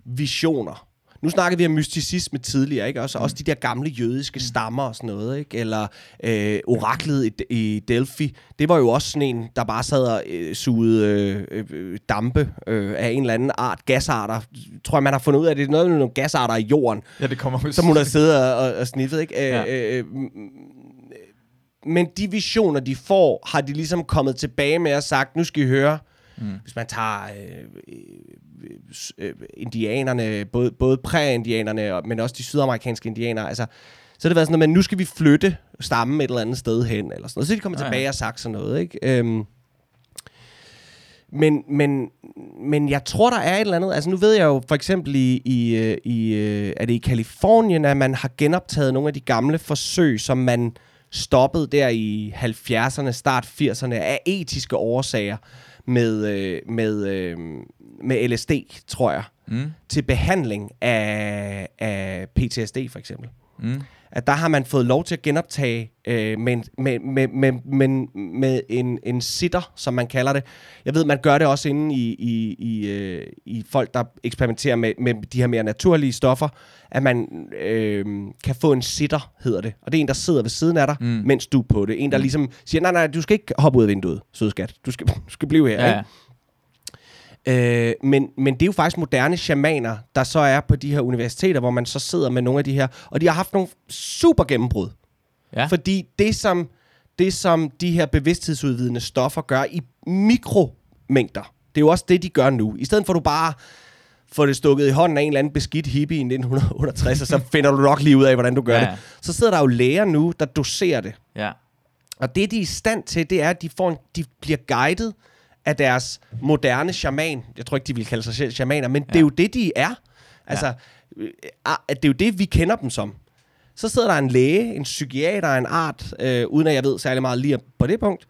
visioner. Nu snakkede vi om mysticisme tidligere, ikke? Også, mm. også de der gamle jødiske stammer og sådan noget, ikke? Eller øh, oraklet i, i Delphi. Det var jo også sådan en, der bare sad og øh, sugede øh, øh, dampe øh, af en eller anden art. Gasarter. Tror jeg, man har fundet ud af, det er noget med nogle gasarter i jorden Ja, det kommer som hun har siddet og, og sniffet, ikke? Ja. Ja. Øh, øh, m- men de visioner, de får, har de ligesom kommet tilbage med og sagt, nu skal I høre, mm. hvis man tager øh, øh, s- øh, indianerne, både, både præ-indianerne, men også de sydamerikanske indianere, altså, så har det været sådan noget, men nu skal vi flytte stammen et eller andet sted hen, eller sådan noget. Så de kommet Ja, ja. tilbage og sagt sådan noget, ikke? Øhm, men, men, men jeg tror, der er et eller andet. Altså nu ved jeg jo for eksempel i, i, øh, i øh, er det i Kalifornien, at man har genoptaget nogle af de gamle forsøg, som man stoppede der i 70'erne, start 80'erne, af etiske årsager med, øh, med, øh, med LSD, tror jeg, Mm. til behandling af, af PTSD for eksempel Mm. At der har man fået lov til at genoptage øh, med, en- med, med, med, med, med en, en sitter, som man kalder det. Jeg ved, man gør det også inde i, i, i, øh, i folk, der eksperimenterer med, med de her mere naturlige stoffer, at man øh, kan få en sitter, hedder det. Og det er en, der sidder ved siden af dig, Mm. mm. mens du er på det. En, der ligesom siger, nej, nej, du skal ikke hoppe ud af vinduet, sødskat. Du skal, du skal blive her, Ja, ikke? Øh, men, men det er jo faktisk moderne shamaner, der så er på de her universiteter, hvor man så sidder med nogle af de her, og de har haft nogle super gennembrud. Ja. Fordi det som, det, som de her bevidsthedsudvidende stoffer gør i mikromængder, det er jo også det, de gør nu. I stedet for at du bare får det stukket i hånden af en eller anden beskidt hippie i 1968, og så finder du nok lige ud af, hvordan du gør ja. det. Så sidder der jo læger nu, der doserer det. ja. Og det, de er i stand til, det er, at de, får en, de bliver guidet af deres moderne shaman. Jeg tror ikke, de vil kalde sig selv shamaner, men ja. det er jo det, de er. Altså, øh, ah, at det er jo det, vi kender dem som. Så sidder der en læge, en psykiater en art, øh, uden at jeg ved særlig meget lige på det punkt.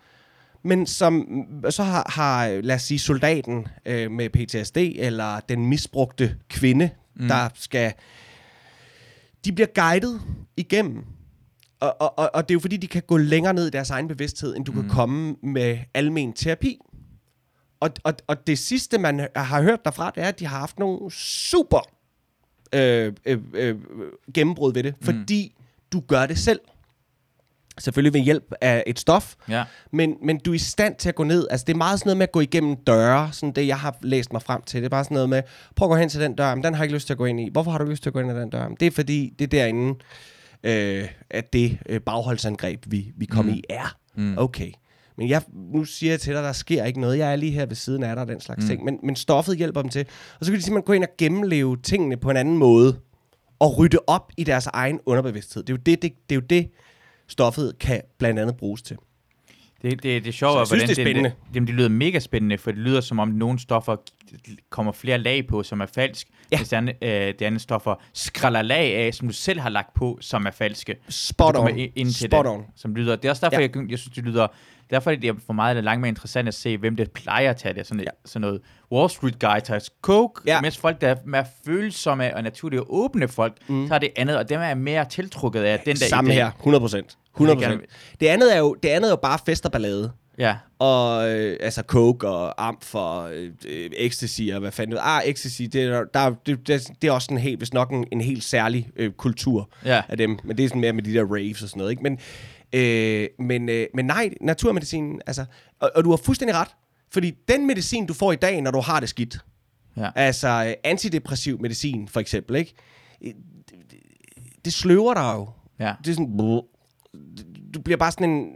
men som så har, har lad os sige, soldaten øh, med PTSD, eller den misbrugte kvinde, mm. der skal... De bliver guidet igennem. Og, og, og, og det er jo fordi, de kan gå længere ned i deres egen bevidsthed, end du mm. kan komme med almen terapi. Og, og, og det sidste, man har hørt derfra, det er, at de har haft nogle super øh, øh, øh, gennembrud ved det, mm. fordi du gør det selv. Selvfølgelig ved hjælp af et stof, Ja. men, men du er i stand til at gå ned. Altså, det er meget sådan noget med at gå igennem døre, sådan det, jeg har læst mig frem til. Det er bare sådan noget med, prøv at gå hen til den dør, men den har jeg ikke lyst til at gå ind i. Hvorfor har du lyst til at gå ind i den dør? Men det er fordi, det er derinde, øh, at det øh, bagholdsangreb, vi, vi kom mm. i, er. Mm. Okay. Men jeg, nu siger jeg til dig, der sker ikke noget. Jeg er lige her ved siden af dig, den slags mm. ting. Men, men stoffet hjælper dem til. Og så kan de simpelthen gå ind og gennemleve tingene på en anden måde. Og rydde op i deres egen underbevidsthed. Det er jo det, det, det, er jo det stoffet kan blandt andet bruges til. Det, det, det er sjovt, jeg synes, hvordan det er spændende. Det, det, det lyder mega spændende, for det lyder som om nogle stoffer kommer flere lag på, som er falsk, Ja. hvis det andet, øh, det andet stoffer skræller lag af, som du selv har lagt på, som er falske. Spot on. ind- ind til Spot det, on. Som lyder. Det er også derfor, ja. jeg, jeg synes, det lyder... Derfor er det for mig det langt mere interessant at se, hvem det plejer at tage det. Sådan, Ja. sådan noget Wall Street Guy tager coke, Ja. mens folk, der er mere følsomme og naturligt åbne folk, mm. tager det andet, og dem er mere tiltrukket af. Den der Samme her. 100 procent. 100 Jeg vil Det andet er jo, det andet er jo bare fest og ballade. Ja. Og øh, altså coke og amf og øh, ecstasy og hvad fanden. Ah, ecstasy, det er, der, er- det, det, det er også en helt, hvis nok en, en helt særlig øh, kultur Ja. af dem. Men det er sådan mere med de der raves og sådan noget, ikke? Men, øh, men, øh, men nej, naturmedicinen, altså... Og, og du har fuldstændig ret. Fordi den medicin, du får i dag, når du har det skidt, Ja. altså øh, antidepressiv medicin for eksempel, ikke? Øh, Det, det, det sløver dig jo. Ja. Det er sådan... Du bliver bare sådan en,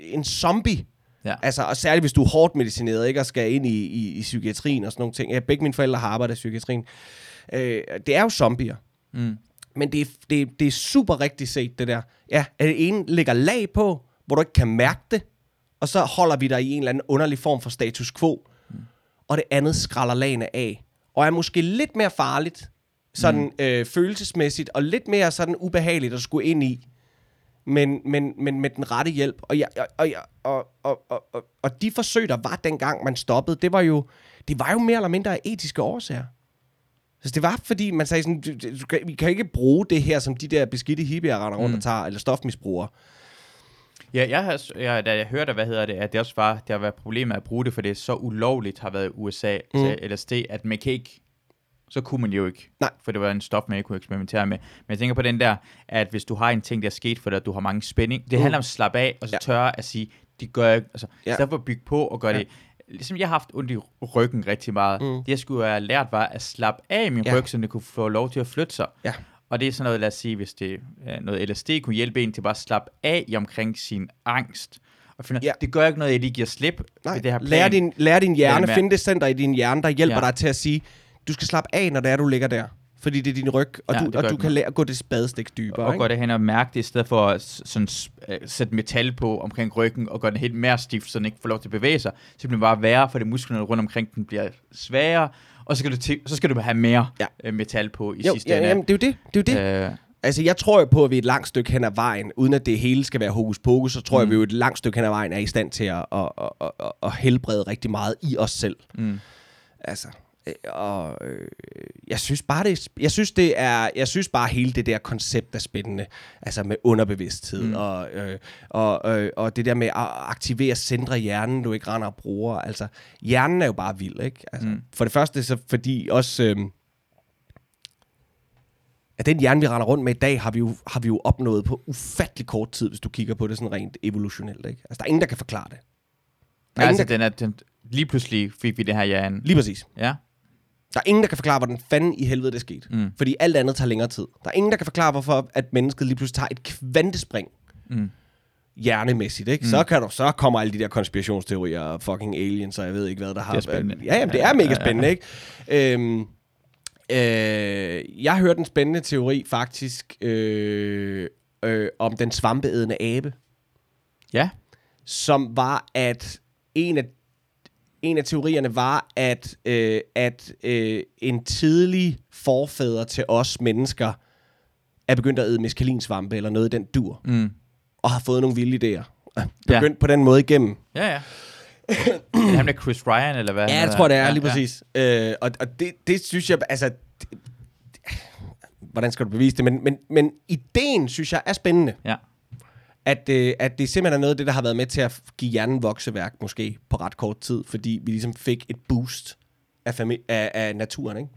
en zombie. Ja. Altså, og særligt hvis du er hårdt medicineret, ikke? Og skal ind i, i, i psykiatrien og sådan nogle ting. Ja, begge mine forældre har arbejdet i psykiatrien. Øh, det er jo zombier. Mm. Men det er, det, er- det er super rigtigt set, det der. Ja, at det ene ligger lag på, hvor du ikke kan mærke det, og så holder vi dig i en eller anden underlig form for status quo. Mm. Og det andet skralder lagene af. Og er måske lidt mere farligt, sådan mm. øh, følelsesmæssigt, og lidt mere sådan ubehageligt at skulle ind i. Men, men, men med den rette hjælp. Og, jeg, og, og, jeg- og, og, og, og, og de forsøg, der var dengang, man stoppede, det var jo, det var jo mere eller mindre af etiske årsager. Så det var fordi, man sagde sådan, du, du, kan- vi kan ikke bruge det her, som de der beskidte hippier render rundt Mm. og tager, eller stofmisbrugere. Ja, jeg har, jeg, da jeg hørte, hvad hedder det, at det også var, det har været problemet at bruge det, for det er så ulovligt har været i USA, Mm. til LSD, at man kan ikke, så kunne man jo ikke. Nej. For det var en stof, man ikke kunne eksperimentere med. Men jeg tænker på den der, at hvis du har en ting, der er sket for dig, at du har mange spænding, det Mm. handler om at slappe af, og så Ja. tørre at sige, de gør ikke, altså, Ja. i stedet for at bygge på og gøre ja. det, ligesom jeg har haft ondt i ryggen rigtig meget, Mm. det jeg skulle have lært var at slappe af i min Ja. ryg, så den kunne få lov til at flytte sig. Ja. Og det er sådan noget, lad os sige, hvis det er noget LSD, kunne hjælpe en til bare at slappe af i omkring sin angst. Og finde, Ja. det gør ikke noget, at jeg lige giver slip Nej, det her plan. lær din, lær din hjerne, find det center i din hjerne, der hjælper. Ja. dig til at sige, du skal slappe af, når det er, du ligger der. Fordi det er din ryg, og Ja, du, det og du det. kan lære at gå det spadestik dybere. og ikke? gå det hen og mærke det, i stedet for at sådan, øh, sætte metal på omkring ryggen, og gøre den helt mere stift, så den ikke får lov til at bevæge sig. Så det bliver bare værre, fordi musklerne rundt omkring den bliver sværere, og så skal du, til, så skal du have mere Ja. ja. metal på i Jo, sidste ja, ende. jamen, det er jo det. Det er jo det. Øh, Altså, jeg tror på, at vi et langt stykke hen ad vejen, uden at det hele skal være hokus pokus, så tror mm. jeg, at vi jo et langt stykke hen ad vejen er i stand til at, at, at, at, at, helbrede rigtig meget i os selv. mm. Altså, øh, og øh, jeg synes bare det, jeg synes det er, jeg synes bare hele det der koncept er spændende, altså med underbevidsthed mm. Og øh, og øh, og det der med at aktivere centre i hjernen, du ikke render og bruger. Altså, hjernen er jo bare vild, ikke? Altså, mm. For det første så fordi også øh, at den hjerne, vi render rundt med i dag, har vi, jo, har vi jo opnået på ufattelig kort tid, hvis du kigger på det sådan rent evolutionelt. Ikke? Altså, der er ingen, der kan forklare det. Der er Ja, altså, ingen, der, den er, den, lige pludselig fik vi det her hjerne. lige præcis. Ja. Der er ingen, der kan forklare, hvordan fanden i helvede det skete. Mm. Fordi alt andet tager længere tid. Der er ingen, der kan forklare, hvorfor at mennesket lige pludselig tager et kvantespring Mm. hjernemæssigt. Ikke? Mm. Så, kan du, så kommer alle de der konspirationsteorier og fucking aliens, og jeg ved ikke, hvad der har... Det er spændende. Ja, jamen, det er mega spændende, ikke? Øhm, øh, jeg hørte en spændende teori, faktisk, øh, øh, om den svampeædende abe. Ja. som var, at en af, en af teorierne var, at, øh, at øh, en tidlig forfader til os mennesker er begyndt at æde meskalinsvampe eller noget i den dur, Mm. og har fået nogle vilde idéer. begyndt ja. på den måde igennem. Ja, ja. er det ham der Chris Ryan, eller hvad? Ja, han jeg tror, det er ja, lige præcis. Øh, og og det, det synes jeg, altså... Det, hvordan skal du bevise det? Men, men, men ideen, synes jeg, er spændende. Ja. At, øh, at det simpelthen er noget af det, der har været med til at give hjernen vokseværk, måske på ret kort tid, fordi vi ligesom fik et boost af, fami- af, af naturen, ikke?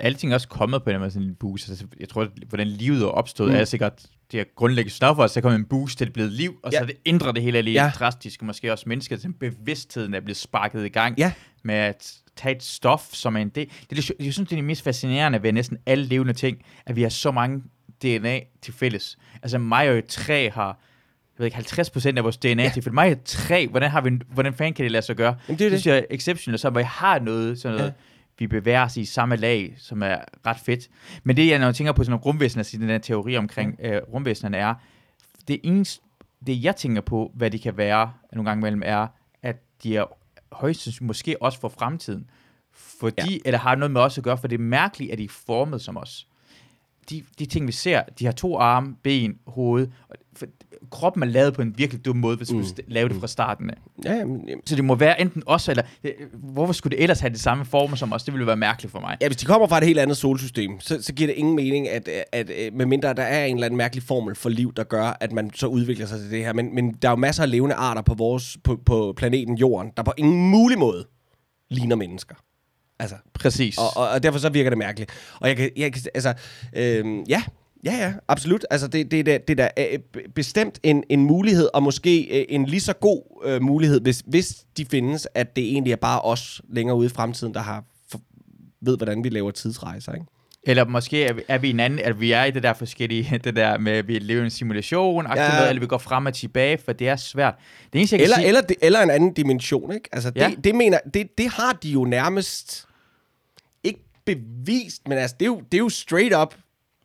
Alting er også kommet på en måde, sådan en boost. Altså, jeg tror, at hvordan livet er opstået, mm. er sikkert det er grundlæggende stoffer, så er kommet en boost til det blevet liv, og så Ja. ja. det ændrer det hele lidt Ja. drastisk, og måske også mennesker, sådan bevidstheden er blevet sparket i gang Ja. med at tage et stof, som er en del. Det, det, jeg synes, det er det mest fascinerende ved næsten alle levende ting, at vi har så mange DNA til fælles. Altså mig og et træ har jeg ved ikke, 50 procent af vores DNA Ja. til fælles. Mig et træ, hvordan, har vi, hvordan fanden kan det lade sig gøre? Jamen, det er det. det. synes jeg er exceptionelt, så hvor jeg har noget, sådan noget Ja. vi bevæger os i samme lag, som er ret fedt. Men det, jeg når jeg tænker på sådan nogle rumvæsener, den der teori omkring øh, rumvæsenerne er, det eneste, det jeg tænker på, hvad de kan være nogle gange imellem, er, at de er højst måske også for fremtiden. Fordi, ja. eller har noget med os at gøre, for det er mærkeligt, at de er formet som os. De, de ting, vi ser, de har to arme, ben, hoved. Og for, kroppen er lavet på en virkelig dum måde, hvis mm. du lave det fra starten af. Ja, jamen, jamen. Så det må være enten os, eller øh, hvorfor skulle det ellers have det samme former som os? Det ville være mærkeligt for mig. ja, hvis de kommer fra et helt andet solsystem, så, så giver det ingen mening, at, at, at medmindre der er en eller anden mærkelig formel for liv, der gør, at man så udvikler sig til det her. Men, men der er jo masser af levende arter på, vores, på, på planeten Jorden, der på ingen mulig måde ligner mennesker. Altså, Præcis. Og, og, og derfor så virker det mærkeligt. Og jeg kan, jeg kan altså, øhm, ja, ja, ja, absolut. Altså, det, det, det, det er da øh, bestemt en, en mulighed, og måske øh, en lige så god øh, mulighed, hvis, hvis de findes, at det egentlig er bare os længere ude i fremtiden, der har for, ved, hvordan vi laver tidsrejser, ikke? Eller måske er vi, er vi en anden, at vi er i det der forskellige, det der med, at vi lever i en simulation, Ja. ja. eller vi går frem og tilbage, for det er svært. Det eneste, jeg kan Eller, sige, eller, eller en anden dimension, ikke? Altså, det, Ja. det, mener, det, det har de jo nærmest bevist, men altså, det er jo, det er jo straight up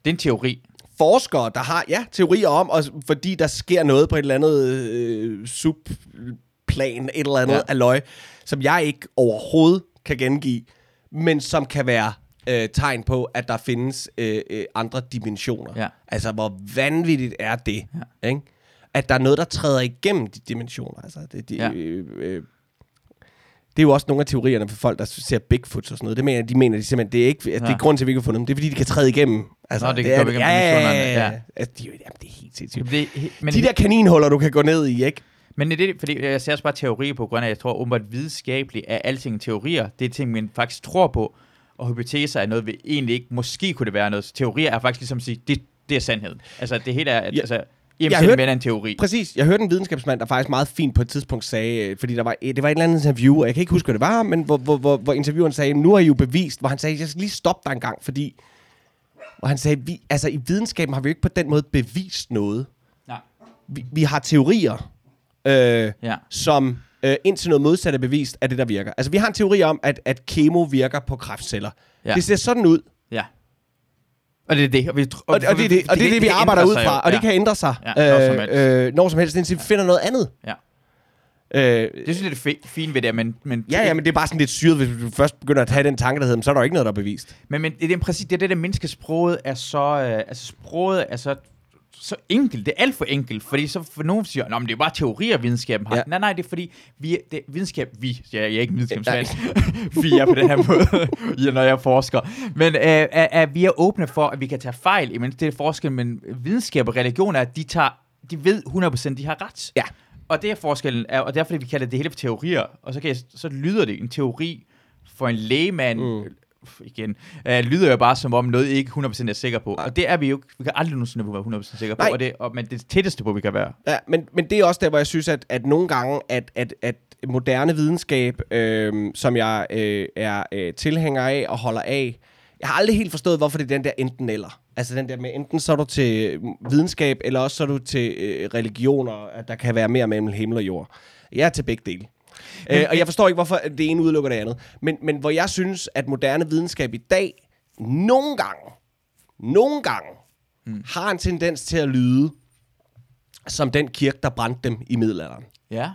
det er en teori. forskere, der har ja, teorier om, og fordi der sker noget på et eller andet øh, subplan, et eller andet ja. Ja. aløj, som jeg ikke overhovedet kan gengive, men som kan være øh, tegn på, at der findes øh, øh, andre dimensioner. Ja. Altså, hvor vanvittigt er det? Ja. Ikke? At der er noget, der træder igennem de dimensioner. Altså, det, de, Ja. øh, øh, det er jo også nogle af teorierne for folk, der ser Bigfoot og sådan noget. Det mener, de mener de simpelthen, det er ikke, at det er Ja. grunden til, at vi ikke har fundet dem. Det er, fordi de kan træde igennem. Altså, Nå, det kan er, gå igennem ja, ja, ja, ja. Altså, de, jamen, det er helt sindssygt. Det, men, De der kaninhuller, du kan gå ned i, ikke? men det er det, fordi jeg ser også bare teorier på grund af, at jeg tror åbenbart videnskabeligt er alting teorier. Det er ting, man faktisk tror på, og hypoteser er noget, vi egentlig ikke, måske kunne det være noget. Så teorier er faktisk ligesom at sige, det, det er sandheden. Altså det hele er, Ja. ja. Altså, Jeg jamen, hørte- en teori. Præcis. Jeg hørte en videnskabsmand, der faktisk meget fint på et tidspunkt sagde, øh, fordi der var, det var et eller andet interview, og jeg kan ikke huske, hvad det var, men hvor, hvor, hvor, hvor intervieweren sagde, nu har I jo bevist, hvor han sagde, jeg skal lige stoppe dig en gang, fordi... Og han sagde, vi, altså i videnskaben har vi jo ikke på den måde bevist noget. Nej. Vi, vi har teorier, øh, Ja. som øh, indtil noget modsat er bevist, er det, der virker. Altså vi har en teori om, at, at kemo virker på kræftceller. Ja. Det ser sådan ud. Og det er det. Og, vi, og, og, det, er det, og det er det, vi arbejder ud fra, og det kan ændre sig Ja, når som helst. øh, når som helst, indtil vi finder noget andet. Ja. Øh, Det synes jeg er det fe- fine ved det, men, men, Ja, ja, men det er bare sådan lidt syret, hvis du først begynder at have den tanke, der hedder, "Men så er der jo ikke noget, der er bevist. men, men det er præcis det, er det der menneskesproget er så, øh, altså sproget er så, så enkelt, det er alt for enkelt, fordi så for nogen siger, Nå, men det er bare teorier, videnskaben har. Ja. Nej, nej, det er fordi, vi er, det, videnskab, vi, ja, jeg er ikke en videnskabsmand, vi er på den her måde, ja, når jeg forsker, men øh, er, er, vi er åbne for, at vi kan tage fejl, men det er forskel mellem videnskab og religion, er, at de, tager, de ved 100% de har ret. Ja. Og det er forskellen, er, og derfor vi kalder det hele for teorier, og så, kan jeg, så lyder det en teori for en lægemand, mm. Igen, uh, lyder jo bare som om noget ikke 100% er sikker på. Og det er vi jo. Vi kan aldrig nogensinde være 100% sikre på, Nej. og det, og, men det tætteste på, vi kan være. Ja, men, men det er også der, hvor jeg synes, at, at nogle gange, at, at, at moderne videnskab, øh, som jeg øh, er øh, tilhænger af og holder af, jeg har aldrig helt forstået, hvorfor det er den der enten eller. Altså den der med, enten så er du til videnskab, eller også så er du til øh, religioner, at der kan være mere mellem himmel og jord. Jeg er til begge dele. Øh, og jeg forstår ikke, hvorfor det ene udelukker det andet. Men, men hvor jeg synes, at moderne videnskab i dag, nogle gange, nogle gange, mm. har en tendens til at lyde som den kirke, der brændte dem i middelalderen. Ja.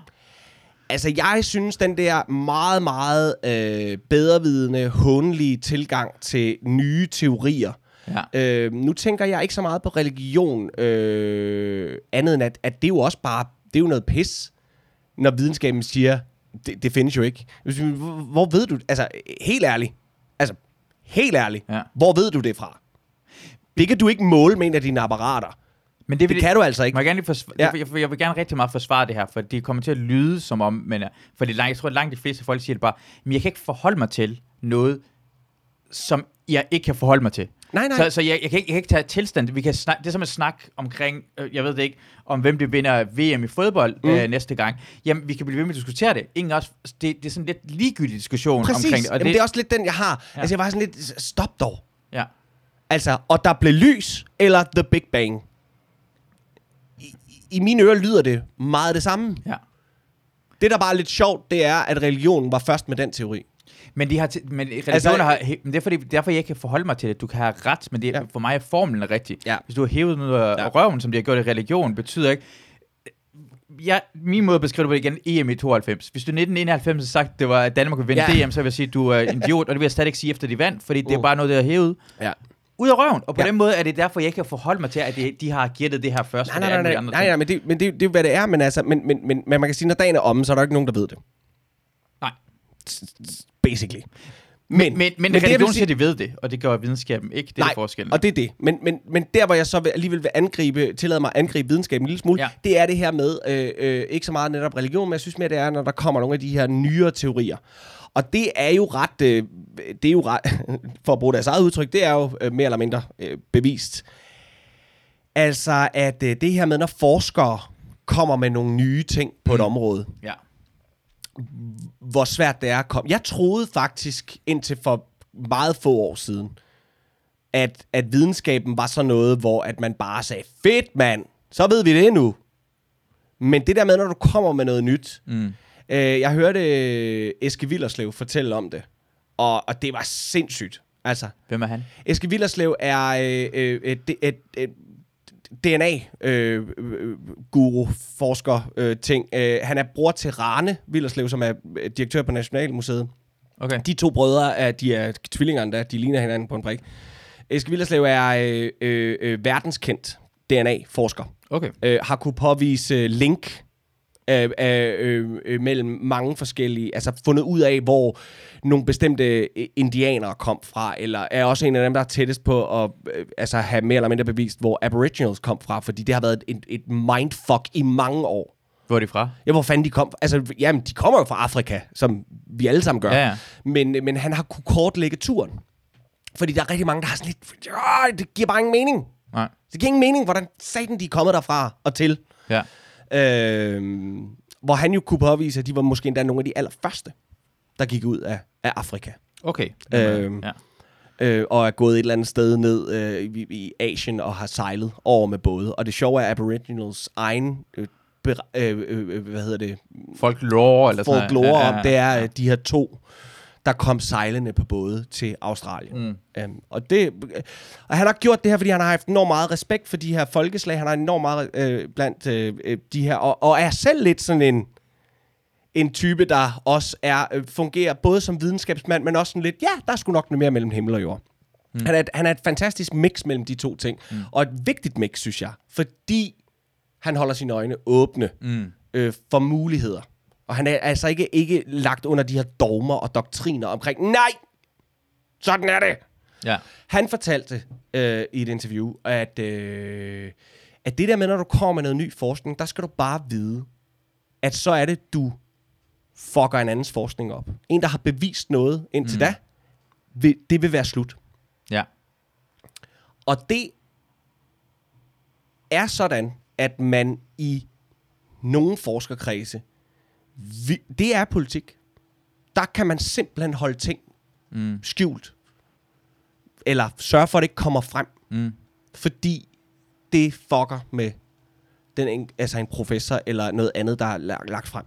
Altså, jeg synes, den der meget, meget øh, bedrevidende, håndelige tilgang til nye teorier, Ja. øh, nu tænker jeg ikke så meget på religion, øh, andet end at, at det er jo også bare det er jo noget pis, når videnskaben siger, det, det findes jo ikke. Hvor, ved du, altså helt ærligt, altså helt ærligt, Ja. hvor ved du det fra? Det kan du ikke måle med en af dine apparater. Men Det kan du altså ikke. Må jeg, gerne lige forsvare, Ja. jeg, jeg vil gerne rigtig meget forsvare det her, for det kommer til at lyde som om, men, for det jeg tror, at langt de fleste folk siger det bare, men jeg kan ikke forholde mig til noget, som jeg ikke kan forholde mig til. Nej, nej. Så, så jeg, jeg, kan ikke, jeg kan ikke tage tilstand. Vi kan snak, det er som at snakke omkring, øh, jeg ved det ikke, om hvem det vinder VM i fodbold Mm. øh, næste gang. Jamen, vi kan blive ved med at diskutere det. Ingen også, det, det er sådan lidt ligegyldig diskussion Præcis. omkring det. Jamen, det er også lidt den, jeg har. Ja. Altså, jeg var sådan lidt, stop dog. ja. Altså, og der blev lys, eller The Big Bang. I, i- I mine ører lyder det meget det samme. ja. Det, der bare er lidt sjovt, det er, at religionen var først med den teori. Men, de har t- men religioner Altså- altså, har, he- men det er fordi, derfor, jeg ikke kan forholde mig til det. Du kan have ret, men det, Ja. ja. for mig er formlen rigtig. Ja. Hvis du har hævet noget af Ja. røven, som de har gjort i religion, betyder ikke... Ja, min måde at beskrive det på det igen, EM i 92. Hvis du i 1991 havde sagt, det var, at Danmark ville vinde Ja. DM, så vil jeg sige, at du er en idiot, og det vil jeg stadig ikke sige, efter de vandt, fordi det Uh. er bare noget, der er hævet Ja. ud af røven. Og på Ja. den måde er det derfor, jeg ikke kan forholde mig til, at de, de har gættet det her først. Nej, nej, det er nej, nej, nej, andre nej, men, det, men det, det er hvad det er, men, altså, men, men, men, men man kan sige, når dagen er omme, så er der ikke nogen, der ved det. Nej. Basically. Men, men, men, men det, sige- siger, de ved det, og det gør videnskaben ikke. Det er Nej, det forskellen. Og det er det. Men, men, men der, hvor jeg så vil, alligevel vil angribe, tillade mig at angribe videnskaben en lille smule, ja. Det er det her med, øh, øh, ikke så meget netop religion, men jeg synes mere, det er, når der kommer nogle af de her nyere teorier. Og det er jo ret, øh, det er jo ret, for at bruge deres eget udtryk, det er jo øh, mere eller mindre øh, bevist. Altså, at øh, det her med, når forskere kommer med nogle nye ting på mm. et område, Ja. Hvor svært det er at komme. Jeg troede faktisk indtil for meget få år siden, at, at videnskaben var sådan noget, hvor at man bare sagde, fedt mand, så ved vi det nu. Men det der med, når du kommer med noget nyt. Mm. Øh, jeg hørte øh, Eske Villerslev fortælle om det, og, og det var sindssygt. Altså, Hvem er han? Eske Villerslev er øh, øh, et, et, et, et DNA-guru, forsker, øh, ting. Øh, han er bror til Rane Villerslev, som er øh, direktør på Nationalmuseet. Okay. De to brødre, er, de er tvillinger endda, de ligner hinanden på en prik. Eske Villerslev er øh, øh, øh, verdenskendt DNA-forsker. Okay. Øh, har kunne påvise link øh, øh, øh, øh, mellem mange forskellige, altså fundet ud af, hvor nogle bestemte øh, indianere kom fra, eller er også en af dem, der er tættest på at øh, altså have mere eller mindre bevist, hvor aboriginals kom fra, fordi det har været et, et mindfuck i mange år. Hvor er de fra? Ja, hvor fanden de kom fra? Altså, jamen, de kommer jo fra Afrika, som vi alle sammen gør. Ja, ja. Men, men han har kunne kortlægge turen. Fordi der er rigtig mange, der har sådan lidt, "Åh, det giver bare ingen mening. Nej. Det giver ingen mening, hvordan satan de er kommet derfra og til. Ja. Øhm, hvor han jo kunne påvise, at de var måske endda nogle af de allerførste, der gik ud af, af Afrika. Okay. Øhm, ja. Øh, og er gået et eller andet sted ned øh, i, i Asien og har sejlet over med både. Og det sjove er, Aboriginals egen, øh, ber- øh, øh, hvad hedder det, Folklore eller sådan folklore om, det er øh, de her to, der kom sejlende på både til Australien. Mm. Øhm, og, det, øh, og han har gjort det her, fordi han har haft enormt meget respekt for de her folkeslag. Han har enormt meget øh, blandt øh, øh, de her, og, og er selv lidt sådan en, en type, der også er, øh, fungerer både som videnskabsmand, men også sådan lidt, ja, der er sgu nok noget mere mellem himmel og jord. Mm. Han, er et, han er et fantastisk mix mellem de to ting. Mm. Og et vigtigt mix, synes jeg. Fordi han holder sine øjne åbne Mm. øh, for muligheder. Og han er altså ikke, ikke lagt under de her dogmer og doktriner omkring, nej, sådan er det. Ja. Han fortalte øh, i et interview, at, øh, at det der med, når du kommer med noget ny forskning, der skal du bare vide, at så er det, du fucker en andens forskning op. En, der har bevist noget indtil mm. da, vil, det vil være slut. Ja. Og det er sådan, at man i nogle forskerkredse, vi, det er politik. Der kan man simpelthen holde ting Mm. skjult. Eller sørge for, at det ikke kommer frem. Mm. Fordi det fucker med den, en- altså en professor eller noget andet, der er la- lagt frem.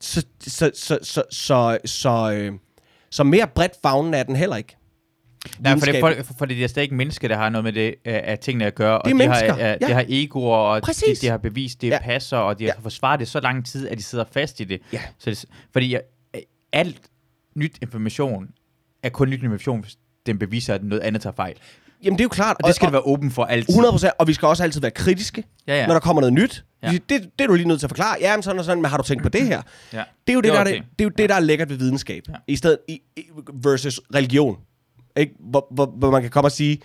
Så, så, så, så, så, så, øh, så mere bredt fagnen er den heller ikke. Nej, for det, for, for det er stadig ikke mennesker, der har noget med det, øh, at tingene at gøre. Det er og de mennesker, har, øh, ja. de har egoer, og de, Præcis. de har bevist, det Ja. passer, og de har Ja. forsvaret det så lang tid, at de sidder fast i det. Ja. Så det fordi jeg, alt nyt information er kun nyt information, hvis den beviser, at noget andet tager fejl. Jamen, det er jo klart. Og det skal det være åben for altid. 100%, og vi skal også altid være kritiske, Ja, ja. når der kommer noget nyt. Ja. Det, det er du lige nødt til at forklare. Ja, men sådan og sådan, men har du tænkt på det her? Ja. Det er jo det, Det er der, okay. det, det, er, jo det, der er lækkert ved videnskab. Ja. I stedet i, versus religion. Ikke? Hvor, hvor, hvor, man kan komme og sige,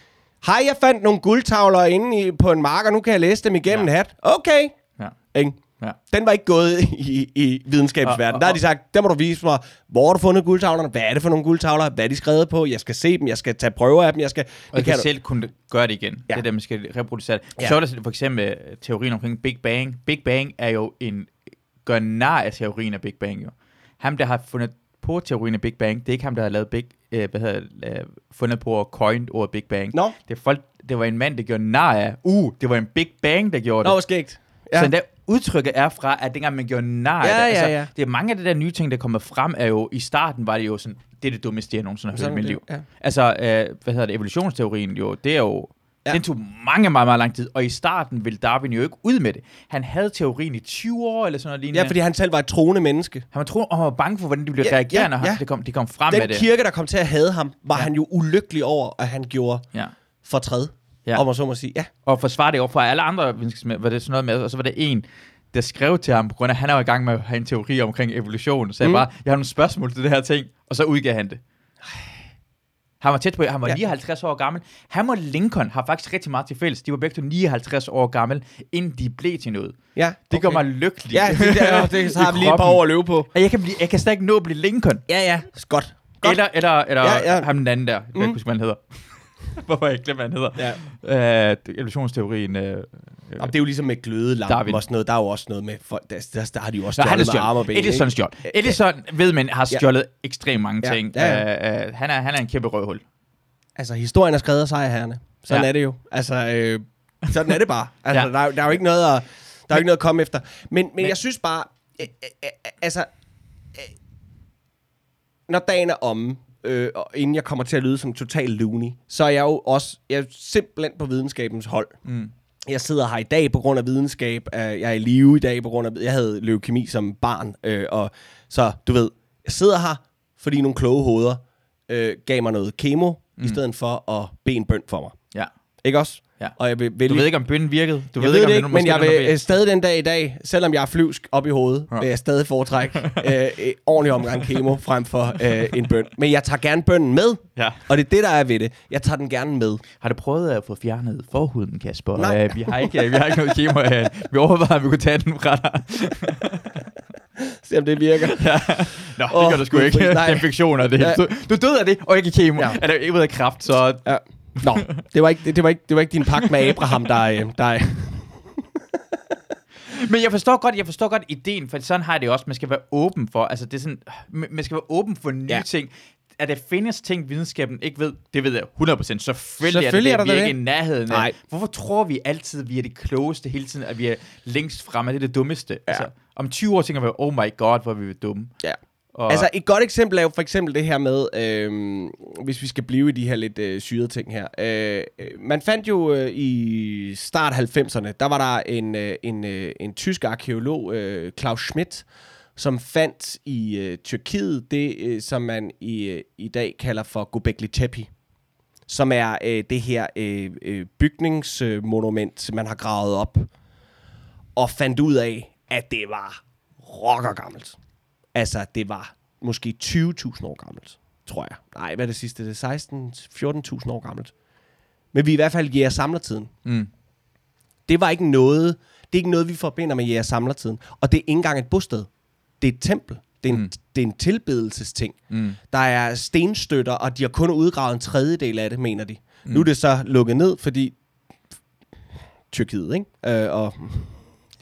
hej, jeg fandt nogle guldtavler inde i, på en mark, og nu kan jeg læse dem igennem Ja. hat. Okay. Ja. Ikke? Ja. Den var ikke gået i, i videnskabsverdenen. Der har de sagt, der må du vise mig, hvor har du fundet guldtavlerne? Hvad er det for nogle guldtavler? Hvad er de skrevet på? Jeg skal se dem, jeg skal tage prøver af dem, jeg skal... Og jeg kan du- selv kunne gøre det igen. Ja. Det er der, man skal reproducere det. Ja. Ja. Så er der for eksempel øh, teorien omkring Big Bang. Big Bang er jo en gør nar af teorien af Big Bang jo. Ham, der har fundet på teorien af Big Bang, det er ikke ham, der har lavet Big, øh, hvad hedder, øh, fundet på og coined ordet Big Bang. Nå, Det, er folk, det var en mand, der gjorde nar af. Uh, det var en Big Bang, der gjorde Nå, det. skægt. Ja. Så der udtrykket er fra, at dengang man gjorde nar Ja, det. Altså, ja, ja. Det er mange af de der nye ting, der kommer frem, er jo, i starten var det jo sådan, det er det dummeste, jeg nogensinde har hørt i mit liv. ja. Altså, øh, hvad hedder det, evolutionsteorien jo, det er jo, ja. Den tog mange, meget, meget lang tid, og i starten ville Darwin jo ikke ud med det. Han havde teorien i 20 år, eller sådan noget lignende. Ja, fordi han selv var et troende menneske. Han var, tro, og han var bange for, hvordan de ville Ja, reagere, ja, når ja. det kom, de kom frem med Den det. kirke, der kom til at hade ham, var Ja. han jo ulykkelig over, at han gjorde Ja. fortræd. Ja. Om man så må sige. Ja. Og forsvare det over fra alle andre videnskabsmænd, var det sådan noget med, og så var det en, der skrev til ham, på grund af, at han er i gang med at have en teori omkring evolution, så jeg Mm. bare, jeg har nogle spørgsmål til det her ting, og så udgav han det. Han var tæt på, han var Ja. 59 år gammel. Han og Lincoln har faktisk rigtig meget til fælles. De var begge to 59 år gammel, inden de blev til noget. ja Det okay. gør mig lykkelig. Ja, det, der, det, har vi lige et par år at løbe på. Og jeg kan, blive, jeg kan stadig ikke nå at blive Lincoln. Ja, ja. Godt. Godt. Eller, eller, eller Ja, ja. ham den anden der. Kan Mm. huske, hvad han hedder. Hvorfor jeg glemt, hvad han hedder? Ja. Øh, evolutionsteorien. Øh, øh, det er jo ligesom med glødelampen og sådan noget. Der er jo også noget med folk, der, der, der har de jo også Nå, stjålet med arme og ben. Edison ikke? stjålet. Edison, ved man, har Ja. stjålet ekstremt mange Ja. ting. Ja, Øh, øh, han, er, han er en kæmpe røvhul. Altså, historien er skrevet af sejrherrene. Sådan Ja. ja. er det jo. Altså, øh, sådan er det bare. Altså, Ja. ja. der, er, der er jo ikke noget at, der er jo ikke noget at komme efter. Men, men, Men- jeg synes bare, øh, øh, øh, altså, øh, når dagen er omme, øh, og inden jeg kommer til at lyde som total loony, så er jeg jo også, jeg er simpelthen på videnskabens hold. Mm. Jeg sidder her i dag på grund af videnskab. øh, Jeg er i live i dag på grund af... Jeg havde leukemi som barn. Øh, og så, du ved, jeg sidder her, fordi nogle kloge hoveder øh, gav mig noget kemo, mm. i stedet for at bede en bøn for mig. Ja. Ikke også? Ja. Og jeg vil vælge... Du ved ikke, om bønnen virkede? Du jeg ved, ikke, om det men jeg vil øh, stadig den dag i dag, selvom jeg er flyvsk op i hovedet, Ja. vil jeg stadig foretrække øh, øh, ordentlig omgang kemo frem for øh, en bøn. Men jeg tager gerne bønnen med, Ja. og det er det, der er ved det. Jeg tager den gerne med. Har du prøvet at få fjernet forhuden, Kasper? Nej. Øh, vi, har ikke, vi har ikke noget kemo. Øh, vi overvejer, at vi kunne tage den fra dig. Se om det virker. ja. Nå, det Åh, gør du sgu ikke. er infektioner. Det. Ja. Du, du døde af det, og ikke kemo. Ja. Er der ikke ud af kraft, så... Ja. Nå, det var, ikke, det, det, var ikke, det var ikke din pagt med Abraham, der, øh, der Men jeg forstår godt, jeg forstår godt ideen, for sådan har jeg det også. Man skal være åben for, altså det er sådan, man skal være åben for nye ja. Ting. At der findes ting, videnskaben ikke ved, det ved jeg 100%. Selvfølgelig, Selvfølgelig er er det, der vi er ikke i nærheden af. Nej. Hvorfor tror vi altid, vi er det klogeste hele tiden, at vi er længst fremme? Det er det dummeste. Ja. Altså, om 20 år tænker vi, oh my god, hvor er vi dumme. Ja. Og, Altså et godt eksempel er jo for eksempel det her med, øh, hvis vi skal blive i de her lidt øh, syrede ting her. Øh, øh man fandt jo øh, i start 90'erne, der var der en, øh, en, øh, en tysk arkeolog, øh, Klaus Schmidt, som fandt i øh, Tyrkiet det, øh, som man i, øh, i dag kalder for Göbekli Tepe. Som er øh, det her øh, øh, bygningsmonument, man har gravet op. Og fandt ud af, at det var rockergammelt. Altså, det var måske 20.000 år gammelt, tror jeg. Nej, hvad er det sidste? Det er 16-14.000 år gammelt. Men vi er i hvert fald jæger samlertiden. mm, Det var ikke noget, det er ikke noget, vi forbinder med jæger samlertiden. Og det er ikke engang et bosted. Det er et tempel. Det er en, Mm. det er en tilbedelsesting. mm, Der er stenstøtter, og de har kun udgravet en tredjedel af det, mener de. Mm. Nu er det så lukket ned, fordi Tyrkiet, ikke? Øh, og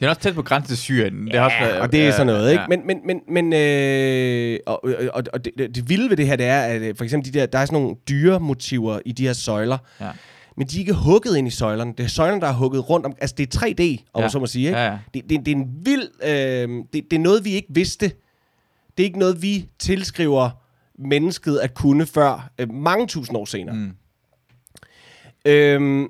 det er også tæt på grænsen til Syrien. Det er også, og det er sådan noget, ikke? Ja. Men, men, men, men øh, og, og, og det, det vilde ved det her, det er, at øh, for eksempel de der, der er sådan nogle dyremotiver i de her søjler, Ja. men de er ikke hugget ind i søjlerne. Det er søjlerne, der er hugget rundt om. Altså, det er 3D, om Ja. man så må sige, ikke? Ja, ja. Det, det, det er en vild... Øh, det, det er noget, vi ikke vidste. Det er ikke noget, vi tilskriver mennesket at kunne før øh, mange tusind år senere. Mm. Øhm,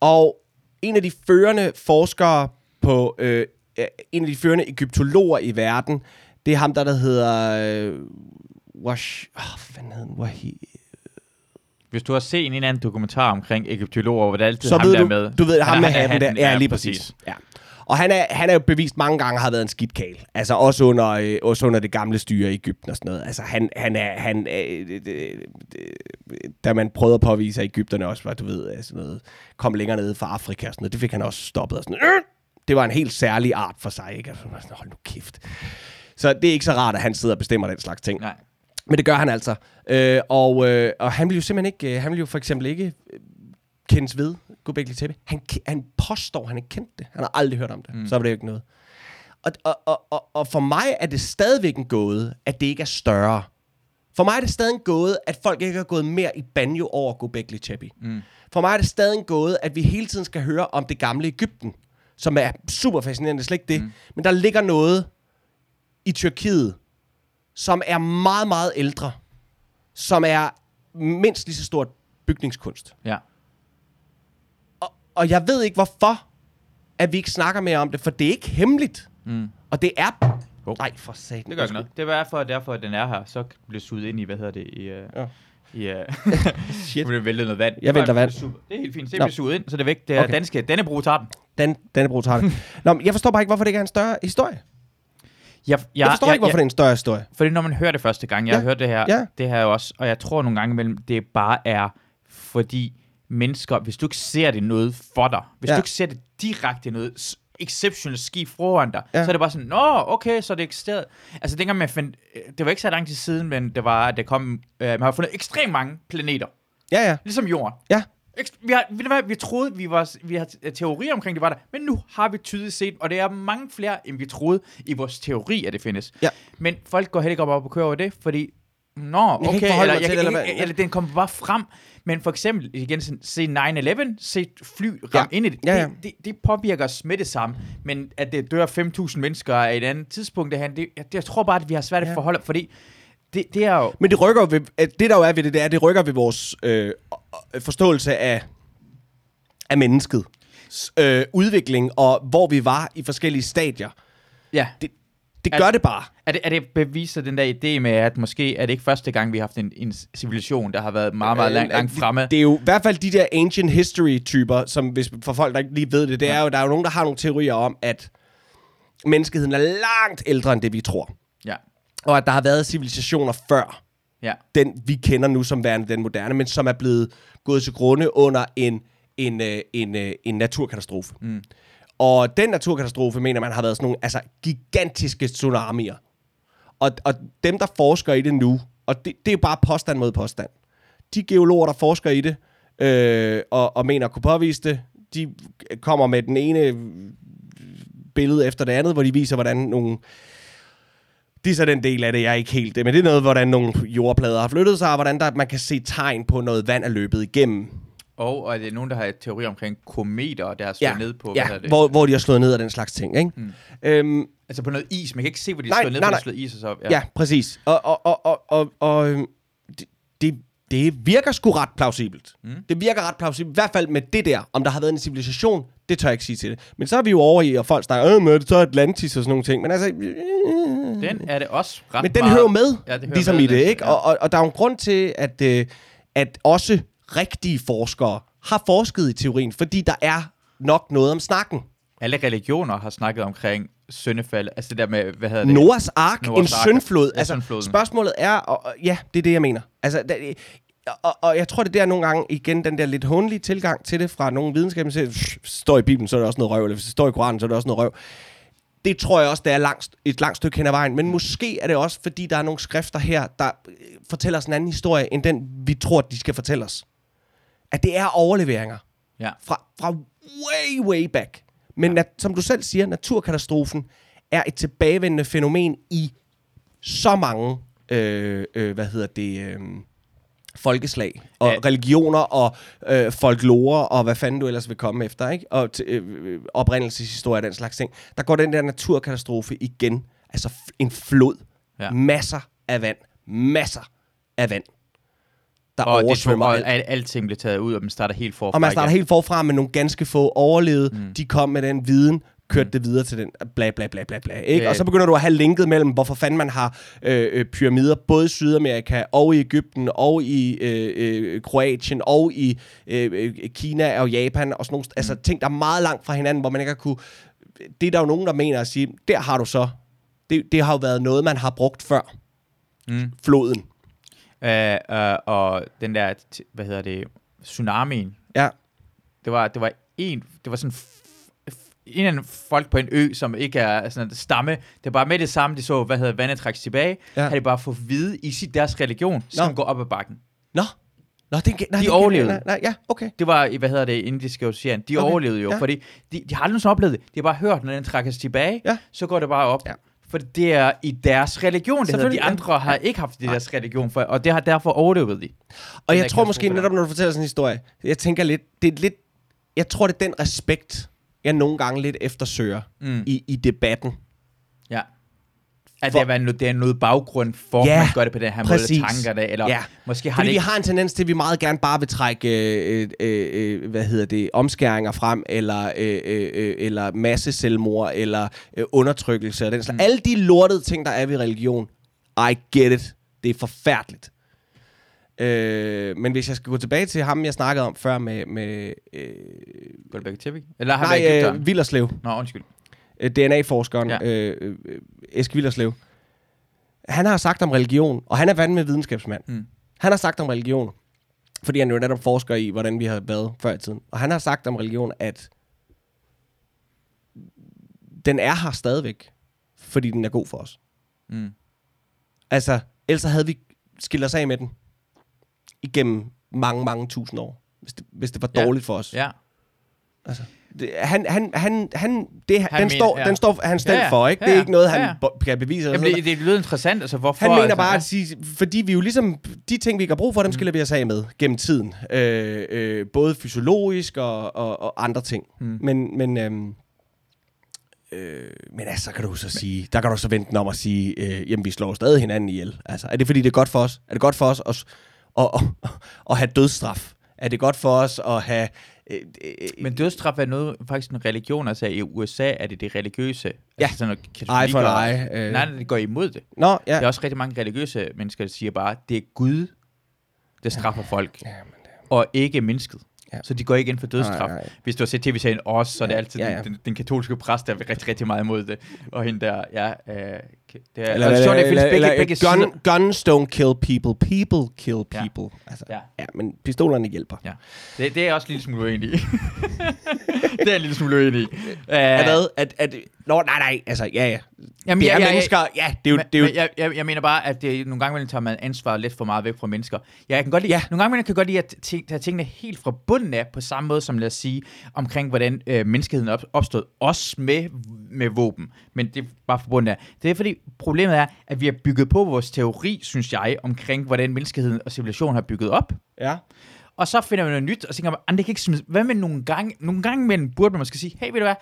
og en af de førende forskere på, øh, øh, en af de førende egyptologer i verden, det er ham, der, der hedder, øh, Wash, oh, hvad fanden hed han? Wahi, Hvis du har set en eller anden dokumentar omkring egyptologer, hvor det altid Så ham, ved der du, med. du ved, ham med hatten der. Ja, lige præcis. Ja. Og han er, han er jo bevist mange gange har været en skidt kæl. Altså også under, øh, også under det gamle styre i Ægypten og sådan noget. Altså han, han er, han, øh, øh, øh, da man prøvede at påvise, at Ægypterne også var, du ved, altså noget, kom længere ned fra Afrika og sådan noget, det fik han også stoppet og sådan øh! Det var en helt særlig art for sig, ikke? Altså, sådan, hold nu kæft. Så det er ikke så rart, at han sidder og bestemmer den slags ting. Nej. Men det gør han altså. Øh, og, øh, og han vil jo simpelthen ikke, øh, han vil jo for eksempel ikke øh, kendes ved Gobekli Tepe. Han, han påstår, han ikke kendte det. Han har aldrig hørt om det. Mm. Så var det jo ikke noget. Og, og, og, og, for mig er det stadigvæk en gåde, at det ikke er større. For mig er det stadig en gåde, at folk ikke har gået mere i banjo over Gobekli Tepe. Mm. For mig er det stadig en gåde, at vi hele tiden skal høre om det gamle Ægypten, som er super fascinerende, er slet ikke det. Mm. Men der ligger noget i Tyrkiet, som er meget, meget ældre, som er mindst lige så stort bygningskunst. Ja. Og, jeg ved ikke, hvorfor, at vi ikke snakker mere om det, for det er ikke hemmeligt. Mm. Og det er... Jo. Nej, for satan. Det gør ikke noget. Det er derfor, derfor, at den er her. Så bliver suget ind i, hvad hedder det, i... Uh, Ja. i uh, Shit. Nu bliver væltet noget vand. Jeg vælter Det er vand. Det er helt fint. Det bliver suget ind, så det er væk. Det er Okay. danske. Denne brug tager den. Den, denne brug tager det. Nå, men jeg forstår bare ikke, hvorfor det ikke er en større historie. Jeg, Jeg forstår ikke, hvorfor det er en større historie. Fordi når man hører det første gang, jeg Ja, har hørt det her, ja. det her også, og jeg tror nogle gange imellem, det bare er, fordi mennesker, hvis du ikke ser det noget for dig, hvis Ja. du ikke ser det direkte noget exceptionelt ski foran dig, Ja. så er det bare sådan, nå, okay, så er det eksisteret. Altså dengang man fandt, øh, det var ikke så lang tid siden, men det var, at det kom, øh, man har fundet ekstremt mange planeter, Ja, ja. ligesom jorden. Ja. Vi, har, ved du hvad, vi troede, vi, var, vi har teorier omkring, det var der, men nu har vi tydeligt set, og det er mange flere, end vi troede i vores teori, at det findes. Ja. Men folk går heller ikke op og kører over det, fordi, nå, kan okay, ikke eller, jeg, til kan det, eller ikke- hvad? eller den kommer bare frem. Men for eksempel, igen, se 9-11, se fly ramme Ja. ind i det, Ja, ja. det, det, det påvirker os med det samme. Men at det dør 5.000 mennesker af et andet tidspunkt, det, det, jeg, jeg tror bare, at vi har svært at Ja. forholde, fordi det, det er jo... Men det rykker ved, det der jo er ved det, det er, det rykker ved vores øh, øh, forståelse af, af mennesket. Øh, udvikling og hvor vi var i forskellige stadier. Ja. Det, det Er- gør det bare. Er det, er det beviser den der idé med, at måske er det ikke første gang, vi har haft en, en civilisation, der har været meget, meget langt, langt Øh, fremme? Det, er jo i hvert fald de der ancient history-typer, som hvis, for folk, der ikke lige ved det, det er Ja. jo, der er jo nogen, der har nogle teorier om, at menneskeheden er langt ældre, end det vi tror. Ja, Og at der har været civilisationer før, ja, den vi kender nu som værende den moderne, men som er blevet gået til grunde under en, en, øh, en, øh, en naturkatastrofe. Mm. Og den naturkatastrofe, mener man, har været sådan nogle altså, gigantiske tsunamier. Og, og dem, der forsker i det nu, og det, det er jo bare påstand mod påstand. De geologer, der forsker i det, øh, og, og mener at kunne påvise det, de kommer med den ene billede efter det andet, hvor de viser, hvordan nogle det er så den del af det, jeg er ikke helt det, men det er noget, hvordan nogle jordplader har flyttet sig, og hvordan der, man kan se tegn på noget vand er løbet igennem. Og, og er det nogen, der har et teori omkring kometer, der har slået ned på, hvad ja hedder det? hvor, hvor de har slået ned af den slags ting. Ikke? Mm. Øhm, Altså på noget is. Man kan ikke se, hvor de har slået ned, nej, nej. slået is og så op. ja. ja, præcis. Og, og, og, og, og, og øhm, det, det, det virker sgu ret plausibelt. Mm. Det virker ret plausibelt. I hvert fald med det der, om der har været en civilisation, det tør jeg ikke sige til det. Men så er vi jo over i, og folk snakker, øh, men er det så Atlantis og sådan nogle ting. Men altså, øh, Den er det også ret Men den meget. hører med, Ja, det hører ligesom med, i det, ikke? ja. Og, og, og der er jo en grund til, at, øh, at også rigtige forskere har forsket i teorien, fordi der er nok noget om snakken. Alle religioner har snakket omkring syndefald. Altså det der med, hvad hedder det? Noahs ark, Noahs en ark, syndflod. ja, Altså, syndfloden. spørgsmålet er, og, og, ja, det er det, jeg mener. Altså, der, og, og jeg tror, det er der nogle gange, igen, den der lidt hundlige tilgang til det fra nogle videnskaber, der siger, "Pff, hvis det står i Bibelen, så er det også noget røv, eller hvis det står i Koranen, så er det også noget røv. Det tror jeg også, det er langt, et langt stykke hen ad vejen. Men måske er det også, fordi der er nogle skrifter her, der øh, fortæller os en anden historie, end den, vi tror, de skal fortælle os. At det er overleveringer Ja. fra, fra way, way back. Men ja. nat, som du selv siger, naturkatastrofen er et tilbagevendende fænomen i så mange, øh, øh, hvad hedder det, øh, folkeslag og Ja. religioner og øh, folklore og hvad fanden du ellers vil komme efter, ikke? Og t- øh, oprindelseshistorie og den slags ting. Der går den der naturkatastrofe igen. Altså en flod. Ja. Masser af vand. Masser af vand. Der Og, det oversvømmer og alt. al, alting blev taget ud, og man starter helt forfra Og man starter igen. helt forfra med nogle ganske få overlevede. Mm. De kom med den viden, kørte det videre til den, bla bla bla bla bla, ikke? Ja. Og så begynder du at have linket mellem, hvorfor fanden man har øh, øh, pyramider, både i Sydamerika, og i Ægypten, og i øh, øh, Kroatien, og i øh, øh, Kina og Japan, og sådan nogle, altså ting, der er meget langt fra hinanden, hvor man ikke har kunne, det er der jo nogen, der mener at sige, der har du så, det, det har jo været noget, man har brugt før, Mm. floden. Øh, øh, og den der, hvad hedder det, tsunamien, Ja, det var, det var en, det var sådan en anden folk på en ø, som ikke er sådan en stamme. Det var bare med det samme, de så, hvad hedder vandet trække tilbage, Ja. havde de bare fået vide i sit deres religion, som Nå. går op ad bakken. Nå. Nå, det, nej, De overlevede. Nej, nej, ja, okay. Det var, i, hvad hedder det, indiske ocean. De Okay, overlevede jo, ja. fordi de, de har aldrig nogensinde oplevet det. De har bare hørt, når den trækker sig tilbage, Ja. så går det bare op. Ja. For det er i deres religion, det De ja. andre har ikke haft det i deres religion, for, og det har derfor overlevet de. Og jeg tror måske netop, når du fortæller sådan en historie, jeg tænker lidt, det er lidt, jeg tror, det er den respekt, jeg nogle gange lidt eftersøger Mm. i, i debatten. Ja. At For- det, er, noget, det er noget baggrund for, Ja, man gør det på den her præcis. måde, tanker det, eller Ja. måske har Fordi det vi ikke... har en tendens til, at vi meget gerne bare vil trække, øh, øh, øh, hvad hedder det, omskæringer frem, eller, øh, øh, øh, eller masse selvmord, eller øh, undertrykkelse og den slags. Mm. Alle de lortede ting, der er ved religion, I get it. Det er forfærdeligt. Øh, men hvis jeg skal gå tilbage til ham, jeg snakkede om før med... med øh, til, ikke? Eller har nej, vi ikke øh, Villerslev. Nå, undskyld. Øh, DNA-forskeren, ja. Ja. øh, øh, Eske Villerslev, han har sagt om religion, og han er vand med videnskabsmand. Mm. Han har sagt om religion, fordi han jo netop forsker i, hvordan vi har været før i tiden. Og han har sagt om religion, at den er her stadigvæk, fordi den er god for os. Mm. Altså, ellers havde vi skilt os af med den igennem mange, mange tusind år, hvis det, hvis det var Ja. dårligt for os. Ja. Altså, han, han, han, han, det, han den, mener- står, ja. den står han selv Ja, for, ikke? Det er ikke noget, han Ja, kan bevise. Jamen, det, det lyder interessant, altså hvorfor... han mener altså, bare ja. at sige, fordi vi jo ligesom, de ting, vi ikke har brug for, dem skiller vi os af med gennem tiden. Øh, øh, både fysiologisk og, og, og andre ting. Mm. Men, men, øhm, øh, men altså, så kan du så sige, der kan du så vente om at sige, øh, jamen vi slår stadig hinanden ihjel. Altså, er det fordi, det er godt for os? Er det godt for os at, at, at, at have dødsstraf? Er det godt for os at have... Øh, øh, Men dødsstraf er noget, faktisk en religion, altså i USA er det det religiøse. Ja. Altså sådan noget eye for eye. Øh. Nej, nej, det går imod det. Nå, ja. Der er også rigtig mange religiøse mennesker, der siger bare, det er Gud, der straffer folk, Ja, men og ikke mennesket. Ja. Så de går ikke ind for dødsstraf. Nej, nej. Hvis du har set tv-serien Os, så er det altid Ja, ja, ja. ja. Den, den, den katolske præst, der er rigtig, rigtig meget imod det. Og hende der, ja, øh, det er, Eller, eller, og sjovt, det findes eller, begge gun, sider. guns don't kill people, people kill Ja. people. Altså, Ja. ja, men pistolerne hjælper. Ja. Det, det er jeg også en lille smule uenig i. det er jeg en lille smule uenig i. Uh, hvad? At, at, nå, nej, nej, altså, ja, ja. Jamen, det jeg- er jeg- mennesker, ja, det er jo... men, Det er jo jeg, jeg, jeg mener bare, at det, nogle gange imellem tager man ansvar lidt for meget væk fra mennesker. Ja, jeg kan godt lide, Ja. ja. Nogle gange imellem kan jeg godt lide at tage tingene helt fra bunden af, på samme måde som lad os sige, omkring hvordan øh, menneskeheden op, opstod, også med, med våben. Men det er bare fra bunden af. Det er fordi, problemet er, at vi har bygget på vores teori, synes jeg, omkring hvordan menneskeheden og civilisationen har bygget op. ja. Og så finder vi noget nyt, og så tænker man, "Ah, det kan ikke smides. Hvad med nogle gange, nogle gange mellem burde man måske sige, hey, ved du hvad,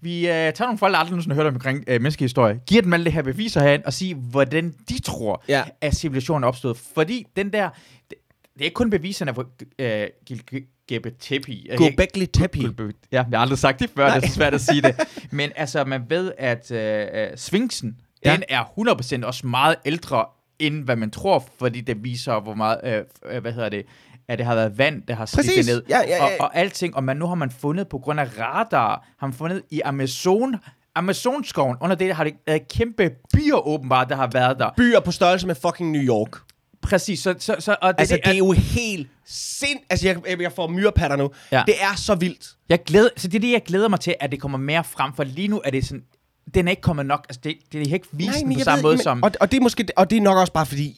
vi øh, tager nogle folk, der aldrig nogensinde har hørt omkring øh, menneskehistorie, giver dem alle det her beviser herhen, og sige, hvordan de tror, Ja. at civilisationen er opstået. Fordi den der, det, det er ikke kun beviserne på øh, Gilgebetepi. Gobekli Tepe. Ja, jeg har aldrig sagt det før, Nej. det er så svært at sige det. Men altså, man ved, at øh, øh, Sphinxen, Ja. den er 100% også meget ældre, end hvad man tror, fordi det viser, hvor meget, øh, øh, hvad hedder det, at det har været vand, der har slidt ned. Ja, ja, ja. Og, og alting, og man nu har man fundet på grund af radar, har man fundet i Amazon, Amazonskoven, under det har det været kæmpe byer åbenbart, der har været der. Byer på størrelse med fucking New York. Præcis, så, så, så og det, Altså, det, det er jo helt sind... Altså, jeg, jeg får myrepatter nu. Ja. Det er så vildt. Jeg glæder, så det er det, jeg glæder mig til, at det kommer mere frem, for lige nu er det sådan, den er ikke kommet nok, altså det, det er ikke vist den på samme ved- måde men- som... Og, og, det er måske, og det er nok også bare fordi,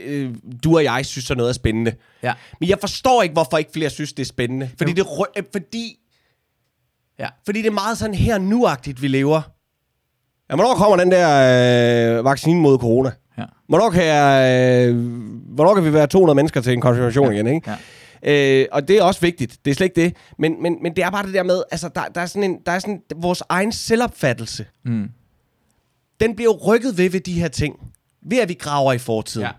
øh, du og jeg synes, sådan noget er spændende. Ja. Men jeg forstår ikke, hvorfor ikke flere synes, det er spændende. Fordi, det, øh, fordi, Ja. fordi det er meget sådan her nu-agtigt, vi lever. Ja, hvornår kommer den der øh, vaccine mod corona? Ja. Hvornår kan, jeg, øh, hvornår kan vi være 200 mennesker til en konfirmation igen, ikke? Ja. Øh, og det er også vigtigt. Det er slet ikke det. Men, men, men det er bare det der med, altså, der, der er sådan en, der er sådan vores egen selvopfattelse. Mm. Den bliver jo rykket ved ved de her ting. Ved at vi graver i fortiden. Ja.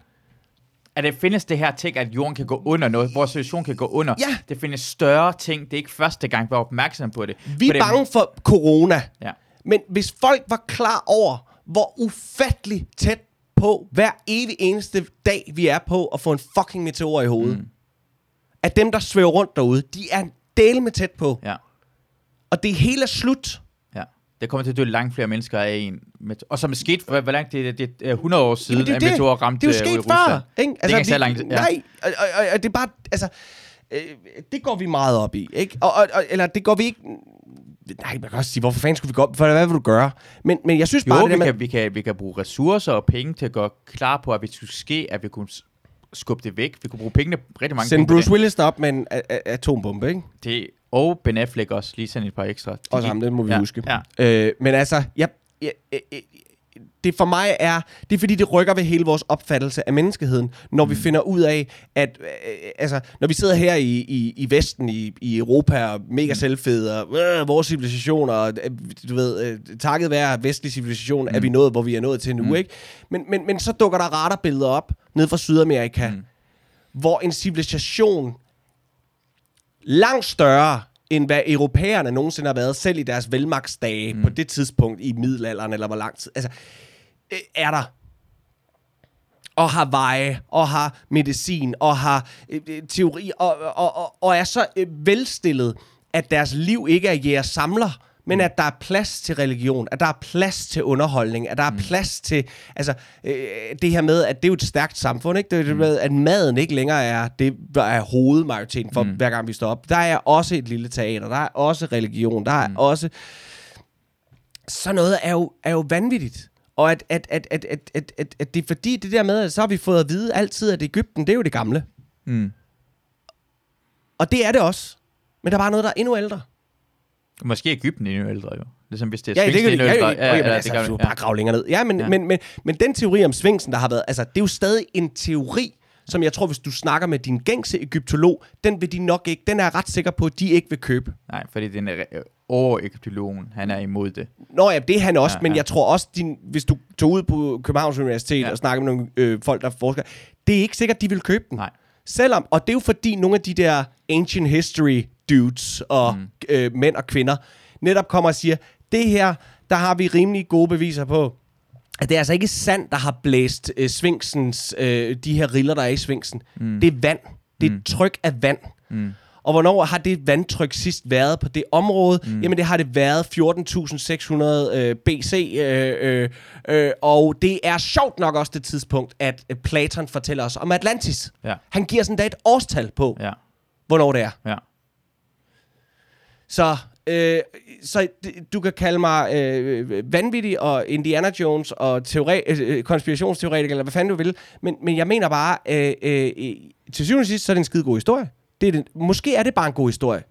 at det findes det her ting, at jorden kan gå under noget, vores situation kan gå under. Ja. Det findes større ting. Det er ikke første gang, vi er opmærksom på det. Vi er det- bange for corona. Ja. Men hvis folk var klar over, hvor ufattelig tæt på hver evig eneste dag, vi er på at få en fucking meteor i hovedet. Mm. At dem, der svæver rundt derude, de er del med tæt på. Ja. Og det hele er slut. Ja. Det kommer til at dø langt flere mennesker af en. Og som er sket, hvor, hvor langt det, det, det er 100 år siden, Jamen, at meteor ramte det er jo øh, sket før. Ikke? det er ikke så langt. vi, Ja. Nej, og, og, og, det er bare, altså, øh, det går vi meget op i, ikke? Og, og, og, eller det går vi ikke, nej, man kan også sige, hvorfor fanden skulle vi gå op, for hvad vil du gøre? Men, men jeg synes bare, Jo, det der vi med, kan, vi, kan, vi kan bruge ressourcer og penge til at gøre klar på, at hvis det skulle ske, at vi kunne skubbe det væk. Vi kunne bruge pengene, rigtig mange sende penge Bruce. Willis op med en atombombe, ikke? det. Og Ben Affleck også, lige sådan et par ekstra. De gik- ham, det må vi ja, huske. Ja. Øh, men altså, jeg, jeg, jeg, det for mig er, det er fordi, det rykker ved hele vores opfattelse af menneskeheden, når mm. vi finder ud af, at øh, altså, når vi sidder her i, i, i Vesten, i, i Europa, og mega mm. selvfede, og øh, vores civilisation, og øh, du ved, øh, takket være vestlig civilisation, mm. er vi nået, hvor vi er nået til nu, mm. ikke? Men, men, men så dukker der radarbilleder op, ned fra Sydamerika, mm. hvor en civilisation langt større, end hvad europæerne nogensinde har været, selv i deres velmagtsdage mm. på det tidspunkt i middelalderen, eller hvor lang tid, altså, øh, er der. Og har veje, og har medicin, og har øh, øh, teori, og, og, og, og er så øh, velstillet, at deres liv ikke er jæger samler, men at der er plads til religion, at der er plads til underholdning, at der er plads til, altså, øh, det her med, at det er jo et stærkt samfund, ikke? Det er det med, at maden ikke længere er det, der er hovedmajoriteten for, mm. hver gang vi står op. Der er også et lille teater, der er også religion, der er mm. også... Sådan noget er jo, er jo vanvittigt. Og at, at, at, at, at, at, at, at det er fordi det der med, at så har vi fået at vide altid, at Ægypten, det er jo det gamle. Mm. Og det er det også. Men der er bare noget, der er endnu ældre. Måske Ægypten endnu ældre, jo. Ligesom hvis det er Ja, Sphinxen det. endnu ældre. ja, ja, ja, ja, altså, det du kan bare grave længere ned. Ja, men, Ja. Men, men, men den teori om Sphinxen, der har været, altså, det er jo stadig en teori, som jeg tror, hvis du snakker med din gængse egyptolog, den vil de nok ikke, den er jeg ret sikker på, at de ikke vil købe. Nej, fordi den er over egyptologen. Han er imod det. Nå ja, det er han også, Ja, men ja. jeg tror også, din, hvis du tog ud på Københavns Universitet ja. og snakker med nogle øh, folk, der forsker, det er ikke sikkert, de vil købe den. Nej. Selvom, og det er jo fordi nogle af de der ancient history dudes og mm. øh, mænd og kvinder netop kommer og siger, det her, der har vi rimelig gode beviser på, at det er altså ikke sand, der har blæst øh, sfinksens, øh, de her riller, der er i sfinksen. Mm. Det er vand. Det er et tryk af vand. Mm. Og hvornår har det vandtryk sidst været på det område? Mm. Jamen det har det været 14.600 øh, BC, øh, øh, øh, og det er sjovt nok også det tidspunkt, at øh, Platon fortæller os om Atlantis. Ja. Han giver sådan da et årstal på, Ja. hvornår det er. Ja. Så, øh, så du kan kalde mig øh, vanvittig og Indiana Jones og teore- øh, konspirationsteoretiker, eller hvad fanden du vil. Men, men jeg mener bare, øh, øh, øh, til syvende og sidst, så er det en skide god historie. Det er det, måske er det bare en god historie.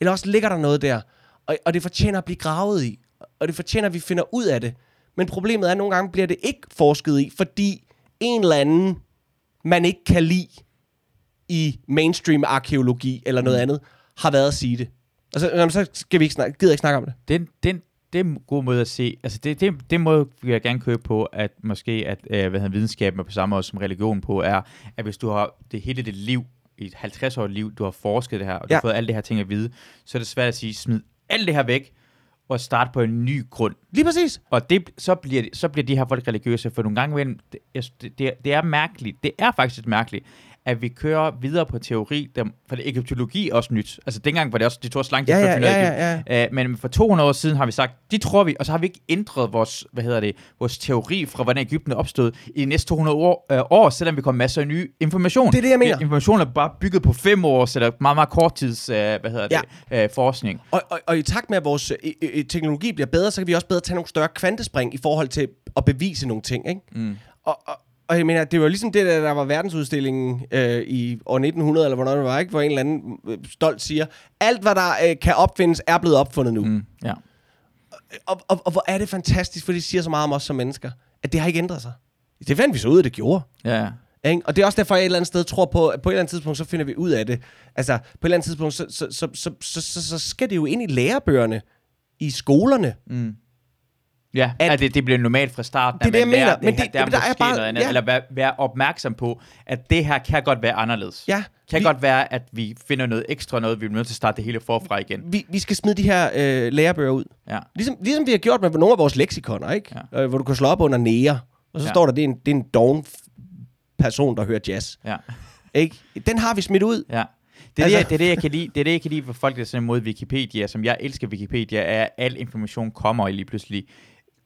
Eller også ligger der noget der. Og, og det fortjener at blive gravet i. Og det fortjener, at vi finder ud af det. Men problemet er, at nogle gange bliver det ikke forsket i, fordi en eller anden, man ikke kan lide i mainstream arkeologi eller noget andet, har været at sige det. Og så, jamen, så skal vi ikke snakke, gider ikke snakke om det. Den, den, det er en god måde at se. Altså, det, det, det måde vil jeg gerne købe på, at måske at øh, hvad hedder, videnskaben er på samme måde som religion på, er, at hvis du har det hele dit liv, i et 50 år liv, du har forsket det her, og du Ja. har fået alle det her ting at vide, så er det svært at sige, smid alt det her væk, og starte på en ny grund. Lige præcis. Og det, så, bliver, så bliver de her folk religiøse, for nogle gange imellem, det, det, det er mærkeligt, det er faktisk mærkeligt, at vi kører videre på teori, der, for det egyptologi er også nyt. Altså dengang var det også, det tog også lang tid Ja, ja, ja, Egypt. Øh, men for 200 år siden har vi sagt, de tror vi, og så har vi ikke ændret vores, hvad hedder det, vores teori fra, hvordan Ægypten er opstået i de næste 200 år, øh, år selvom vi kommer masser af ny information. Det er det, jeg mener. Information er bare bygget på fem år, så der er meget, meget kort tids, øh, hvad hedder Ja. det, øh, forskning. Og, og, og i takt med, at vores øh, øh, teknologi bliver bedre, så kan vi også bedre tage nogle større kvantespring i forhold til at bevise nogle ting. Ikke? Mm. Og, og, og jeg mener, det var ligesom det, der, der var verdensudstillingen øh, i år 1900, eller hvornår det var, ikke? hvor en eller anden øh, stolt siger, alt hvad der øh, kan opfindes, er blevet opfundet nu. Mm. Ja. Og, og, og hvor er det fantastisk, for det siger så meget om os som mennesker, at det har ikke ændret sig. Det fandt vi så ud af, det gjorde. Ja, ja. Ikke? Og det er også derfor, jeg et eller andet sted tror på, at på et eller andet tidspunkt, så finder vi ud af det. Altså, på et eller andet tidspunkt, så, så, så, så, så, så, så skal det jo ind i lærebøgerne, i skolerne. Mm. Ja, At- at, det, det bliver normalt fra starten, Det at det, lærer mener, det men her, det- der er der er måske bare- noget andet, ja. eller være, være opmærksom på, at det her kan godt være anderledes. Ja, Kan vi- godt være, at vi finder noget ekstra noget, vi er nødt til at starte det hele forfra igen. Vi, vi skal smide de her øh, lærebøger ud. Ja. Ligesom, ligesom vi har gjort med nogle af vores leksikoner, ikke? Ja. Øh, hvor du kan slå op under nære, og så ja. Står der, det er en, det er en doven person, der hører jazz. Ja. Ikke? Den har vi smidt ud. Ja. Det er, altså, det, det, er det, jeg kan lide. Det er det, jeg kan lide for folk, der er sådan imod Wikipedia, som jeg elsker Wikipedia, er, at al information kommer lige pludselig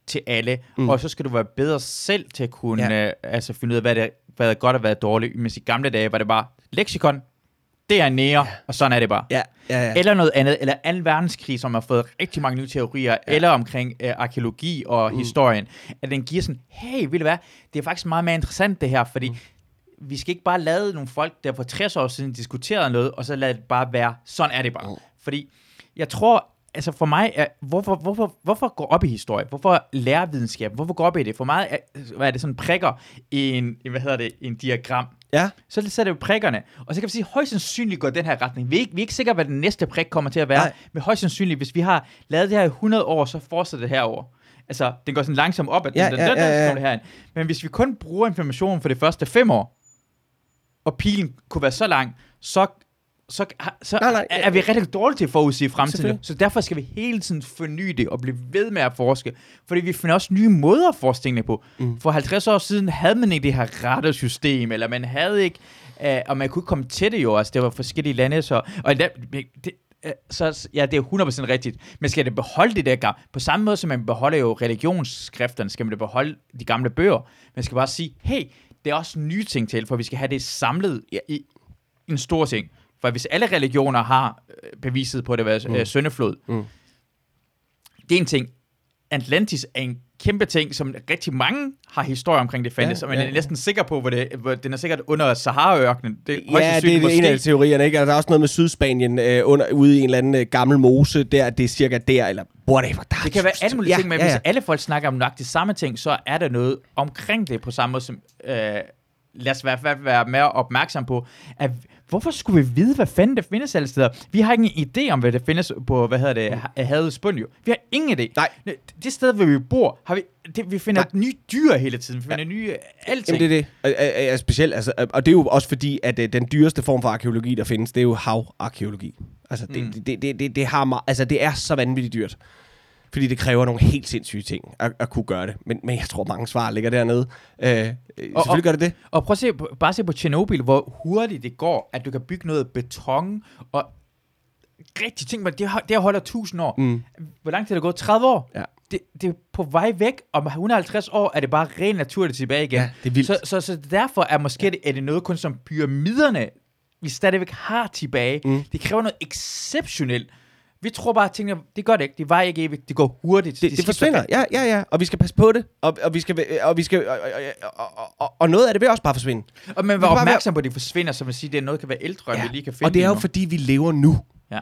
til alle. Mm. Og så skal du være bedre selv til at kunne Ja. øh, altså finde ud af, hvad, det, hvad er godt og hvad er dårligt. Mens i gamle dage var det bare leksikon, det er nære, ja. og sådan er det bare. Ja, ja, ja. Eller noget andet, eller 2. verdenskrig, som har fået rigtig mange nye teorier, ja. eller omkring øh, arkeologi og mm. historien, at den giver sådan, hey, ved du hvad, det er faktisk meget mere interessant det her, fordi mm. vi skal ikke bare lade nogle folk, der for 60 år siden diskuterede noget, og så lade det bare være, sådan er det bare. Mm. Fordi jeg tror, altså for mig, er, hvorfor, hvorfor, hvorfor gå op i historie? Hvorfor lære videnskab? Hvorfor gå op i det? For mig er, hvad er det sådan prikker i en, i, hvad hedder det, en diagram. ja. Så sætter vi prikkerne, og så kan vi sige, højst sandsynligt går den her retning. Vi er ikke, vi er ikke sikre, hvad den næste prik kommer til at være, Nej. Men højst sandsynligt, hvis vi har lavet det her i 100 år, så fortsætter det herover. Altså, den går sådan langsomt op, at Ja, den, den, ja, den, den, ja, ja. så det herind. Men hvis vi kun bruger informationen for de første fem år, og pilen kunne være så lang, så, så, så Nej, nej, er, er vi rigtig dårlige til at forudsige fremtiden. Så derfor skal vi hele tiden forny det og blive ved med at forske. Fordi vi finder også nye måder at forske tingene på. Mm. For 50 år siden havde man ikke det her radarsystem, eller man havde ikke, øh, og man kunne ikke komme til det jo. Altså, det var forskellige lande, så... Og det, det, øh, så ja, det er 100% rigtigt. Men skal det beholde det der gamle? På samme måde som man beholder jo religionsskrifterne, skal man det beholde de gamle bøger. Man skal bare sige, hey, det er også nye ting til, for vi skal have det samlet i, i en stor ting. For hvis alle religioner har øh, beviset på det, hvad mm. søndeflod, Mm. det er en ting. Atlantis er en kæmpe ting, som rigtig mange har historie omkring det fandtes, Ja, og man ja, er næsten sikker på, hvor det, hvor den er sikkert under Sahara-ørkenen. Det er Ja, det er en af måske- teorierne, ikke? Og der er også noget med Sydspanien øh, under, ude i en eller anden øh, gammel mose, der, det er cirka der, eller whatever. Der er Det kan være alle mulige ja, ting, men ja, ja. hvis alle folk snakker om nok de samme ting, så er der noget omkring det på samme måde som... Øh, lad os i hvert fald være mere opmærksom på, at hvorfor skulle vi vide, hvad fanden der findes alle steder? Vi har ikke en idé om, hvad der findes på, hvad hedder det, ha- havets bund jo. Vi har ingen idé. Nej. Det sted, hvor vi bor, har vi, det, vi finder Nej. nye dyr hele tiden. Vi finder nye alting. Jamen, det er det. Og, og, og, specielt, altså, og det er jo også fordi, at øh, den dyreste form for arkeologi, der findes, det er jo havarkeologi. Altså, det, Mm. det, det, det, det, det, har meget, altså, det er så vanvittigt dyrt. Fordi det kræver nogle helt sindssyge ting at, at kunne gøre det. Men, men jeg tror, mange svar ligger dernede. Øh, øh, selvfølgelig gør det det. Og prøv at se, bare se på Tjernobyl, hvor hurtigt det går, at du kan bygge noget beton, og rigtig ting, men det, det holder 1000 år. Mm. Hvor lang tid er det gået? 30 år? Ja. Det, det er på vej væk, og om 150 år er det bare rent naturligt tilbage igen. Ja, det er vildt. Så, så, så derfor er måske det, er det noget kun som pyramiderne, vi stadigvæk har tilbage. Mm. Det kræver noget exceptionelt. Vi tror bare, at tingene, det gør det ikke. Det var ikke evigt. Det går hurtigt. Det, det skifter forsvinder, ja, ja, ja. Og vi skal passe på det. Og, og vi skal, og, vi skal, og, og, og, og, og noget af det vil også bare forsvinde. Og man var opmærksom på, at det forsvinder, som at sige, det er noget, der kan være ældre, end vi lige kan finde og det er jo lige nu. fordi, vi lever nu. Ja.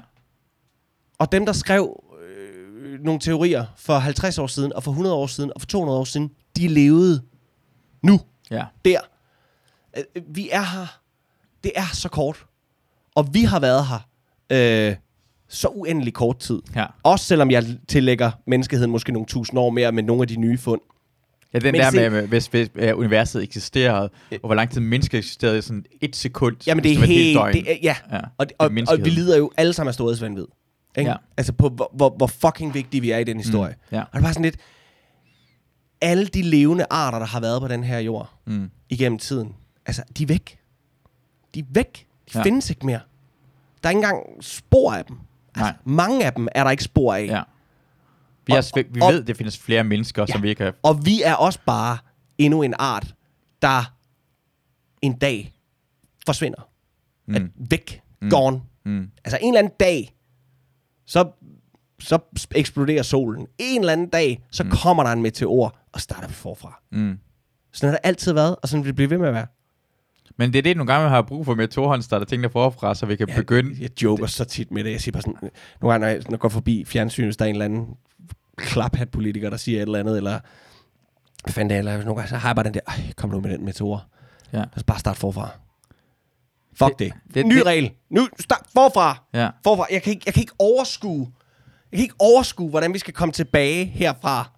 Og dem, der skrev øh, nogle teorier for 50 år siden, og for 100 år siden, og for 200 år siden, de levede nu, Ja. der. Øh, Vi er her. Det er så kort. Og vi har været her øh, så uendelig kort tid. Ja. Også selvom jeg tillægger menneskeheden måske nogle tusind år mere med nogle af de nye fund. Ja, den Men der se- med, hvis, hvis uh, universet eksisterede, og hvor lang tid mennesker eksisterede, sådan et sekund. Jamen det er helt... Det ja. ja. Og, og, og, menneskehed. vi lider jo alle sammen af storhedsvandvid. Ikke? Ja. Altså på, hvor, hvor, hvor fucking vigtige vi er i den historie. Ja. Og det er bare sådan lidt... Alle de levende arter, der har været på den her jord Mm. igennem tiden, altså, de er væk. De er væk. De. Ja. findes ikke mere. Der er ikke engang spor af dem. Altså, Nej. mange af dem er der ikke spor af. Ja. Vi, er, Og- vi og- ved, det findes flere mennesker, Ja. som vi ikke har... Og vi er også bare endnu en art, der en dag forsvinder. Mm. Er Mm. væk. Mm. Gone. Mm. Altså en eller anden dag, så, så eksploderer solen. En eller anden dag, så mm. kommer der en meteor, og starter vi forfra. Mm. Sådan har det altid været, og sådan vil det blive ved med at være. Men det er det, nogle gange vi har brug for med tohåndstarter tingene forfra, så vi kan Jeg, begynde... jeg joker så tit med det. Jeg siger bare sådan, nogle gange, når jeg, når jeg går forbi fjernsynet, hvis der er en eller anden klaphat-politiker, der siger et eller andet, eller hvad fanden det er, eller nogle gange, så har jeg bare den der, kom nu med den meteor. Ja. Lad os bare starte forfra. Fuck det. Det- det, det- Ny det- regel. Nu start forfra. Ja. Forfra. Jeg kan, ikke, jeg kan ikke overskue, jeg kan ikke overskue, hvordan vi skal komme tilbage herfra.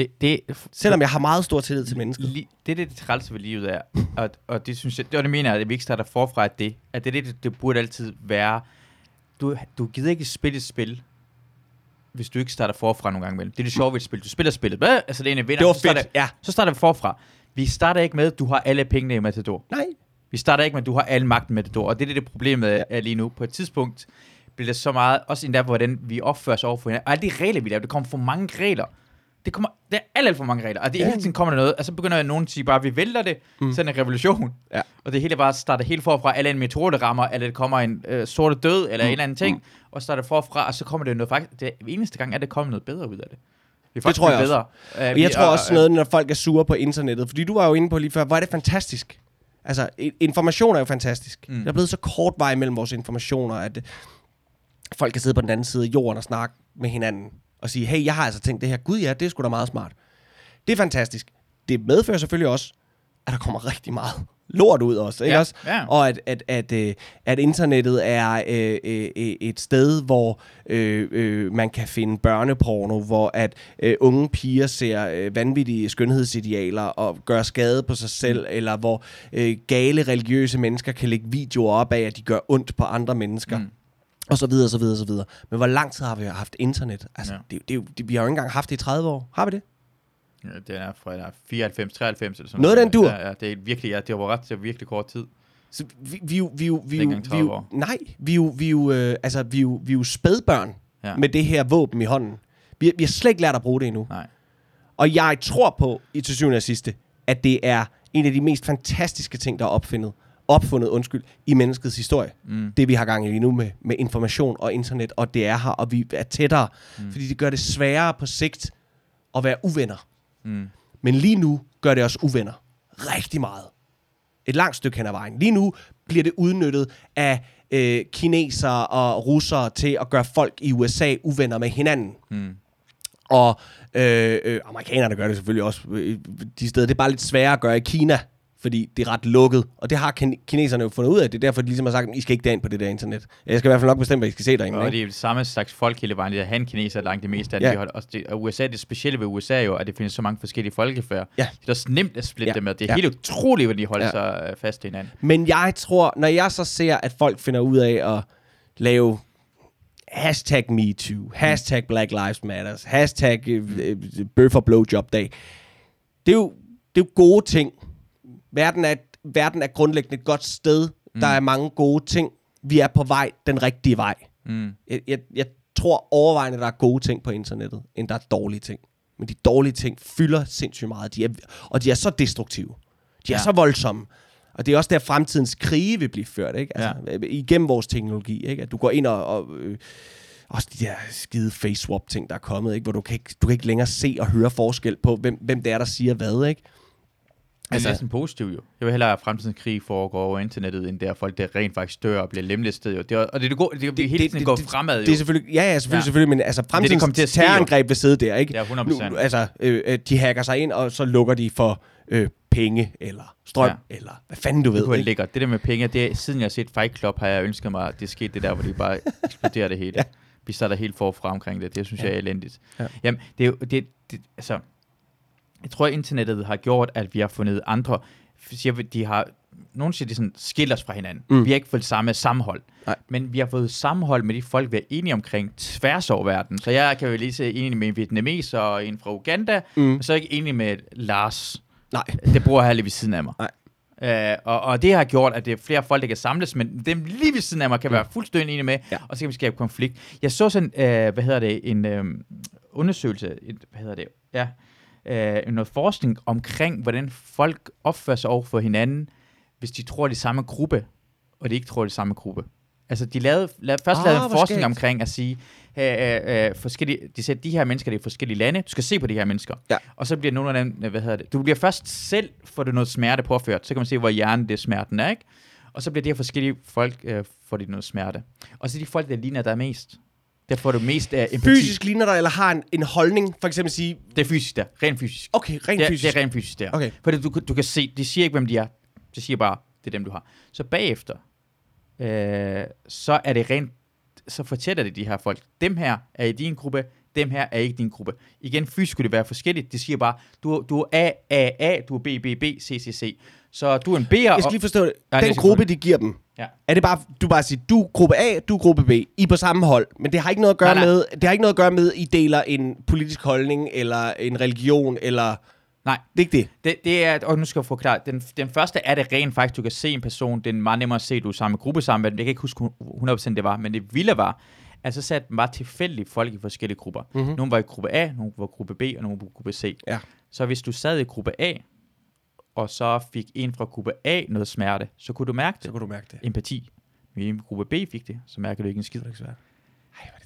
Det Det, Selvom jeg har meget stor tillid til mennesker. Li, det er det, det trælse ved livet er. Og, og det synes jeg, det, og det mener jeg, at vi ikke starter forfra at det. At det er det, det, burde altid være. Du, du gider ikke spille et spil, hvis du ikke starter forfra nogle gange imellem. Det er det sjove ved et spil. Du spiller spillet. Hvad? Altså det ene vinder. Det var så starter, fedt, ja. Så starter vi forfra. Vi starter ikke med, at du har alle pengene i Matador. Nej. Vi starter ikke med, at du har al magten med Matador. Og det er det, det problemet ja. er lige nu. På et tidspunkt bliver det så meget, også endda, hvordan vi opfører os over for hinanden. Og alle de regler, vi laver, det kommer for mange regler. Det kommer, der er alt, alt for mange regler, og det Ja. hele tiden kommer der noget, og så begynder nogen at sige bare, at vi vælter det, mm. sådan en revolution. Ja. Og det hele bare starter helt forfra, eller en metode, der rammer, eller det kommer en øh, sorte død, eller mm. en eller anden ting, mm. og starter forfra, og så kommer det noget faktisk, det eneste gang er det kommet noget bedre ud af det. Det, faktisk tror jeg bedre. Uh, Og jeg tror også noget, når folk er sure på internettet. Fordi du var jo inde på lige før, hvor er det fantastisk. Altså, information er jo fantastisk. Mm. Mm. Der er blevet så kort vej mellem vores informationer, at øh, folk kan sidde på den anden side af jorden og snakke med hinanden. Og sige, hey, jeg har altså tænkt det her. Gud ja, det er sgu da meget smart. Det er fantastisk. Det medfører selvfølgelig også, at der kommer rigtig meget lort ud også. Ikke Ja, også? ja. Og at, at, at, øh, at internettet er øh, øh, øh, et sted, hvor øh, øh, man kan finde børneporno, hvor at øh, unge piger ser øh, vanvittige skønhedsidealer og gør skade på sig selv, mm. eller hvor øh, gale religiøse mennesker kan lægge videoer op af, at de gør ondt på andre mennesker. Mm. Og så videre, så videre, så videre. Men hvor lang tid har vi haft internet? Altså, ja. Det, det, det, vi har jo ikke engang haft det i 30 år. Har vi det? Ja, det er fra der er 94, 93 eller sådan Noget af den dur. Ja, ja, det er virkelig, ja, det var ret, det var virkelig kort tid. Så vi, vi, jo- vi, jo- vi, vi, 30 jo- år. nej, vi jo, vi jo, øh, altså, vi jo, vi jo spædbørn. Ja. med det her våben i hånden. Vi, vi har slet ikke lært at bruge det endnu. Nej. Og jeg tror på, i til syvende og sidste, at det er en af de mest fantastiske ting, der er opfundet, opfundet undskyld, i menneskets historie. Mm. Det vi har gang i lige nu med, med information og internet, og det er her, og vi er tættere, mm. fordi det gør det sværere på sigt at være uvenner. Mm. Men lige nu gør det os uvenner. Rigtig meget. Et langt stykke hen ad vejen. Lige nu bliver det udnyttet af øh, kinesere og russere til at gøre folk i USA uvenner med hinanden. Mm. Og øh, øh, amerikanerne gør det selvfølgelig også øh, de steder. Det er bare lidt sværere at gøre i Kina, fordi det er ret lukket. Og det har kin- kineserne jo fundet ud af. Det er derfor, de ligesom har sagt, I skal ikke derind på det der internet. Jeg skal i hvert fald nok bestemme, hvad I skal se derinde. Og ikke? det er det samme slags folk hele vejen. Det er han kineser langt det meste af det. Ja. Ja. Også det, og USA, det specielle ved USA jo, at det findes så mange forskellige folkefærd. Ja. Det er også nemt at splitte Ja. dem ad. Det er Ja. helt utroligt, hvordan de holder Ja. sig øh, fast i hinanden. Men jeg tror, når jeg så ser, at folk finder ud af at lave hashtag MeToo, hashtag Black Lives Matters, hashtag øh, øh, Bøf og Blowjob Dag, det er, jo, det er jo gode ting. Verden er, verden er grundlæggende et godt sted. Mm. Der er mange gode ting. Vi er på vej den rigtige vej. Mm. Jeg, jeg, jeg tror overvejende, der er gode ting på internettet, end der er dårlige ting. Men de dårlige ting fylder sindssygt meget. De er, og de er så destruktive. De er Ja. så voldsomme. Og det er også der, fremtidens krige vil blive ført, ikke? Altså, ja. Igennem vores teknologi, ikke? At du går ind og... og øh, også de der skide face swap ting der er kommet, ikke? Hvor du kan ikke, du kan ikke længere se og høre forskel på, hvem, hvem det er, der siger hvad, ikke? Altså, Altså- det er sådan positivt jo. Jeg vil hellere, at fremtidens krig foregår over internettet, end der folk, der rent faktisk dør og bliver lemlæstet. Jo. Det er, og det, er det, gode, det, det, det hele tiden går fremad jo. Det er selvfølgelig, ja, ja, selvfølgelig, ja. Selvfølgelig, men altså fremtidens til at ske, jo. terrorangreb vil sidde der, ikke? Ja, 100%. Nu, altså, øh, øh, de hacker sig ind, og så lukker de for øh, penge, eller strøm, ja. Eller hvad fanden du det ved, kunne ikke? lækkert. Det der med penge, det er, siden jeg har set Fight Club, har jeg ønsket mig, at det skete det der, hvor de bare eksploderer det hele. Ja. Vi starter helt forfra omkring det. Det synes Ja. jeg er elendigt. Ja. Jamen, det er jo, det, det, altså, jeg tror, at internettet har gjort, at vi har fundet andre, siger, vi, de har, nogen siger, de sådan, skiller os fra hinanden. Mm. Mm. Vi har ikke fået samme sammenhold. Nej. Men vi har fået sammenhold med de folk, vi er enige omkring tværs over verden. Så jeg kan jo lige se enig med en vietnames og en fra Uganda, Mm. mm. og så er jeg ikke enig med Lars. Nej. Det bruger jeg lige ved siden af mig. Nej. Uh, og, og det har gjort, at det er flere folk, der kan samles, men dem lige ved siden af mig kan være fuldstændig enige med, Ja. og så kan vi skabe konflikt. Jeg så sådan, uh, hvad hedder det, en uh, undersøgelse, et, hvad hedder det, ja, uh, noget forskning omkring, hvordan folk opfører sig over for hinanden, hvis de tror, det er samme gruppe, og de ikke tror, det er samme gruppe. Altså, de lavede, lavede først Ah, lavede en forskning skægt. omkring at sige, uh, uh, forskellige, de sagde, at de her mennesker, det er forskellige lande, du skal se på de her mennesker. Ja. Og så bliver nogle af dem, øh, hvad hedder det, du bliver først selv, får du noget smerte påført, så kan man se, hvor hjernen det smerten er, ikke? Og så bliver de her forskellige folk, øh, får de noget smerte. Og så de folk, der ligner dig mest, der får du mest af empati. Fysisk ligner dig, eller har en, en holdning, for eksempel sige, Det er fysisk der, rent fysisk. okay, rent det, er, fysisk. det er rent fysisk der. Okay. For det, du, du kan se, de siger ikke, hvem de er. De siger bare, det er dem, du har. Så bagefter, øh, så er det rent, så fortæller det de her folk, dem her er i din gruppe, dem her er ikke din gruppe. Igen, fysisk kunne det være forskelligt. Det siger bare, du, du er A, A, A, du er B, B, B, C, C, C. Så du er en B'er. Jeg skal lige forstå det. Er Den gruppe, de giver dem, Ja. er det bare, du bare siger, du er gruppe A, du er gruppe B, I er på samme hold, men det har ikke noget at gøre Nej, nej. med, det har ikke noget at gøre med, I deler en politisk holdning, eller en religion, eller, Nej, det er ikke det. Det, det er, og nu skal jeg forklare, den, den første er det rent faktisk, du kan se en person, det er meget nemmere at se, du er samme gruppe sammen med dem. Jeg kan ikke huske 100% det var, men det vilde var, at så satte den bare tilfældigt folk i forskellige grupper. Mhm. Mm-hmm. Nogle var i gruppe A, nogle var i gruppe B, og nogle var i gruppe C. Ja. Så hvis du sad i gruppe A, og så fik en fra gruppe A noget smerte, så kunne du mærke det. Så kan du mærke det. Empati. Men en i gruppe B fik det, så mærker du ikke en skid. Det er ikke svært.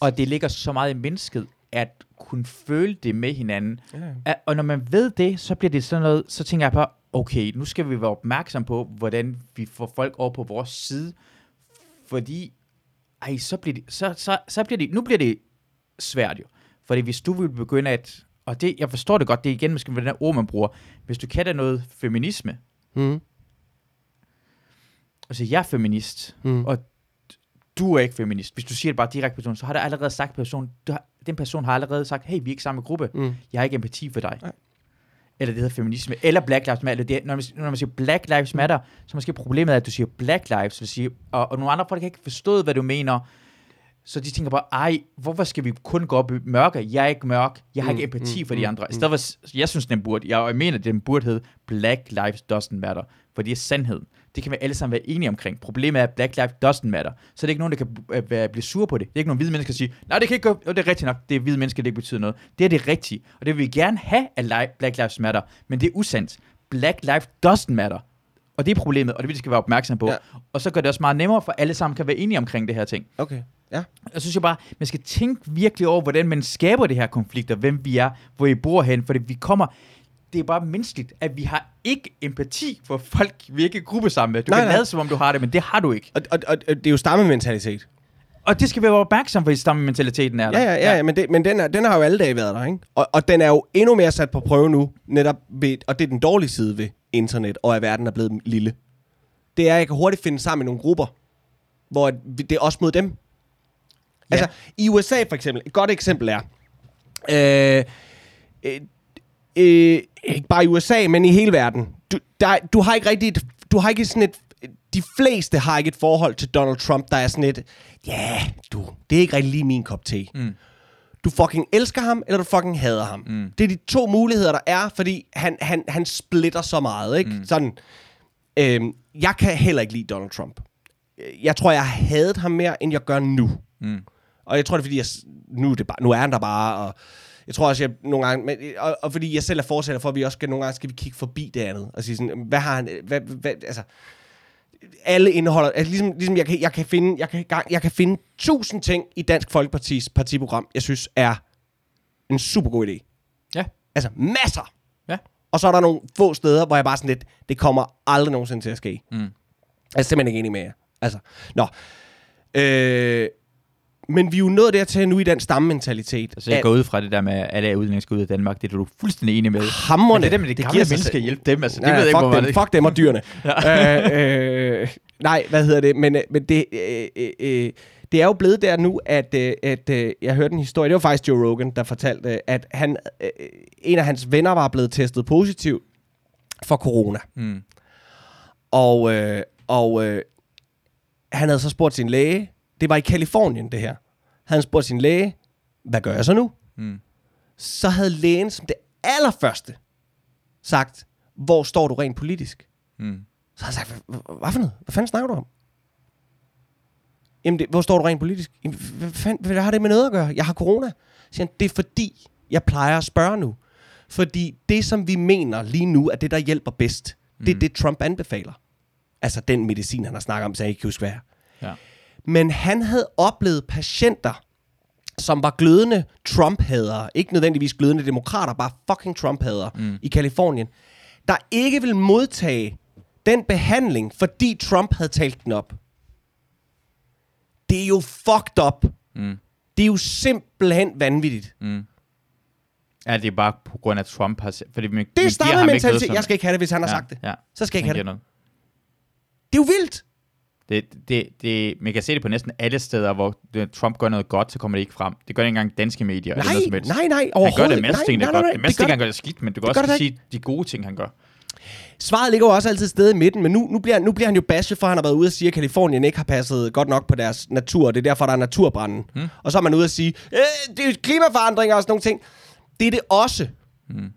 Og det ligger så meget i mennesket, at kunne føle det med hinanden, Ja. Ja, og når man ved det, så bliver det sådan noget, så tænker jeg på, okay, nu skal vi være opmærksom på, hvordan vi får folk over på vores side, fordi, ej, så bliver det, så, så, så bliver det, nu bliver det svært jo. Fordi hvis du vil begynde at, og det, jeg forstår det godt, det er igen måske den her ord, man bruger, hvis du kan da noget feminisme, Mm. altså jeg er feminist, Mm. og du er ikke feminist. Hvis du siger det bare direkte person, så har der allerede sagt person, du har, den person har allerede sagt, hey, vi er ikke samme gruppe. Mm. Jeg har ikke empati for dig. Nej. Eller det hedder feminisme. Eller Black Lives Matter. Det, er- når, man, når man siger Black Lives Matter, så måske problemet er, at du siger Black Lives, vil sige, og, og nogle andre folk har ikke forstået, hvad du mener. Så de tænker bare, ej, hvorfor skal vi kun gå op i mørke? Jeg er ikke mørk. Jeg har Mm, ikke empati mm, for de mm, andre. I mm. stedet for, jeg synes, den burde, jeg, jeg mener, den burde hedde Black Lives Doesn't Matter. For det er sandhed. Det kan vi alle sammen være enige omkring. Problemet er, at Black Lives Doesn't Matter. Så det er ikke nogen, der kan øh, være- blive sure på det. Det er ikke nogen hvide mennesker, der siger, nej, det kan ikke gå. Det er rigtigt nok. Det er hvide mennesker, det ikke betyder noget. Det er det rigtige. Og det vil vi gerne have, at Black Lives Matter. Men det er usandt. Black Lives Doesn't Matter. Og det er problemet, og det vi skal være opmærksom på. Ja. Og så gør det også meget nemmere, for alle sammen kan være enige omkring det her ting. Okay, ja. Jeg synes jo bare, man skal tænke virkelig over, hvordan man skaber det her konflikter, hvem vi er, hvor I bor hen, for vi kommer, det er bare menneskeligt, at vi har ikke empati for folk, vi ikke er gruppe sammen med. Du Nej, kan nej. lade som om du har det, men det har du ikke. Og, og, og, og det er jo stammementalitet. Og det skal vi være opmærksom på, i stammementaliteten er der. Ja, ja, ja, ja. men, det, men den, er, den har jo alle dage været der, ikke? Og, og den er jo endnu mere sat på prøve nu, netop ved, og det er den dårlige side ved internet, og at verden er blevet lille. Det er, at jeg kan hurtigt finde sammen med nogle grupper, hvor det er også mod dem. Ja. Altså, i USA for eksempel, et godt eksempel er, øh, øh, øh, ikke bare i USA, men i hele verden, du, der, du har ikke rigtig, et, du har ikke sådan et, de fleste har ikke et forhold til Donald Trump, der er sådan et, ja, yeah, du, det er ikke rigtig lige min kop te. Mm. Du fucking elsker ham, eller du fucking hader ham. Mm. Det er de to muligheder, der er, fordi han, han, han splitter så meget, ikke? Mm. Sådan, øhm, jeg kan heller ikke lide Donald Trump. Jeg tror, jeg har hadet ham mere, end jeg gør nu. Mm. Og jeg tror, det er, fordi jeg, nu, er det bare, nu er han der bare, og jeg tror også, jeg nogle gange, men, og, og, fordi jeg selv er fortsætter for, at vi også skal, nogle gange skal vi kigge forbi det andet, og sige sådan, hvad har han, hvad, hvad, altså, alle indeholder, altså ligesom, ligesom jeg, kan, jeg, kan finde, jeg, kan, jeg kan finde tusind ting i Dansk Folkepartis partiprogram, jeg synes er en super god idé. Ja. Altså masser. Ja. Og så er der nogle få steder, hvor jeg bare sådan lidt, det kommer aldrig nogensinde til at ske. Mm. Jeg er simpelthen ikke enig med jer. Altså, nå. Øh, men vi er jo nået dertil nu i den stammentalitet. Altså, jeg går ud fra det der med, at alle udlændinge skal ud af Danmark. Det er du fuldstændig enig med. Hammerne. Men det er det med de gamle giver mennesker, hjælpe dem. Altså, det Nej, ved jeg ikke, fuck hvor dem, det fuck dem og dyrene. øh, øh, nej, hvad hedder det? Men, øh, men det, øh, øh, øh, det er jo blevet der nu, at, øh, at øh, jeg hørte en historie. Det var faktisk Joe Rogan, der fortalte, øh, at han, øh, en af hans venner var blevet testet positiv for corona. Mm. Og, øh, og øh, han havde så spurgt sin læge. Det var i Kalifornien, det her. Han havde spurgt sin læge, hvad gør jeg så nu? Mm. Så havde lægen som det allerførste sagt, hvor står du rent politisk? Mm. Så har jeg sagt, "Hvad- for noget? Hvad fanden snakker du om? Jamen, det, hvor står du rent politisk? Jamen, hvad, fanden, hvad har det med noget at gøre? Jeg har corona. Så siger han, det er fordi, jeg plejer at spørge nu. Fordi det, som vi mener lige nu, er det, der hjælper bedst. Det er Mm. det, Trump anbefaler. Altså den medicin, han har snakket om, så jeg ikke kan huske, hvad. Ja. Men han havde oplevet patienter, som var glødende Trump-hadere. Ikke nødvendigvis glødende demokrater, bare fucking Trump-hadere Mm. i Kalifornien. Der ikke vil modtage den behandling, fordi Trump havde talt den op. Det er jo fucked up. Mm. Det er jo simpelthen vanvittigt. Mm. Ja, det er bare på grund af Trump har... Fordi man, Det er noget, som- Jeg skal ikke have det, hvis han har ja, sagt det. Ja. Så skal jeg ikke have det. noget. Det er jo vildt. Det, det, det, man kan se det på næsten alle steder, hvor det- Trump gør noget godt, så kommer det ikke frem. Det gør ikke engang danske medier. eller Nej, noget som helst. nej, nej, Han gør overhovedet det masse nej, ting, der nej, er nej, godt. Det det gør ting, han gør det skidt, men du kan det også det sige de gode ting, han gør. Svaret ligger jo også altid et sted i midten, men nu, nu, bliver, nu bliver han jo bashed, for han har været ude og sige, at Kalifornien ikke har passet godt nok på deres natur, og det er derfor, der er naturbranden. Mm. Og så er man ude og sige, øh, det er klimaforandringer og sådan nogle ting. Det er det også. Mm.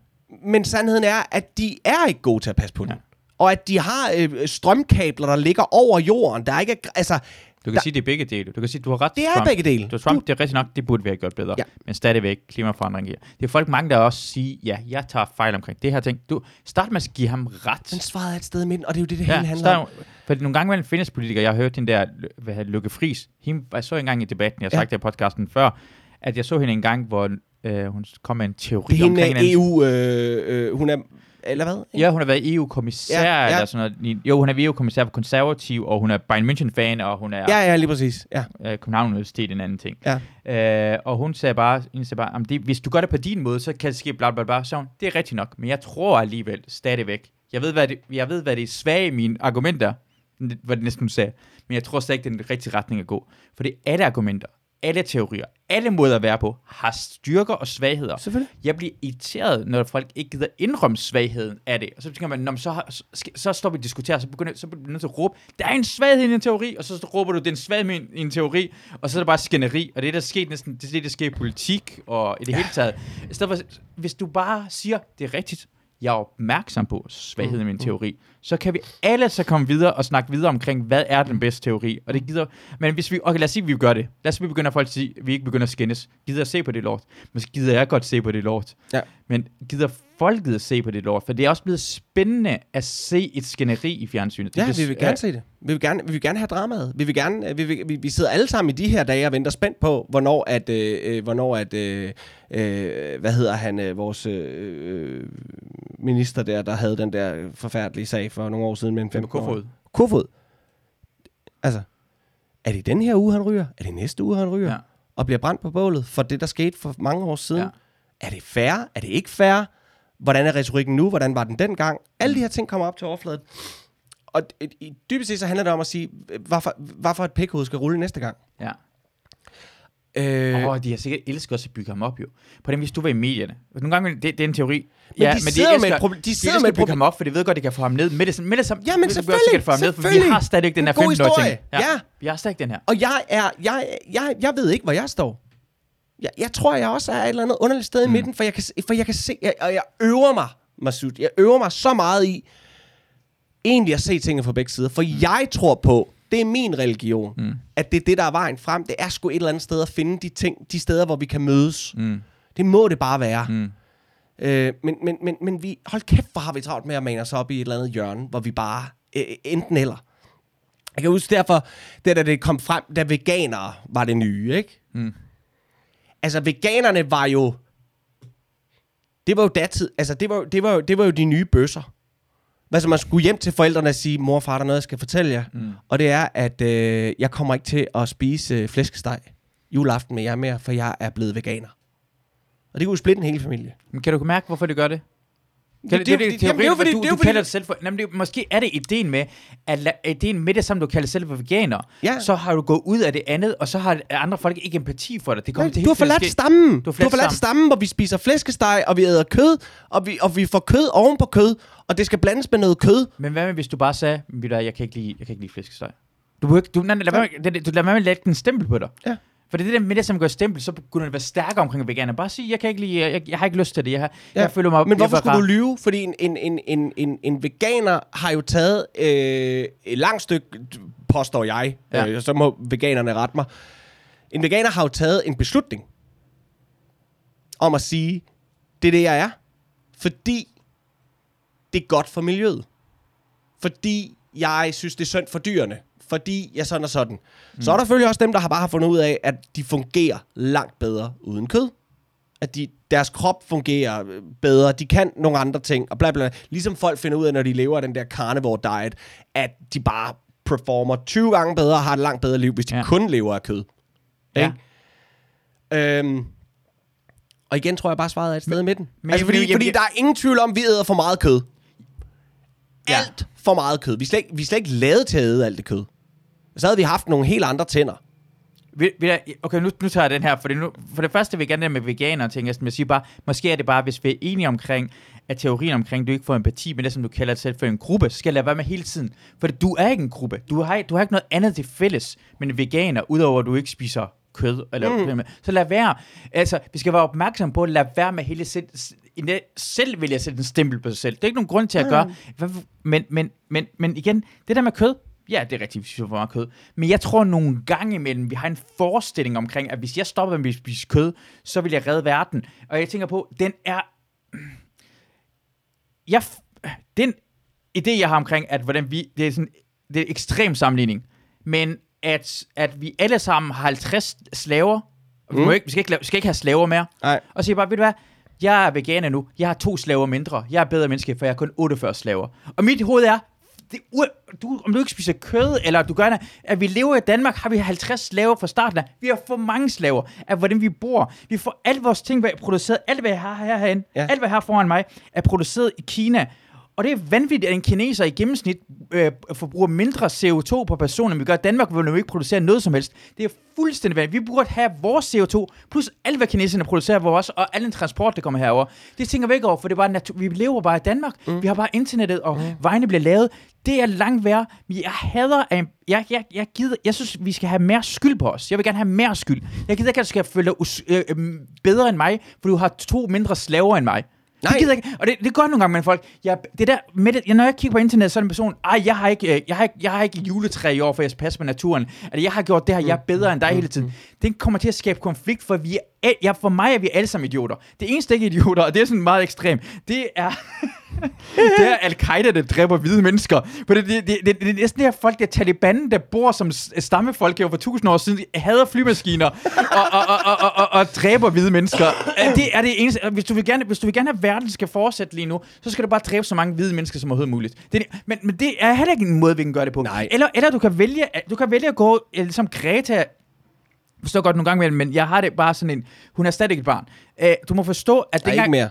Men sandheden er, at de er ikke gode til at passe på. Ja. Og at de har øh, strømkabler, der ligger over jorden. Der er ikke, altså, Du kan Der- sige, det er begge dele. Du kan sige, du har ret. det er Trump. begge dele. Du, Trump, det er rigtigt nok, det burde vi have gjort bedre. Ja. Men stadigvæk, klimaforandring giver. Det er folk mange, der også siger, ja, jeg tager fejl omkring det her ting. Du, start med at give ham ret. Men svaret er et sted i midten, og det er jo det, det hele Ja, handler om. start, for nogle gange mellem findes politikere, jeg har hørt den der, hvad hedder det, Lykke Friis, hende, jeg så engang i debatten, jeg har Ja. sagt det i podcasten før, at jeg så hende en gang, hvor øh, hun kom med en teori Det er omkring en EU, øh, øh, hun er, eller hvad? Ja, hun har været EU-kommissær, Ja, ja, eller sådan noget. Jo, hun er EU-kommissær for konservativ, og hun er Bayern München-fan, og hun er Ja, ja, lige præcis. Ja, ja. København Universitet, en anden ting. ja. Øh, og hun sagde bare, hun sagde bare "Jamen, det, hvis du gør det på din måde, så kan det ske bla bla bla. Så hun, det er rigtigt nok, men jeg tror alligevel stadigvæk. Jeg ved, hvad det, jeg ved, hvad det er svage i mine argumenter, hvad det næsten hun sagde. Men jeg tror stadig, det er den rigtige retning at gå. For det er alle argumenter, alle teorier, alle måder at være på, har styrker og svagheder. Selvfølgelig. Jeg bliver irriteret, når folk ikke gider indrømme svagheden af det. Og så tænker man, "Nå, så, har, så, så står vi og diskuterer, så begynder så bliver du nødt til at råbe, der er en svaghed i en teori, og så råber du, den svaghed i en, en teori, og så er det bare skænderi. Og det er der sket næsten, det er det, der sker i politik og i det ja. hele taget. I stedet for, hvis du bare siger, det er rigtigt, jeg er opmærksom på svagheden i min teori, så kan vi alle så komme videre og snakke videre omkring, hvad er den bedste teori. Og det gider... Men hvis vi... Okay, lad os sige, at vi gør det. Lad os sige, at vi begynder folk at sige, at vi ikke begynder at skændes. Gider jeg se på det lort? Måske gider jeg godt se på det lort. Ja. Men gider folket at se på det lort? For det er også blevet spændende at se et skænderi i fjernsynet. Det Ja, vi vil gerne se det. Vi vil gerne, vi vil gerne have dramaet. Vi vil gerne, vi, vil, vi, vi sidder alle sammen i de her dage og venter spændt på, hvornår at, øh, øh, hvornår at, øh, øh, hvad hedder han, øh, vores øh, minister der, der havde den der forfærdelige sag for nogle år siden med en 15 Kofod. Kofod. Altså, er det den her uge, han ryger? Er det næste uge, han ryger? Ja. Og bliver brændt på bålet for det, der skete for mange år siden? Ja. Er det fair? Er det ikke fair? Hvordan er retorikken nu? Hvordan var den dengang? Alle de her ting kommer op til overfladen. Og i- dybest set så handler det om at sige, hvorfor, hvorfor et pikhoved skal rulle næste gang. Ja. Øh, Åh, oh, de har sikkert elsket også at bygge ham op, jo. På den, hvis du var i medierne. Nogle gange, det, det er en teori. Men de sidder med et elsker- proble- de sidder elsker med et at bygge proble- ham op, for de ved godt, de kan få ham ned med det, med det samme. Ja, men de ved selvfølgelig, sikkert få ham ned, for vi har stadig den her En god 15 år ting. historie, ja. Vi har stadig den her. og jeg er, jeg, jeg, jeg ved ikke, hvor jeg står. Jeg, jeg tror, jeg også er et eller andet underligt sted mm. i midten, for jeg kan, for jeg kan se, jeg, og jeg øver mig, Masud, jeg øver mig så meget i, egentlig at se tingene fra begge sider. For mm. jeg tror på, det er min religion, mm. at det er det, der er vejen frem. Det er sgu et eller andet sted at finde de ting, de steder, hvor vi kan mødes. Mm. Det må det bare være. Mm. Øh, men, men, men, men vi, hold kæft, hvor har vi travlt med at mane os op i et eller andet hjørne, hvor vi bare øh, enten eller. Jeg kan huske derfor, det da det kom frem, da veganere var det nye, ikke? Mm. Altså, veganerne var jo... Det var jo datid, altså det var, det var, jo, det var jo de nye bøsser. Altså man skulle hjem til forældrene og sige, mor og far, der er noget, jeg skal fortælle jer. Mm. Og det er, at øh, jeg kommer ikke til at spise øh, flæskesteg juleaften med jer mere, for jeg er blevet veganer. Og det kunne jo splitte en hel familie. Men kan du mærke, hvorfor det gør det? Det- det, det, det- det, jamen, det er jo fordi- du, det er du kalder dig selv for... Jamen, det, måske er det ideen med, at la, ideen med det, som du kalder dig selv for veganer, Ja. så har du gået ud af det andet, og så har andre folk ikke empati for dig. Det kommer Nej, du har forladt stammen. Du Du har har forladt forladt stammen, hvor vi spiser flæskesteg, og vi æder kød, og vi, og vi får kød oven på kød, og det skal blandes med noget kød. Men hvad med, hvis du bare sagde, du jeg kan ikke lide, jeg kan ikke lide flæskesteg. Du, ikke- du, nej, nej, lad være med, det- du lader være med at lægge en stempel på dig. Ja. For det er det der med det, som gør stempel, så begynder det at være stærkere omkring veganer. Bare sige, jeg kan ikke lide, jeg, jeg har ikke lyst til det. Jeg, har, ja. jeg føler mig Men hvorfor skulle du lyve? Fordi en, en, en, en, en, en veganer har jo taget øh, et langt stykke, påstår jeg, ja. øh, så må veganerne rette mig. En veganer har jo taget en beslutning om at sige, det er det, jeg er. Fordi det er godt for miljøet. Fordi jeg synes, det er synd for dyrene. Fordi jeg sådan og sådan. Mm. Så er der selvfølgelig også dem, der har bare har fundet ud af, at de fungerer langt bedre uden kød. At de, deres krop fungerer øh, bedre. De kan nogle andre ting. Og bla bla. Ligesom folk finder ud af, når de lever af den der carnivore diet, at de bare performer 20 gange bedre og har et langt bedre liv, hvis de Ja. ja. kun lever af kød. Ja. Ikke? Øhm, og igen tror jeg bare, svaret er et sted i midten. men altså, fordi, fordi der er ingen tvivl om, at vi æder for meget kød. Ja. Alt for meget kød. Vi er slet, ikke- vi er slet ikke lavet til at æde alt det kød. Så havde vi haft nogle helt andre tænder. Vil, vil jeg, okay, nu, nu tager jeg den her, for det, nu, for det første vil jeg gerne det med veganer ting, jeg siger bare, måske er det bare, hvis vi er enige omkring, at teorien omkring, at du ikke får empati med det, som du kalder det selv for en gruppe, så skal jeg lade være med hele tiden. For du er ikke en gruppe. Du har, du har ikke noget andet til fælles med en veganer, udover at du ikke spiser kød. Eller, mm. Så lad være. Altså, vi skal være opmærksom på at lade være med hele selv, selv vil jeg sætte en stempel på sig selv. Det er ikke nogen grund til at gøre. Men, men, men, men igen, det der med kød, Ja, det er rigtigt, hvis vi får meget kød. Men jeg tror nogle gange imellem, vi har en forestilling omkring, at hvis jeg stopper med at spise kød, så vil jeg redde verden. Og jeg tænker på, den er... Jeg, den idé, jeg har omkring, at hvordan vi... Det er sådan det er en ekstrem sammenligning. Men at, at vi alle sammen har 50 slaver. Mm. Vi, ikke, vi, skal ikke, vi skal ikke have slaver mere. Nej. Og så siger bare, ved du hvad? Jeg er veganer nu. Jeg har to slaver mindre. Jeg er bedre menneske, for jeg har kun 48 slaver. Og mit hoved er, det, du, om du ikke spiser kød, eller du gør det, at vi lever i Danmark, har vi 50 slaver fra starten af. Vi har for mange slaver af, hvordan vi bor. Vi får alle vores ting produceret, alt hvad jeg har herhen, ja. alt hvad jeg har foran mig, er produceret i Kina. Og det er vanvittigt, at en kineser i gennemsnit øh, forbruger mindre CO2 per person, end vi gør Danmark, hvor vi ikke producere noget som helst. Det er fuldstændig vanvittigt. Vi burde have vores CO2, plus alt, hvad kineserne producerer for os, og al den transport, der kommer herover. Det tænker vi ikke over, for det er bare natur- vi lever bare i Danmark. Mm. Vi har bare internettet, og mm. vejene bliver lavet. Det er langt værre. Jeg hader, at jeg, jeg, jeg, gider, jeg synes, vi skal have mere skyld på os. Jeg vil gerne have mere skyld. Jeg gider ikke, at du skal føle dig øh, øh, bedre end mig, for du har to mindre slaver end mig. Nej. Det gider ikke. Og det, det gør nogle gange med folk. Jeg, det der, med det, når jeg kigger på internet, så er en person, ej, jeg har ikke, øh, jeg har ikke, jeg har ikke juletræ i år, for jeg skal passe på naturen. Altså, jeg har gjort det her, jeg er bedre end dig hele tiden. Det kommer til at skabe konflikt, for vi er, ja, for mig er vi alle sammen idioter. Det eneste ikke idioter, og det er sådan meget ekstremt, det er, det er Al-Qaida, der dræber hvide mennesker. For det, det, det, det, det er næsten her folk, der Taliban, der bor som stammefolk her for tusind år siden, hader flymaskiner og, og, og, og, og, og, og dræber hvide mennesker. Det er det eneste. Hvis du, vil gerne, hvis du vil gerne have, at verden skal fortsætte lige nu, så skal du bare dræbe så mange hvide mennesker som overhovedet muligt. Det, men, men det er heller ikke en måde, vi kan gøre det på. Nej. Eller, eller du, kan vælge, du kan vælge at gå som ligesom Greta forstår godt nogle gange men jeg har det bare sådan en, hun er stadig et barn. Uh, du må forstå, at det ikke mere.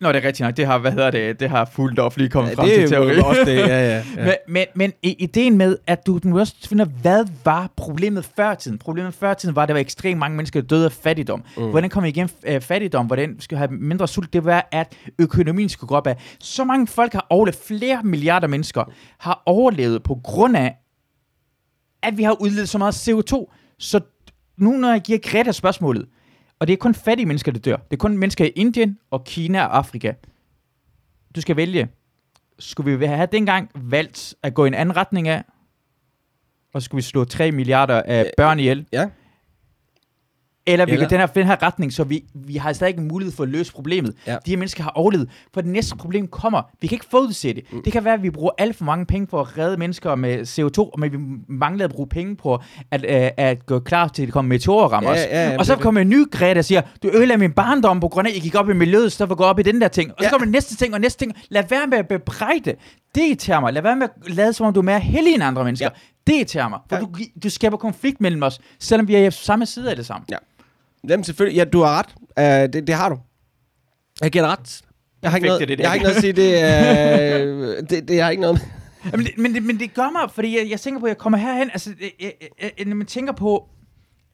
Nå, det er rigtigt nok. Det har, hvad hedder det, det har fuldt op lige kommet ja, frem det til teori. også det, ja, ja. ja. men, men, men ideen med, at du, du også finder, hvad var problemet før tiden? Problemet før tiden var, at der var ekstremt mange mennesker, der døde af fattigdom. Mm. Hvordan kom vi igen uh, fattigdom? Hvordan skulle have mindre sult? Det var, at økonomien skulle gå op af. Så mange folk har overlevet, flere milliarder mennesker har overlevet på grund af, at vi har udledt så meget CO2. Så nu når jeg giver Greta spørgsmålet, og det er kun fattige mennesker, der dør. Det er kun mennesker i Indien og Kina og Afrika. Du skal vælge. Skulle vi have dengang valgt at gå i en anden retning af, og skulle vi slå 3 milliarder af børn ihjel? Ja. Eller vi kan den her, den her retning, så vi, vi har stadig ikke mulighed for at løse problemet. Ja. De her mennesker har overlevet. For det næste problem kommer. Vi kan ikke forudse det. Mm. Det kan være, at vi bruger alt for mange penge på at redde mennesker med CO2, men vi mangler at bruge penge på at, uh, at gå klar til, at det kommer meteorer rammer ja, ja, ja, Og så kommer en ny Greta der siger, du ødelagde min barndom på grund af, at I gik op i miljøet, så for at gå op i den der ting. Og så ja. kommer det næste ting og næste ting. Lad være med at bebrejde. Det irriterer mig. Lad være med at lade som om du er mere heldig end andre mennesker. Ja. Det irriterer mig. For ja. du, du skaber konflikt mellem os, selvom vi er på samme side af det samme. Ja. Jamen selvfølgelig, ja, du har ret. Uh, det, det har du. Jeg giver ret. Jeg har ikke, noget, det, det, jeg har ikke noget at sige, det, uh, det, det har ikke noget men, det, men, det, men det gør mig, fordi jeg, jeg tænker på, at jeg kommer herhen, altså, jeg, jeg, jeg, når man tænker på,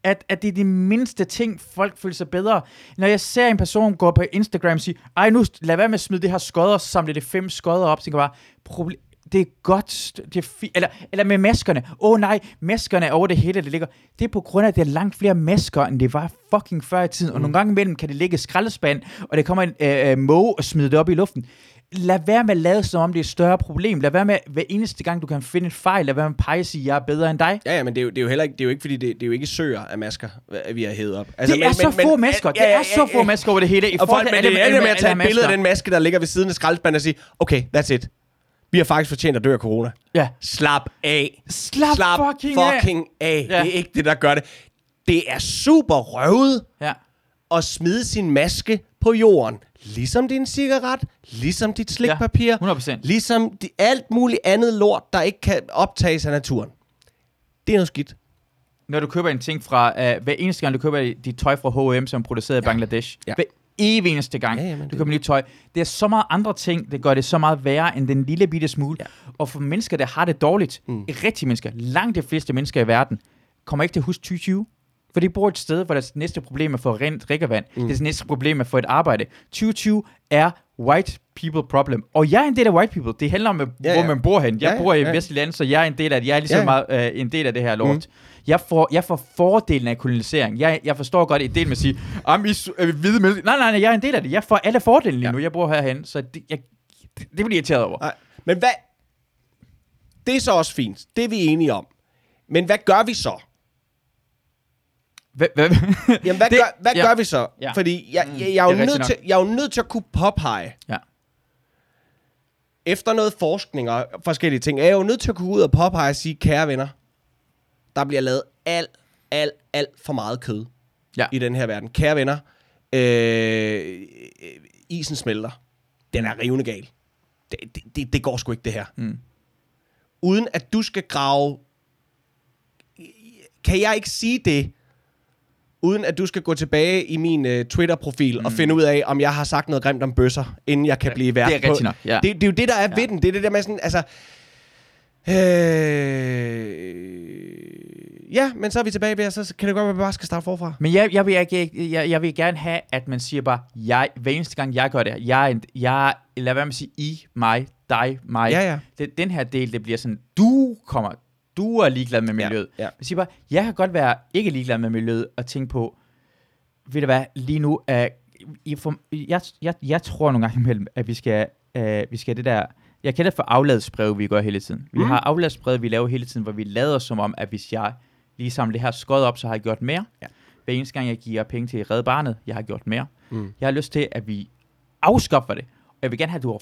at, at det er de mindste ting, folk føler sig bedre. Når jeg ser en person gå på Instagram og sige, ej nu lad være med at smide det her skodder, samle det fem skodder op, så tænker jeg bare, det er godt, det er fi- eller, eller med maskerne. Åh oh, nej, maskerne er over det hele, det ligger. Det er på grund af, at det er langt flere masker, end det var fucking før i tiden. Mm. Og nogle gange imellem kan det ligge skraldespand, og det kommer en øh, øh, måge og smider det op i luften. Lad være med at lade som om det er et større problem. Lad være med, hver eneste gang du kan finde en fejl, lad være med at pege og sige, jeg er bedre end dig. Ja, ja men det er jo, det er jo heller ikke, det er jo ikke fordi, det, det er jo ikke søer af masker, vi har hævet op. Altså, det men, er så men, få masker. Ja, ja, ja, det er så få masker over det hele. I og folk, men det er med at tage et billede af den maske, der ligger ved siden af skraldespanden og sige, okay, that's it vi har faktisk fortjent at dø af corona. Ja. Slap af. Slap, Slap fucking, fucking af. af. Ja. Det er ikke det, der gør det. Det er super røvet ja. at smide sin maske på jorden. Ligesom din cigaret, ligesom dit slikpapir, ja, 100%. ligesom de, alt muligt andet lort, der ikke kan optages af naturen. Det er noget skidt. Når du køber en ting fra, uh, hver eneste gang du køber dit tøj fra H&M, som er produceret ja. i Bangladesh, ja. hver evig eneste gang. Ja, jamen, du køber nyt tøj. Det er så meget andre ting, der gør det så meget værre end den lille bitte smule. Ja. Og for mennesker, der har det dårligt, mm. rigtige mennesker, langt de fleste mennesker i verden, kommer ikke til at huske 2020. For de bor et sted, hvor deres næste problem er få rent drikkevand. Mm. Deres næste problem er at få et arbejde. 2020 er white people problem. Og jeg er en del af white people. Det handler om, Ja, hvor ja. man bor hen. Jeg Ja, bor i ja. Vestland, så jeg er en del af det. Jeg er lige så Ja, ja. meget øh, en del af det her lort. Mm. Jeg, får, jeg får fordelen af kolonisering. Jeg, jeg forstår godt ideen med at sige, om I øh, hvide mennesker. Nej, nej, nej, jeg er en del af det. Jeg får alle fordelen lige Ja. nu. Jeg bor herhen, så det, jeg, det, bliver jeg irriteret over. Nej. Men hvad... Det er så også fint. Det er vi enige om. Men hvad gør vi så? Hvad, hvad, Jamen, hvad, Det- gør, hvad ja. gør vi så? Ja. Fordi jeg, jeg, jeg, er jo er nødt nok. til, jeg er jo nødt til at kunne påpege, ja. efter noget forskning og forskellige ting, er jeg jo nødt til at kunne ud og påpege og sige, kære venner, der bliver lavet alt, alt, alt for meget kød Ja. i den her verden. Kære venner, øh, isen smelter. Den er rivende gal. Det, det, det, går sgu ikke, det her. Mm. Uden at du skal grave... Kan jeg ikke sige det, uden at du skal gå tilbage i min uh, Twitter-profil mm. og finde ud af, om jeg har sagt noget grimt om bøsser, inden jeg kan blive vært det er på... ja. Det, det er jo det, der er ja. ved den. Det er det der med sådan, altså... Øh, ja, men så er vi tilbage ved, og så kan det godt være, at vi bare skal starte forfra. Men jeg, jeg, vil, jeg, jeg, jeg vil gerne have, at man siger bare, jeg, hver eneste gang jeg gør det, jeg, er en- jeg lad være med at sige I, mig, dig, mig. Ja, ja. Det, den her del, det bliver sådan, du kommer, du er ligeglad med miljøet. ja. Jeg siger bare, jeg kan godt være ikke ligeglad med miljøet, og tænke på, ved du hvad, lige nu, I får, jeg, jeg, jeg tror nogle gange imellem, at vi skal, uh, vi skal det der, jeg det for afladsbrev, vi gør hele tiden. Vi Mm. har afladsbrev, vi laver hele tiden, hvor vi lader som om, at hvis jeg lige samler det her skod op, så har jeg gjort mere. Ja. Hver eneste gang, jeg giver penge til Red Barnet, jeg har gjort mere. Mm. Jeg har lyst til, at vi afskaffer det. Og jeg vil gerne have, at du har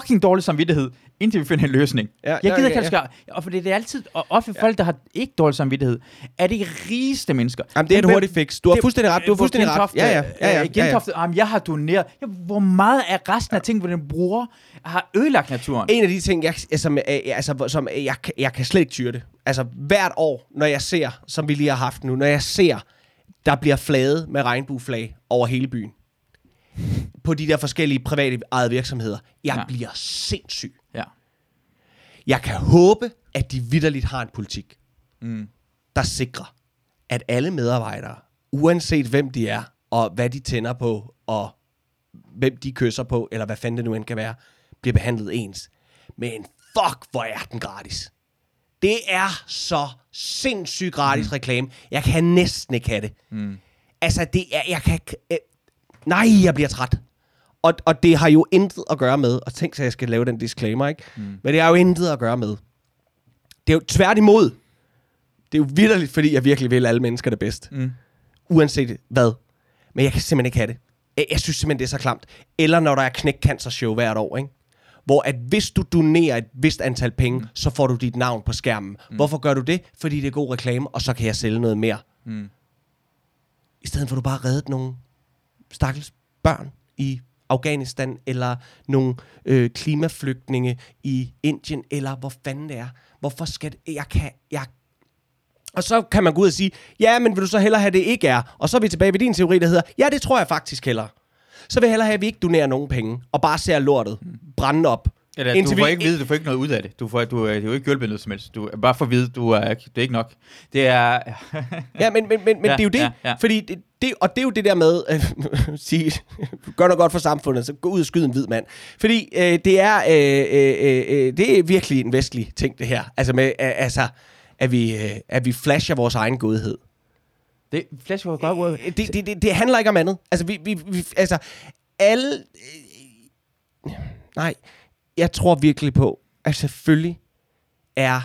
fucking dårlig samvittighed, indtil vi finder en løsning. Ja, jeg ja, gider ja, ikke, ja. det skal... Og for det er altid... Og ofte ja. folk, der har ikke dårlig samvittighed, er de rigeste mennesker. Jamen, det er et hurtigt fix. Du har det- fuldstændig ret. Du har fuldstændig ret. Gentofte, Ja, ja. ja, ja, øh, Gentofte, jamen, jeg har doneret. Ja, hvor meget af resten af ting, hvor den bruger, har ødelagt naturen? En af de ting, jeg, som, øh, altså, som øh, jeg, kan- jeg kan slet ikke tyre det. Altså hvert år, når jeg ser, som vi lige har haft nu, når jeg ser, der bliver flaget med regnbueflag over hele byen, på de der forskellige private ejede virksomheder, jeg Ja. bliver sindssyg. Ja. Jeg kan håbe, at de vidderligt har en politik, Mm. der sikrer, at alle medarbejdere, uanset hvem de er, og hvad de tænder på, og hvem de kysser på, eller hvad fanden det nu end kan være, bliver behandlet ens. Men fuck, hvor er den gratis. Det er så sindssygt gratis mm. reklame. Jeg kan næsten ikke have det. Mm. Altså, det er, jeg kan... Nej, jeg bliver træt. Og, og det har jo intet at gøre med, og tænk så, jeg skal lave den disclaimer, ikke? Mm. Men det har jo intet at gøre med. Det er jo tværtimod. Det er jo vidderligt, fordi jeg virkelig vil alle mennesker det bedst. Mm. Uanset hvad. Men jeg kan simpelthen ikke have det. Jeg, jeg synes simpelthen, det er så klamt. Eller når der er knæk cancer show hvert år, ikke? Hvor at hvis du donerer et vist antal penge, mm. så får du dit navn på skærmen. Mm. Hvorfor gør du det? Fordi det er god reklame, og så kan jeg sælge noget mere. Mm. I stedet for, at du bare reddet nogle stakkels børn i Afghanistan, eller nogle øh, klimaflygtninge i Indien, eller hvor fanden det er. Hvorfor skal det, jeg kan, jeg og så kan man gå ud og sige, ja, men vil du så hellere have, det ikke er? Og så er vi tilbage ved din teori, der hedder, ja, det tror jeg faktisk hellere. Så vil jeg hellere have, at vi ikke donerer nogen penge, og bare ser lortet brænde op. Eller, du får vi- ikke vide, du får ikke noget ud af det. Du får, du, det er jo ikke hjulpet noget som helst. Du bare for at vide, du er, det er ikke nok. Det er... Ja, men, men, men, men Ja, det er jo det. ja, ja. Fordi det, det, og det er jo det der med, øh, sige, gør noget godt for samfundet, så gå ud og skyde en hvid mand. Fordi øh, det, er, øh, øh, øh, det er virkelig en vestlig ting, det her. Altså, med, øh, altså at, vi, øh, at vi flasher vores egen godhed. det flash var godt ord. Øh, Det, det, det, det handler ikke om andet. Altså, vi, vi, vi, altså alle... Øh, nej, jeg tror virkelig på, at selvfølgelig er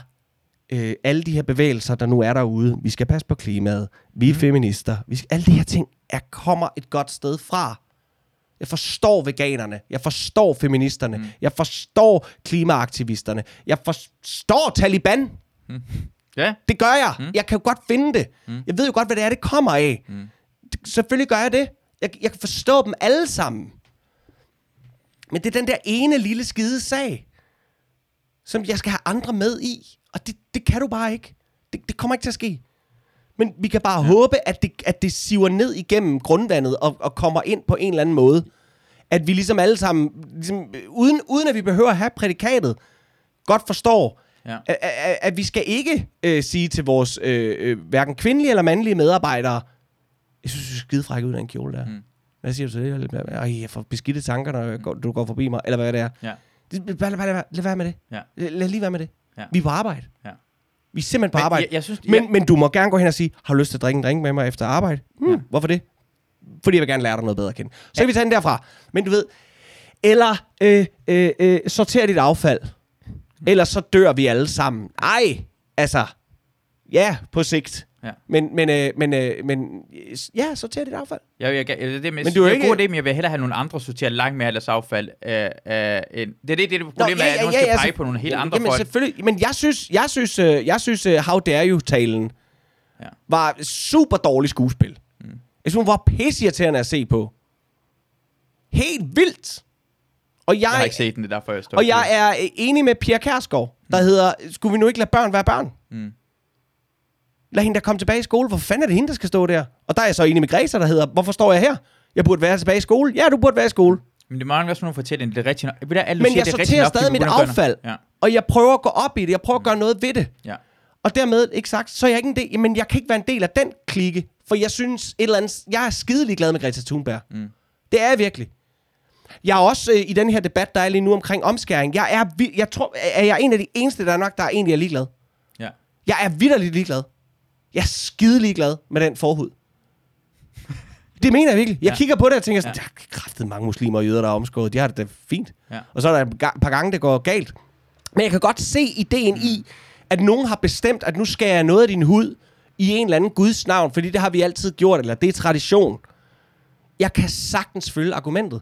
øh, alle de her bevægelser, der nu er derude, vi skal passe på klimaet, vi er mm. feminister, vi skal, alle de her ting er, kommer et godt sted fra. Jeg forstår veganerne, jeg forstår feministerne, mm. jeg forstår klimaaktivisterne, jeg forstår Taliban. Ja. Det gør jeg. Mm. Jeg kan jo godt finde det. Mm. Jeg ved jo godt, hvad det er, det kommer af. Mm. Selvfølgelig gør jeg det. Jeg, jeg kan forstå dem alle sammen. Men det er den der ene lille skide sag, som jeg skal have andre med i. Og det, det kan du bare ikke. Det, det kommer ikke til at ske. Men vi kan bare ja. håbe, at det, at det siver ned igennem grundvandet og, og kommer ind på en eller anden måde. At vi ligesom alle sammen, ligesom, uden, uden at vi behøver at have prædikatet, godt forstår, Ja. at, at, at vi skal ikke øh, sige til vores øh, øh, hverken kvindelige eller mandlige medarbejdere, jeg synes, du er skide fræk ud af den kjole der. Mm. Mm. Hvad siger du til det? Ej, jeg får beskidte tanker, når går, du går forbi mig, eller hvad det er. Ja. Det, bare, bare, lad, lad være med det. Ja. Lad, lad lige være med det. Ja. Vi er på arbejde. Ja. Vi er simpelthen på Men arbejde. jeg- jeg synes- men, jeg- men du må gerne gå hen og sige, har du lyst til at drikke en drink med mig efter arbejde? Hmm, Ja. ja. Hvorfor det? Fordi jeg vil gerne lære dig noget bedre at kende. Så kan vi tage den derfra. Men du ved, eller øh, øh, øh, sorter dit affald. Ellers så dør vi alle sammen. Ej, altså, ja, på sigt. Ja. Men, men, øh, men, øh, men øh, ja, sorter dit affald. Jeg, jeg, jeg, det, er det, men, Men du er ikke- god idé, men jeg vil hellere have nogle andre sortere langt mere af deres affald. Øh, øh, end, det er det, det, det problem, Nå, er, at nogen skal pege så- på nogle helt andre jamen, folk. selvfølgelig. Men jeg synes, jeg synes, uh, jeg synes uh, How Dare You-talen Ja. var super dårlig skuespil. Mm. Jeg synes, hun var pisseirriterende at se på. Helt vildt. Og jeg, Jeg har ikke set den, det er derfor, jeg står og jeg er øh, enig med Pia Kærsgaard, der mm. hedder, skulle vi nu ikke lade børn være børn? Mm. Lad hende da komme tilbage i skole. Hvor fanden er det hende, der skal stå der? Og der er jeg så enig med Greta, der hedder, hvorfor står jeg her? Jeg burde være tilbage i skole. Ja, du burde være i skole. Men det mangler også nogle fortælling. Det er rigtigt nok. Alle Men siger, jeg er sorterer nok, stadig mit affald. noget. Og jeg prøver at gå op i det. Jeg prøver at gøre noget ved det. Ja, ja. Og dermed, ikke sagt, så er jeg ikke en del, men jeg kan ikke være en del af den klikke, for jeg synes et eller andet, jeg er skidelig glad med Greta Thunberg. Mm. Det er jeg virkelig. Jeg er også øh, i den her debat, der er lige nu omkring omskæring. Jeg er, jeg tror, er jeg en af de eneste i Danmark, der er egentlig er ligeglad. ja. Jeg er vidderligt ligeglad. Jeg er skidelig glad med den forhud. Det mener jeg virkelig. Jeg ja. Kigger på det og tænker sådan, Ja. der er kraftet mange muslimer og jøder, der er omskåret. De har det da fint. Ja. Og så er der et par gange, det går galt. Men jeg kan godt se ideen i, at nogen har bestemt, at nu skal jeg noget af din hud i en eller anden Guds navn, fordi det har vi altid gjort, eller det er tradition. Jeg kan sagtens følge argumentet.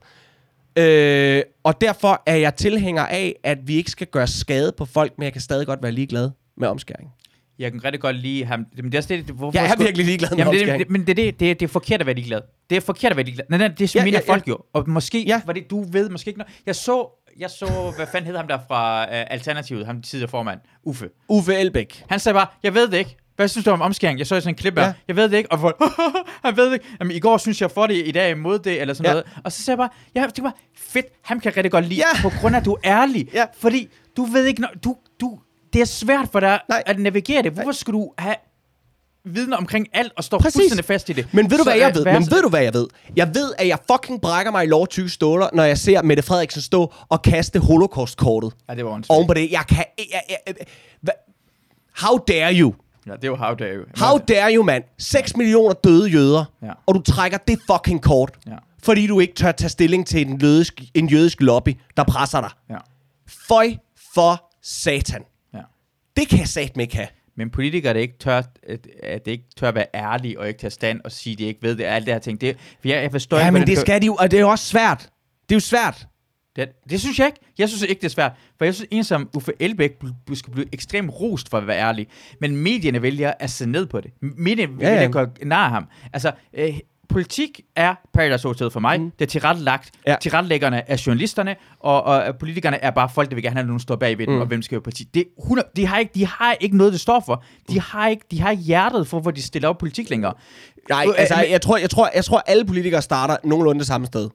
Øh, og derfor er jeg tilhænger af, at vi ikke skal gøre skade på folk, men jeg kan stadig godt være ligeglad med omskæring. Jeg kan rigtig godt lide ham. Men det er også det, hvorfor Jeg er skulle- virkelig ligeglad med Jamen, det, det, men det, er det, det, er- det er forkert at være ligeglad. Det er forkert at være ligeglad. Nej, nej, det Ja, ja, ja, ja. folk jo. Og måske, Ja. ja. var det, du ved måske ikke noget. Jeg så, jeg så hvad fanden hedder ham der fra uh, Alternativet, ham tidligere formand, Uffe. Uffe Elbæk. Han sagde bare, jeg ved det ikke. Hvad synes du om omskæring? Jeg så sådan en klip af, Ja. ja. jeg ved det ikke. Og folk, han ved det ikke. Jamen, i går synes jeg for det, i dag er imod det, eller sådan Ja. ja. noget. Og så sagde jeg bare, ja, det var fedt. Han kan jeg rigtig godt lide, Ja. på grund af, at du er ærlig. Ja. Fordi du ved ikke, du, du, det er svært for dig Nej. at navigere det. Hvorfor skulle du have viden omkring alt og stå Præcis. fuldstændig fast i det? Men ved du, Så, hvad jeg ved? Men ved du, hvad jeg ved? Jeg ved, at jeg fucking brækker mig i lovtyge ståler, når jeg ser Mette Frederiksen stå og kaste holocaust-kortet Ja, det var åndssvagt. oven på det. Jeg kan... Jeg, jeg, jeg, hvad? How dare you? Ja, det var how dare you. How dare you, mand? 6 millioner døde jøder, Ja. og du trækker det fucking kort, Ja. fordi du ikke tør tage stilling til en jødisk, en jødisk lobby, der presser dig. Ja. Føj for satan. Det kan jeg satme ikke have. Men politikere, der ikke tør, at, at det ikke tør være ærlige og ikke tage stand og sige, at de ikke ved det, alt det her ting. Det, for jeg, jeg forstår Ja, ikke, men det skal de jo, og det er jo også svært. Det er jo svært. Det, det synes jeg ikke. Jeg synes ikke, det er svært. For jeg synes, en som Uffe Elbæk skal blive ekstremt rost for at være ærlig. Men medierne vælger at se ned på det. Medierne Ja, ja. vælger at gøre nar ham. Altså, øh, politik er Paradise Hotel for mig. Mm. Det er tilrettelagt. Ja. Tilrettelæggerne er journalisterne, og, og politikerne er bare folk, der vil gerne have nogen står bag ved dem, Mm. og hvem skal jo parti. Det er 100, de, har ikke, de har ikke noget, det står for. De har ikke, de har hjertet for, hvor de stiller op politik længere. Nej, Øh, altså, men- jeg tror, jeg, tror, jeg tror, alle politikere starter nogenlunde det samme sted.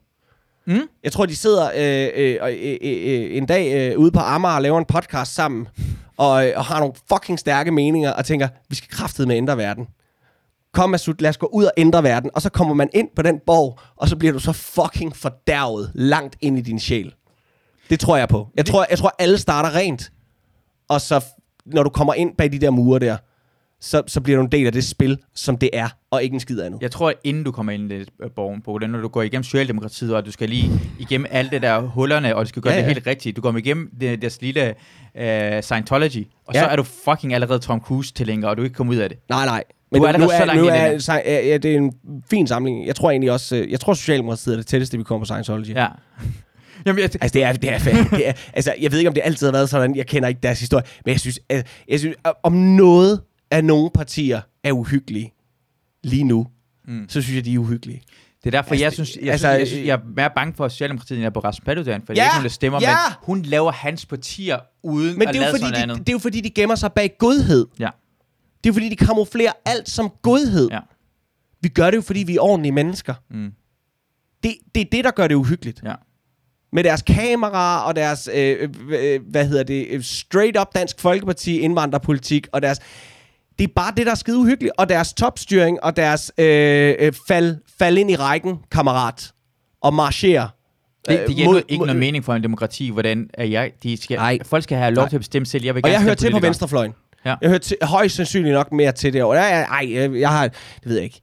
Mm? Jeg tror, de sidder øh, øh, øh, øh, øh, en dag øh, ude på Amager og laver en podcast sammen, og, øh, og har nogle fucking stærke meninger, og tænker, vi skal kraftedeme med ændre verden. Kom, Masud, lad os gå ud og ændre verden. Og så kommer man ind på den borg, og så bliver du så fucking fordærvet langt ind i din sjæl. Det tror jeg på. Jeg tror, jeg tror alle starter rent. Og så, når du kommer ind bag de der mure der, så, så bliver du en del af det spil, som det er, og ikke en skid andet. Jeg tror, at inden du kommer ind i øh, borgen på når du går igennem Socialdemokratiet, og du skal lige igennem alt det der hullerne, og du skal gøre Ja, det helt rigtigt. Du går igennem det, deres lille uh, Scientology, og Ja. så er du fucking allerede Tom Cruise-tilhænger, og du er ikke kommet ud af det. Nej, nej. Er nu, så er, langt nu ind i er, det. sci- ja, ja, det er en fin samling. Jeg tror egentlig også, øh, jeg tror Socialdemokratiet er det tætteste, vi kommer på Scientology. Ja. Jamen, jeg, Altså, det er, det er, det er, altså, jeg ved ikke, om det altid har været sådan. Jeg kender ikke deres historie. Men jeg synes, at, jeg synes at om noget af nogle partier er uhyggelige lige nu, mm. så synes jeg, de er uhyggelige. det er derfor, Altså, jeg synes, jeg, altså, altså, synes, jeg, synes, jeg er mere bange for Socialdemokratiet, end jeg er på Rasmus Paludan, for det Ja, er ikke der stemmer, ja. men hun laver hans partier uden Men at det er, jo lade fordi, sådan de, andet. det er jo fordi, de gemmer sig bag godhed. Ja. Det er fordi, de kamuflerer alt som godhed. Ja. Vi gør det jo, fordi vi er ordentlige mennesker. Mm. Det, det er det, der gør det uhyggeligt. Ja. Med deres kameraer og deres, øh, øh, hvad hedder det, øh, straight up Dansk Folkeparti indvandrerpolitik og deres... Det er bare det, der er skide uhyggeligt. Og deres topstyring og deres øh, øh, fald, fald ind i rækken, kammerat. Og marchere. Det, øh, det giver mod- ikke mod- noget mening for en demokrati, hvordan er jeg, de skal, folk skal have lov til at bestemme selv. Jeg vil Og gerne jeg hører til på venstrefløjen. Ja. Jeg hører til, højst sandsynligt nok mere til det. Og jeg, ej, jeg, jeg har, det ved jeg ikke.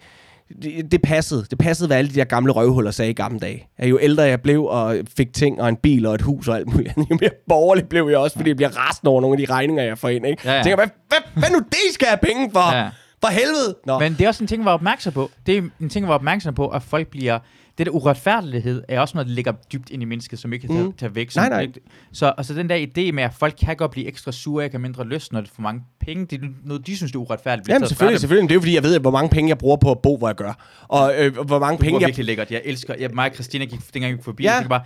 Det, det passede. Det passede, hvad alle de der gamle røvhuller sagde i gamle dage. At jo ældre jeg blev og fik ting og en bil og et hus og alt muligt, andet, jo mere borgerlig blev jeg også, fordi jeg bliver rasende over nogle af de regninger, jeg får ind. Ikke? Ja, ja. Jeg tænker, hvad, hvad, hvad nu det skal have penge for? Ja. For helvede! Nå. Men det er også en ting, at være opmærksom på. Det er en ting, at være opmærksom på, at folk bliver... Det der uretfærdighed er også noget, der ligger dybt ind i mennesket, som ikke kan tage, Mm. tage væk. Nej, nej. Så altså, den der idé med, at folk kan godt blive ekstra sure, ikke har mindre lyst, når det er for mange penge, det er noget, de synes, det er uretfærdigt. Jamen selvfølgelig, selvfølgelig. Det er jo fordi, jeg ved, hvor mange penge jeg bruger på at bo, hvor jeg gør. Og øh, hvor mange Du penge jeg... virkelig lækkert. Jeg elsker... Jeg, mig og Christina gik, dengang gik forbi, Ja. ja. jeg tænkte bare,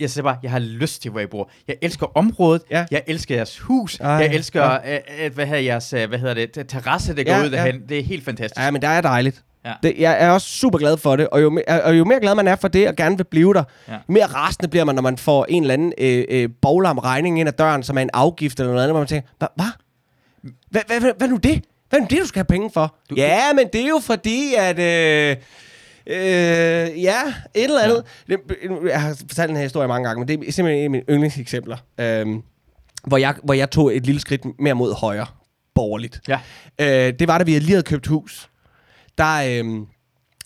jeg siger bare, jeg har lyst til, hvor jeg bor. Jeg elsker området. Ja. Jeg elsker jeres hus. Ej, jeg elsker, ja. ja. hvad hedder jeres, øh, hvad hedder det, ter- terrasse, det går Ja, ud ja. derhen. Det er helt fantastisk. Ja, men der er dejligt. Ja. Det, jeg er også super glad for det, og jo, og jo mere glad man er for det, og gerne vil blive der, Ja. jo mere rasende bliver man, når man får en eller anden øh, øh, boglam regning ind ad døren, som er en afgift eller noget andet, hvor man tænker, hvad? Hva? Hvad, hvad, hvad, hvad nu det? Hvad er det, du skal have penge for? Du, Du- ja, men det er jo fordi, at... Øh, øh, ja, et eller andet. Ja. Det, jeg har fortalt den her historie mange gange, men det er simpelthen en af mine yndlingseksempler. Øh, hvor, jeg, hvor jeg tog et lille skridt mere mod højre, borgerligt. Ja. Øh, det var, da vi lige havde købt hus. Der øh,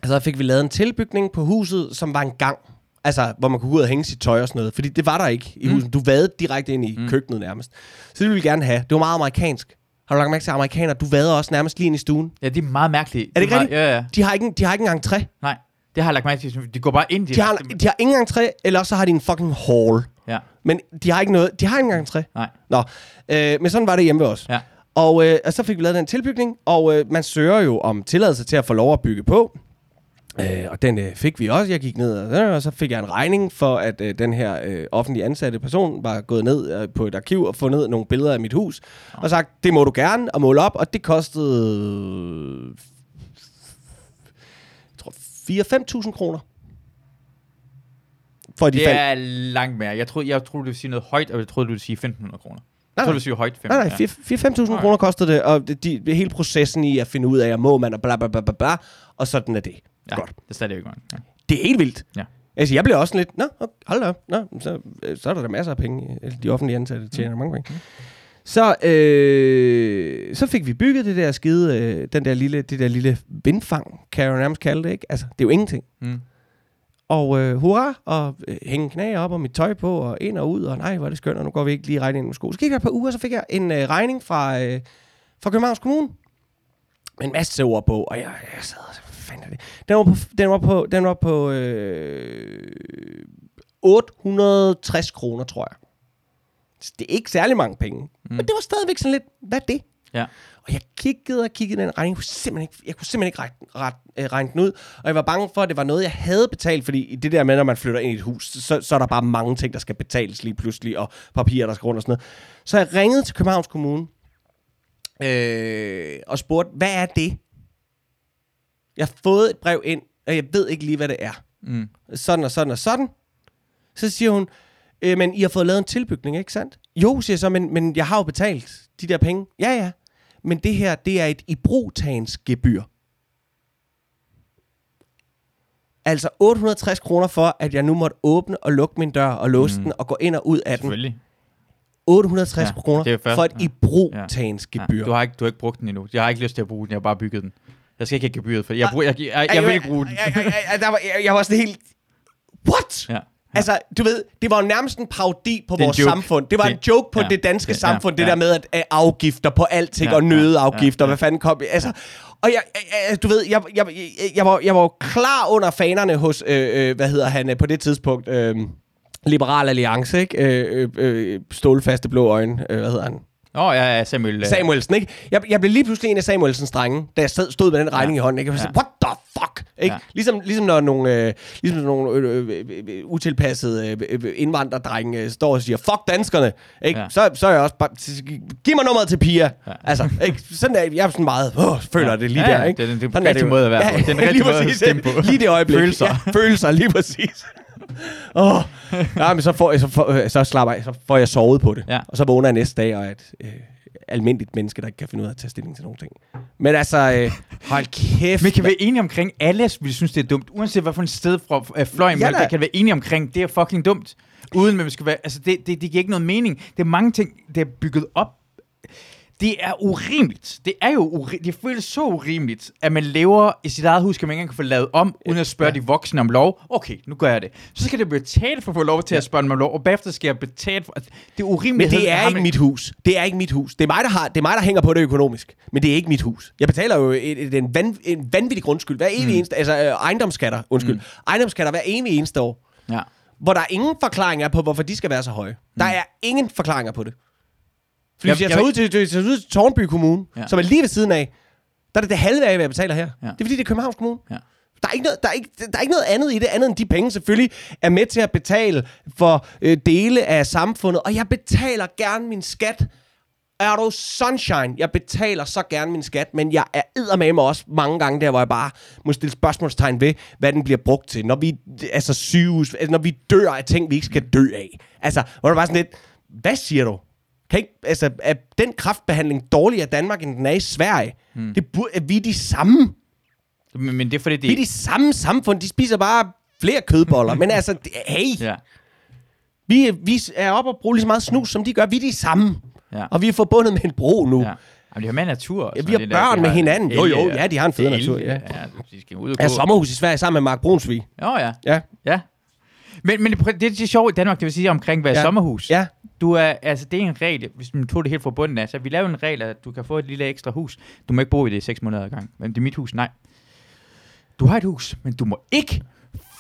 altså, fik vi lavet en tilbygning på huset, som var en gang. Altså, hvor man kunne gå ud og hænge sit tøj og sådan noget. Fordi det var der ikke i Mm. huset. Du vadede direkte ind i Mm. køkkenet nærmest. Så det ville vi gerne have. Det var meget amerikansk. Har du lagt mærke til, at amerikanere, du vader også nærmest lige ind i stuen. Ja, det er meget mærkeligt. Er det ikke rigtigt? Ja, ja. De har ikke, de har ikke en entré. Nej, det har jeg lagt mærke til. De går bare ind. De har, de har ingen entré, eller også så har de en fucking hall. Ja, Men de har ikke noget. De har ikke engang entré. nej. Nå, øh, men sådan var det hjemme ved os. Ja. Og, øh, og så fik vi lavet den tilbygning, og øh, man søger jo om tilladelse til at få lov at bygge på. Øh, og den øh, fik vi også. Jeg gik ned, og, øh, og så fik jeg en regning for, at øh, den her øh, offentlige ansatte person var gået ned øh, på et arkiv og fundet nogle billeder af mit hus. Og sagt, det må du gerne, og måle op. Og det kostede... Jeg tror 4-5.000 kroner. For de Det fandt... er langt mere. Jeg troede, jeg troede, du ville sige noget højt, og jeg troede, du ville sige 1.500 kroner. Nej, du ville sige højt 5. Nej, nej, 4-5.000 Okay. kroner kostede det, og det, de, hele processen i at finde ud af, at må man, og bla bla bla bla bla, og sådan er det. Ja, Godt. det er stadigvæk godt. Ja. Det er helt vildt. Ja. Altså, jeg bliver også lidt, nå, okay, hold da op, nå, så, øh, så er der da masser af penge. Øh, De offentlige ansatte tjener mm. mange penge. Så, øh, så fik vi bygget det der skide, øh, den der lille, det der lille vindfang, kan jeg jo nærmest kalde det, ikke? Altså, det er jo ingenting. Mm. Og øh, hurra, og øh, hænge knæ op og mit tøj på, og ind og ud, og nej, hvor er det skønt, og nu går vi ikke lige regning ind med sko. Så gik der et par uger, så fik jeg en øh, regning fra, øh, fra Københavns Kommune, med en masse ord på, og jeg, jeg sad og fanden det? Den var på, den var på, den var på øh, 860 kroner, tror jeg. Så det er ikke særlig mange penge. Mm. Men det var stadigvæk sådan lidt, hvad er det? Ja. Og jeg kiggede og kiggede den regning. Jeg kunne simpelthen ikke, jeg kunne simpelthen ikke regne, ret, øh, regne den ud. Og jeg var bange for, at det var noget, jeg havde betalt. Fordi i det der med, når man flytter ind i et hus, så, så er der bare mange ting, der skal betales lige pludselig. Og papirer, der skal rundt og sådan noget. Så jeg ringede til Københavns Kommune. Øh, og spurgte, hvad er det? Jeg har fået et brev ind, og jeg ved ikke lige, hvad det er. Mm. Sådan og sådan og sådan. Så siger hun, øh, men I har fået lavet en tilbygning, ikke sandt? Jo, siger jeg så, men, men jeg har jo betalt de der penge. Ja, ja. Men det her, det er et ibrugtagensgebyr. Altså 860 kroner for, at jeg nu måtte åbne og lukke min dør og låse Mm. den og gå ind og ud af den. Selvfølgelig. 860 Ja, kroner er for et Ja. ibrugtagensgebyr. Ja. Du, har ikke, du har ikke brugt den endnu. Jeg har ikke lyst til at bruge den. Jeg har bare bygget den. Jeg skal ikke have gebyret, for jeg, brug, jeg, jeg, jeg, jeg vil ikke bruge den. Jeg, jeg, jeg, var, jeg, jeg var sådan helt... What? Ja. Altså, du ved, det var jo nærmest en parodi på Det vores joke. samfund. Det var Det- en joke på ja. det danske Det- ja, samfund, det ja. der med at, at afgifter på alting, Ja, og ja, nødeafgifter, ja, ja. hvad fanden kom Altså, og jeg, jeg, du ved, jeg, jeg, jeg, jeg, var, jeg var jo klar under fanerne hos, øh, øh, hvad hedder han øh, på det tidspunkt, øh, Liberal Alliance, ikke? Øh, øh, øh, stålfaste blå øjne, øh, hvad hedder han? Åh, oh, ja, ja, Samuel. øh, Samuelsen, ikke? Jeg, jeg blev lige pludselig en af Samuelsens drenge, da jeg stod, med den regning ja. i hånden, ikke? Jeg var sådan, what the fuck? Ikke? Ja. Ligesom, ligesom når nogle, øh, ligesom nogle øh, øh, øh, utilpassede øh, øh, indvandrerdrenge øh, står og siger, fuck danskerne, ikke? Ja. Så, så er jeg også bare, giv mig nummeret til Pia. Ja. Altså, ikke? Sådan er jeg er sådan meget, åh, føler Ja. det lige Ja, der, ikke? det er den- det den Sådan rigtige måde at være på. Det er den rigtige måde at stemme på. Lige det øjeblik. Følelser. Ja, følelser, lige præcis. Åh, ja, men så, får, jeg- så, får, øh, så slapper jeg, så får jeg sovet på det. Ja. Og så vågner jeg næste dag, og et øh, almindeligt menneske, der ikke kan finde ud af at tage stilling til nogle ting. Men altså, øh, hold kæft. Men kan vi være enige omkring, alle vil synes, det er dumt, uanset hvad for et sted fra øh, fløjen, Ja kan vi være enige omkring, det er fucking dumt. Uden at vi skal være, altså det, det, det giver ikke noget mening. Det er mange ting, det er bygget op. Det er urimeligt. Det er jo uri- det føles så urimeligt, at man lever i sit eget hus, kan man ikke engang få lavet om, uden at spørge Ja. de voksne om lov. Okay, nu gør jeg det. Så skal det betale for at få lov til at spørge dem om lov, og bagefter skal jeg betale for... Altså, det er urimeligt. Men det er ikke mit hus. Det er ikke mit hus. Det er mig, der, har, det er mig, der hænger på det økonomisk. Men det er ikke mit hus. Jeg betaler jo et, et, en, van, en vanvittig grundskyld hver evig mm. eneste... Altså øh, ejendomsskatter, undskyld. Mm. Ejendomsskatter hver evig eneste år. Ja. Hvor der ingen forklaring er på, hvorfor de skal være så høje. Mm. Der er ingen forklaringer på det. Fordi Jeg- hvis jeg, jeg- tager ud til, til, til, til Tornby Kommune, ja. Som er lige ved siden af, der er det det halve af, hvad jeg betaler her. Ja. Det er fordi, det er Københavns Kommune. Ja. Der er, ikke noget, der, er ikke, der er ikke noget andet i det, andet end de penge selvfølgelig er med til at betale for øh, dele af samfundet. Og jeg betaler gerne min skat. Er du sunshine? Jeg betaler så gerne min skat, men jeg er eddermame også mange gange der, hvor jeg bare må stille spørgsmålstegn ved, hvad den bliver brugt til. Når vi, altså sygehus, altså, når vi dør af ting, vi ikke skal dø af. Altså, hvor det bare sådan lidt, hvad siger du? Kan ikke, altså, er den kraftbehandling dårligere i Danmark, end den er i Sverige? Hmm. Det burde, er vi de samme Men, men det er fordi, det vi er de samme samfund. De spiser bare flere kødboller. Men altså, det- hey, Ja. vi, vi er oppe og bruger lige så meget snus, som de gør. Vi er de samme. Ja. Og vi er forbundet med en bro nu. Ja. Jamen, de har med natur. Ja, vi har det der. børn De med har hinanden. Jo, jo, ja, de har en fed natur, ja. ja. de skal ud og gå. sommerhus i Sverige sammen med Mark Brunsvig. Jo, ja. Ja. Ja. Men, men det, det, det er sjovt i Danmark, det vil sige omkring, hvad er Ja. sommerhus. Ja. Du er, altså det er en regel, hvis man tog det helt fra bunden af, så vi lavede en regel, at du kan få et lille ekstra hus. Du må ikke bo i det i 6 måneder ad gang. Men det er mit hus, nej. Du har et hus, men du må ikke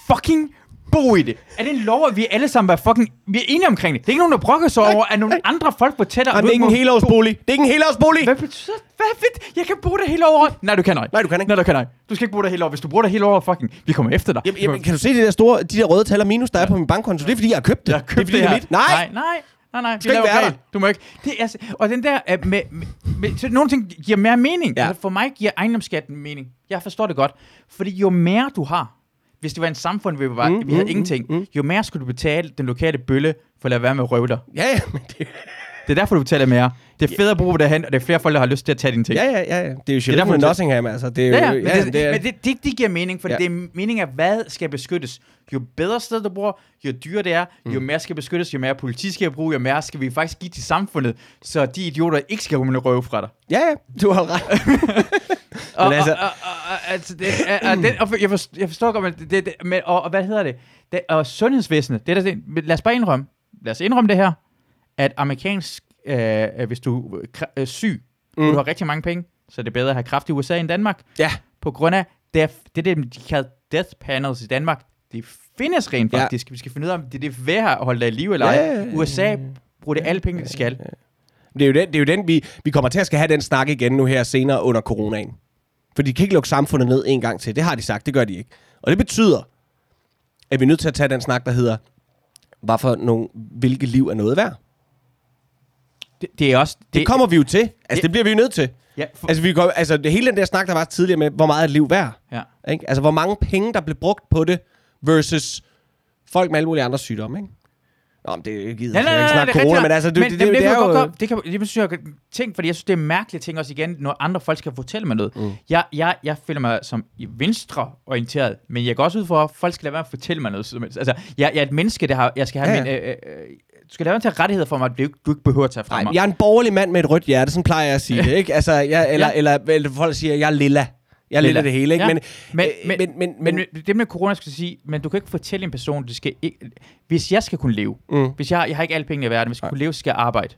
fucking bo i det. Er det en lov, at vi alle sammen er fucking... Vi er enige omkring det. Det er ikke nogen, der brokker sig over, at nogle andre folk fortæller... Jamen, det er ikke en helårsbolig. Det er ikke en helårsbolig. Hvad betyder Hvad fedt? Jeg kan bo der hele året. Nej, du kan ikke. Nej, du kan ikke. Nej, du kan ikke. Du skal ikke bo der hele året. Hvis du bor der hele året, fucking, vi kommer efter dig. Jamen, jamen, kan du se de der store, de der røde tal og minus, der er på min bankkonto? Det er, fordi jeg har købt det. Jeg har købt det, er, fordi det, er mit. Nej. nej, nej, nej, nej. skal ikke være. Du må ikke. Det er, altså, og den der, uh, med, med, med, så nogle ting giver mere mening. Ja. Altså, for mig giver ejendomsskatten mening. Jeg forstår det godt. Fordi jo mere du har, hvis det var en samfund, vi, var, Mm, mm, vi havde mm, ingenting, mm, mm, jo mere skulle du betale den lokale bølle for at lade være med at røve dig. Ja, ja, men det, Det er derfor, du betaler mere. Det er fedt at bruge derhen, og det er flere folk, der har lyst til at tage dine ting. ja, ja, ja, ja. Det er jo af du- Nottingham, altså. Det er jo, Ja, ja, men, det, det er, men det, det, det giver mening, for Ja. ja. det er meningen af, hvad skal beskyttes. Jo bedre sted du bor, jo dyrere det er, jo mere skal beskyttes, jo mere politi skal jeg bruge, jo mere skal vi faktisk give til samfundet, så de idioter ikke skal rumme røve fra dig. ja, ja, du har ret. Og, altså- og, og, og, og, altså, det, og, og, den, og jeg, forstår, jeg forstår godt, men, det, det, men og, og, hvad hedder det? det og sundhedsvæsenet, det er der, det, lad os bare indrømme, lad os indrømme det her, at amerikansk, øh, øh, hvis du er øh, syg, mm. Mm. du har rigtig mange penge, så er det bedre at have kraft i USA end Danmark Ja, på grund af, det, det, det de kalder death panels i Danmark, det findes rent Ja. faktisk. Vi skal finde ud af, om det er det værd at holde dig i live eller ej. ja, ja, ja, USA bruger det alle penge, de skal. Det er jo den, det er jo den vi, vi kommer til at skal have den snak igen nu her senere under coronaen. For de kan ikke lukke samfundet ned en gang til. Det har de sagt, det gør de ikke. Og det betyder, at vi er nødt til at tage den snak, der hedder, hvad for nogle, hvilke liv er noget værd? Det, det er også... Det, det kommer vi jo til. Altså, det, det- det bliver vi jo nødt til. Ja, for, Altså, vi går, altså det hele den der snak, der var tidligere med, hvor meget er et liv værd? ja. Ikke? Altså, hvor mange penge, der blev brugt på det, versus folk med alle mulige andre sygdomme, ikke? Nå, men det er. Ja, nej, jeg nej, ikke nej, snakke det corona, men altså, det, men, det, det, det, kan er jeg jo... godt- det kan, det synes jeg, ting, fordi jeg synes, det er mærkelige ting også igen, når andre folk skal fortælle mig noget. Mm. Jeg, jeg, jeg føler mig som venstreorienteret, men jeg går også ud for, at folk skal lade være med at fortælle mig noget. Altså, jeg, jeg er et menneske, der har, jeg skal have Ja, ja, min... Øh, øh, du skal med at tage rettigheder for mig, at du, ikke- du ikke behøver at tage fra Nej, mig. jeg er en borgerlig mand med et rødt hjerte, sådan plejer jeg at sige det, ikke? Altså, jeg, eller, Ja. eller, eller folk siger, jeg er lilla. Jeg er lilla, Lilla. det hele, ikke? Ja. Men, Men, øh, men, men, men, men, men, det med corona skal jeg sige, men du kan ikke fortælle en person, det skal ikke, hvis jeg skal kunne leve, Mm. hvis jeg, jeg har ikke alle penge i verden, hvis jeg skal kunne leve, så skal jeg arbejde.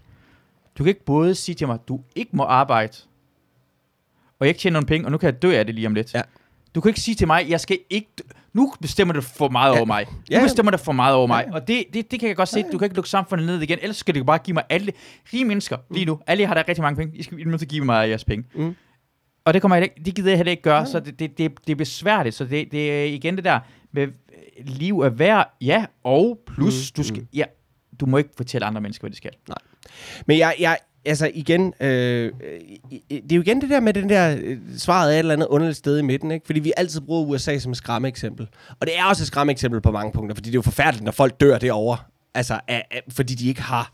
Du kan ikke både sige til mig, du ikke må arbejde, og jeg ikke tjener nogen penge, og nu kan jeg dø af det lige om lidt. Ja. Du kan ikke sige til mig, jeg skal ikke... dø- Nu bestemmer du for meget Ja. over mig. Nu Ja. bestemmer du for meget over mig. Ja. Og det, det, det kan jeg godt se. Du kan ikke lukke samfundet ned igen. Ellers skal du bare give mig alle rige mennesker lige nu. Alle har der rigtig mange penge. I skal nødt til at give mig jeres penge. Mm. og det kommer jeg ikke, det gider jeg heller ikke gøre, så det, det, det, det er besværligt. Så det, det er igen det der med øh, liv er værd, ja, og plus, Mm, du skal, ja, du må ikke fortælle andre mennesker, hvad de skal. Men jeg, jeg altså igen, øh, øh, det er jo igen det der med den der, øh, svaret er et eller andet underligt sted i midten, ikke? Fordi vi altid bruger USA som et skræmmeeksempel. Og det er også et skræmmeeksempel på mange punkter, fordi det er jo forfærdeligt, når folk dør derovre. Altså, af, af, fordi de ikke har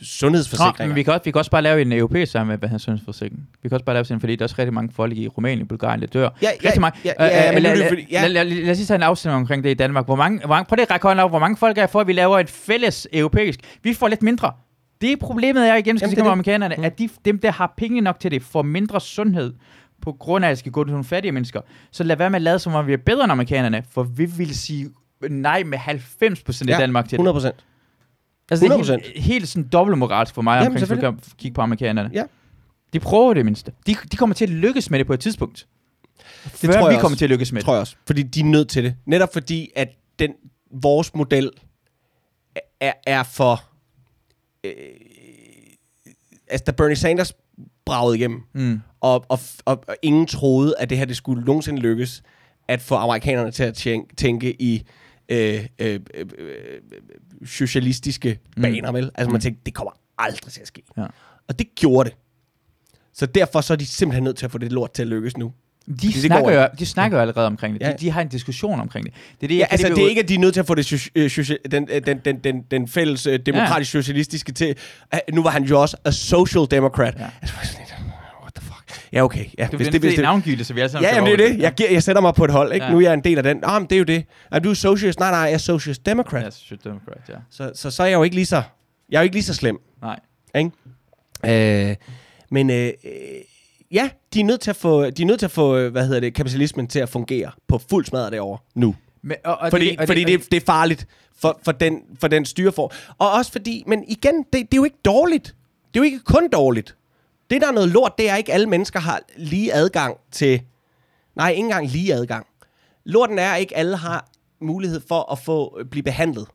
Nå, sundhedsforsikringer. men vi kan, også, vi kan også bare lave en europæisk sammen med, hvad han sundhedsforsikring. Vi kan også bare lave sådan, en, fordi der er også rigtig mange folk i Rumænien, Bulgarien, der dør. Ja, ja, rigtig mange. ja, ja, Øh, ja, lad, lad os lige tage en afstemning omkring det i Danmark. Hvor mange, hvor mange, prøv lige at række hånden op, hvor mange folk er for, at vi laver et fælles europæisk. Vi får lidt mindre. Det er problemet er igen, skal Jamen, sige det er det. amerikanerne, at de, dem, der har penge nok til det, får mindre sundhed på grund af, at det skal gå til nogle fattige mennesker. Så lad være med at lade, som om vi er bedre end amerikanerne, for vi vil sige nej med 90% i Ja, Danmark til det. 100 procent. Altså, det er 100%. helt, helt sådan dobbeltmoralsk for mig, Jamen, omkring at kigge på amerikanerne. Ja. De prøver det mindste. De, de kommer til at lykkes med det på et tidspunkt. Det Før tror jeg vi også. kommer til at lykkes med tror jeg også. Fordi de er nødt til det. Netop fordi, at den, vores model er, er for... Øh, altså, da Bernie Sanders bragede igennem. Mm. og, og, og, og ingen troede, at det her det skulle nogensinde lykkes, at få amerikanerne til at tænke, tænke i øh, øh, øh, øh, socialistiske Mm. baner, vel? Altså, man Mm. tænkte, det kommer aldrig til at ske. Ja. Og det gjorde det. Så derfor så er de simpelthen nødt til at få det lort til at lykkes nu. De, det snakker jo, de snakker jo allerede omkring det. Ja. De, de har en diskussion omkring det. Det er det, Ja, jeg- altså vil det er ud- ikke, at de er nødt til at få det soci- øh, den, øh, den, den, den, den fælles øh, demokratisk socialistiske til. Nu var han jo også a social democrat. Ja. Altså? Ja, okay. Ja, Det er det, det navngivelse, så vi alle sammen Ja, jamen, det er det. Jeg, giver- jeg sætter mig på et hold, ikke? Ja. Nu er jeg en del af den. Ah, men det er jo det. Er du socialist? Nej, nej, jeg er socialist democrat. Ja, social democrat, ja. Så, så, så er jeg jo ikke lige så, jeg er jo ikke lige så slem. Nej. Ikke? Øh, men øh, ja, de er nødt til at få, de er nødt til at få, øh, hvad hedder det, kapitalismen til at fungere på fuld smadret derovre nu. Men, og, og Fordi, og fordi det, det er farligt for, for, den, for den styreform. Og også fordi, men igen, det, det er jo ikke dårligt. Det er jo ikke kun dårligt. Det, der er noget lort, det er ikke alle mennesker har lige adgang til... Nej, ikke engang lige adgang. Lorten er, at ikke alle har mulighed for at få blive behandlet,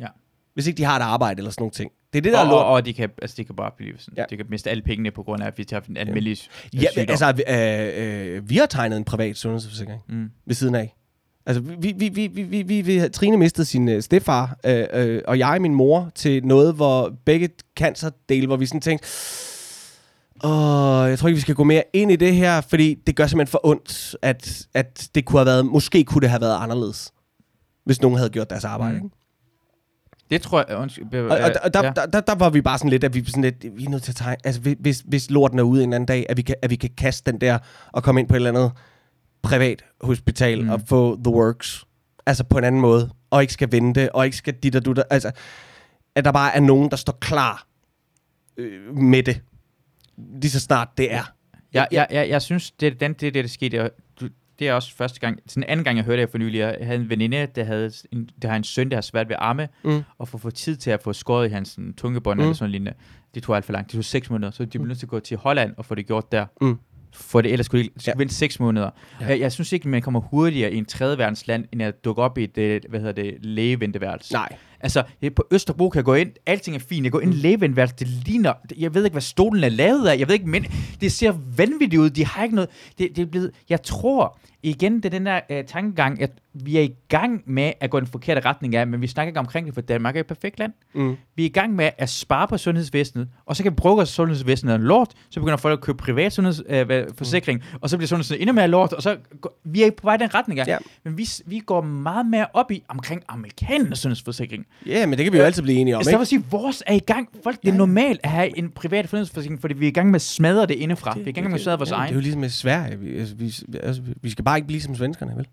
Ja. hvis ikke de har et arbejde eller sådan nogle ting. Det er det, der Og, er lort. og, de, kan, altså, de kan bare blive sådan, Ja. de kan miste alle pengene på grund af, at vi har en almindelig ja. Ja, sygdom. altså, øh, øh, vi har tegnet en privat sundhedsforsikring mm. ved siden af. Altså, vi, vi, vi, vi, vi, vi, vi Trine mistede sin øh, stefar, øh, øh, og jeg og min mor til noget, hvor begge cancerdele, hvor vi sådan tænkte, Åh, jeg tror ikke, vi skal gå mere ind i det her, fordi det gør simpelthen for ondt, at, at det kunne have været, måske kunne det have været anderledes, hvis nogen havde gjort deres arbejde. Mm. Ikke? Det tror jeg... Undskyld, Og, og, og der, ja. der, der, der, var vi bare sådan lidt, at vi, sådan lidt, vi er nødt til at tegne, altså hvis- hvis, lorten er ude en anden dag, at vi, kan, at vi kan kaste den der og komme ind på et eller andet privat hospital Mm. og få the works. Altså på en anden måde. Og ikke skal vente, og ikke skal dit og du. Altså, at der bare er nogen, der står klar øh, med det. Lige så snart det er. Jeg, jeg, jeg, jeg synes, det, den, det, det der skete, det er også første gang, sådan anden gang, jeg hørte det her for nylig. Jeg havde en veninde, der, havde en, der har en søn, der har svært ved arme, Mm. og for at få tid til at få skåret i hans tungebånd Mm. mm. eller sådan lignende. Det tog alt for langt. Det tog seks måneder, så de blev nødt til at gå til Holland og få det gjort der. Mm. For det ellers skulle de skulle Ja. vente seks måneder. Ja. Ja. Jeg, jeg, synes ikke, man kommer hurtigere i en tredje verdens land, end at dukke op i et, øh, hvad hedder det, lægeventeværelse. Nej. Altså, på Østerbro kan jeg gå ind, alting er fint, jeg går ind i lægeventeværelse, det ligner, jeg ved ikke, hvad stolen er lavet af, jeg ved ikke, men det ser vanvittigt ud, de har ikke noget, det, det er blevet, jeg tror, igen, det er den der øh, tankegang, at vi er i gang med at gå i den forkerte retning af, men vi snakker ikke omkring det, for Danmark er et perfekt land. Mm. Vi er i gang med at spare på sundhedsvæsenet, og så kan vi bruge os sundhedsvæsenet lort, så begynder folk at købe privat sundhedsforsikring, øh, og så bliver sundhedsvæsenet endnu mere lort, og så går, vi er på vej i den retning af. Ja. Men vi, vi går meget mere op i omkring amerikanernes sundhedsforsikring. Ja, men det kan vi jo altid blive enige om, I ikke? at sige, vores er i gang. Folk, det er normalt at have en privat sundhedsforsikring, fordi vi er i gang med at smadre det indefra. Vi er i gang med at smadre vores ja, egen. Det er jo ligesom med Sverige. Vi, altså, vi, altså, vi skal bare ikke blive som svenskerne, vel?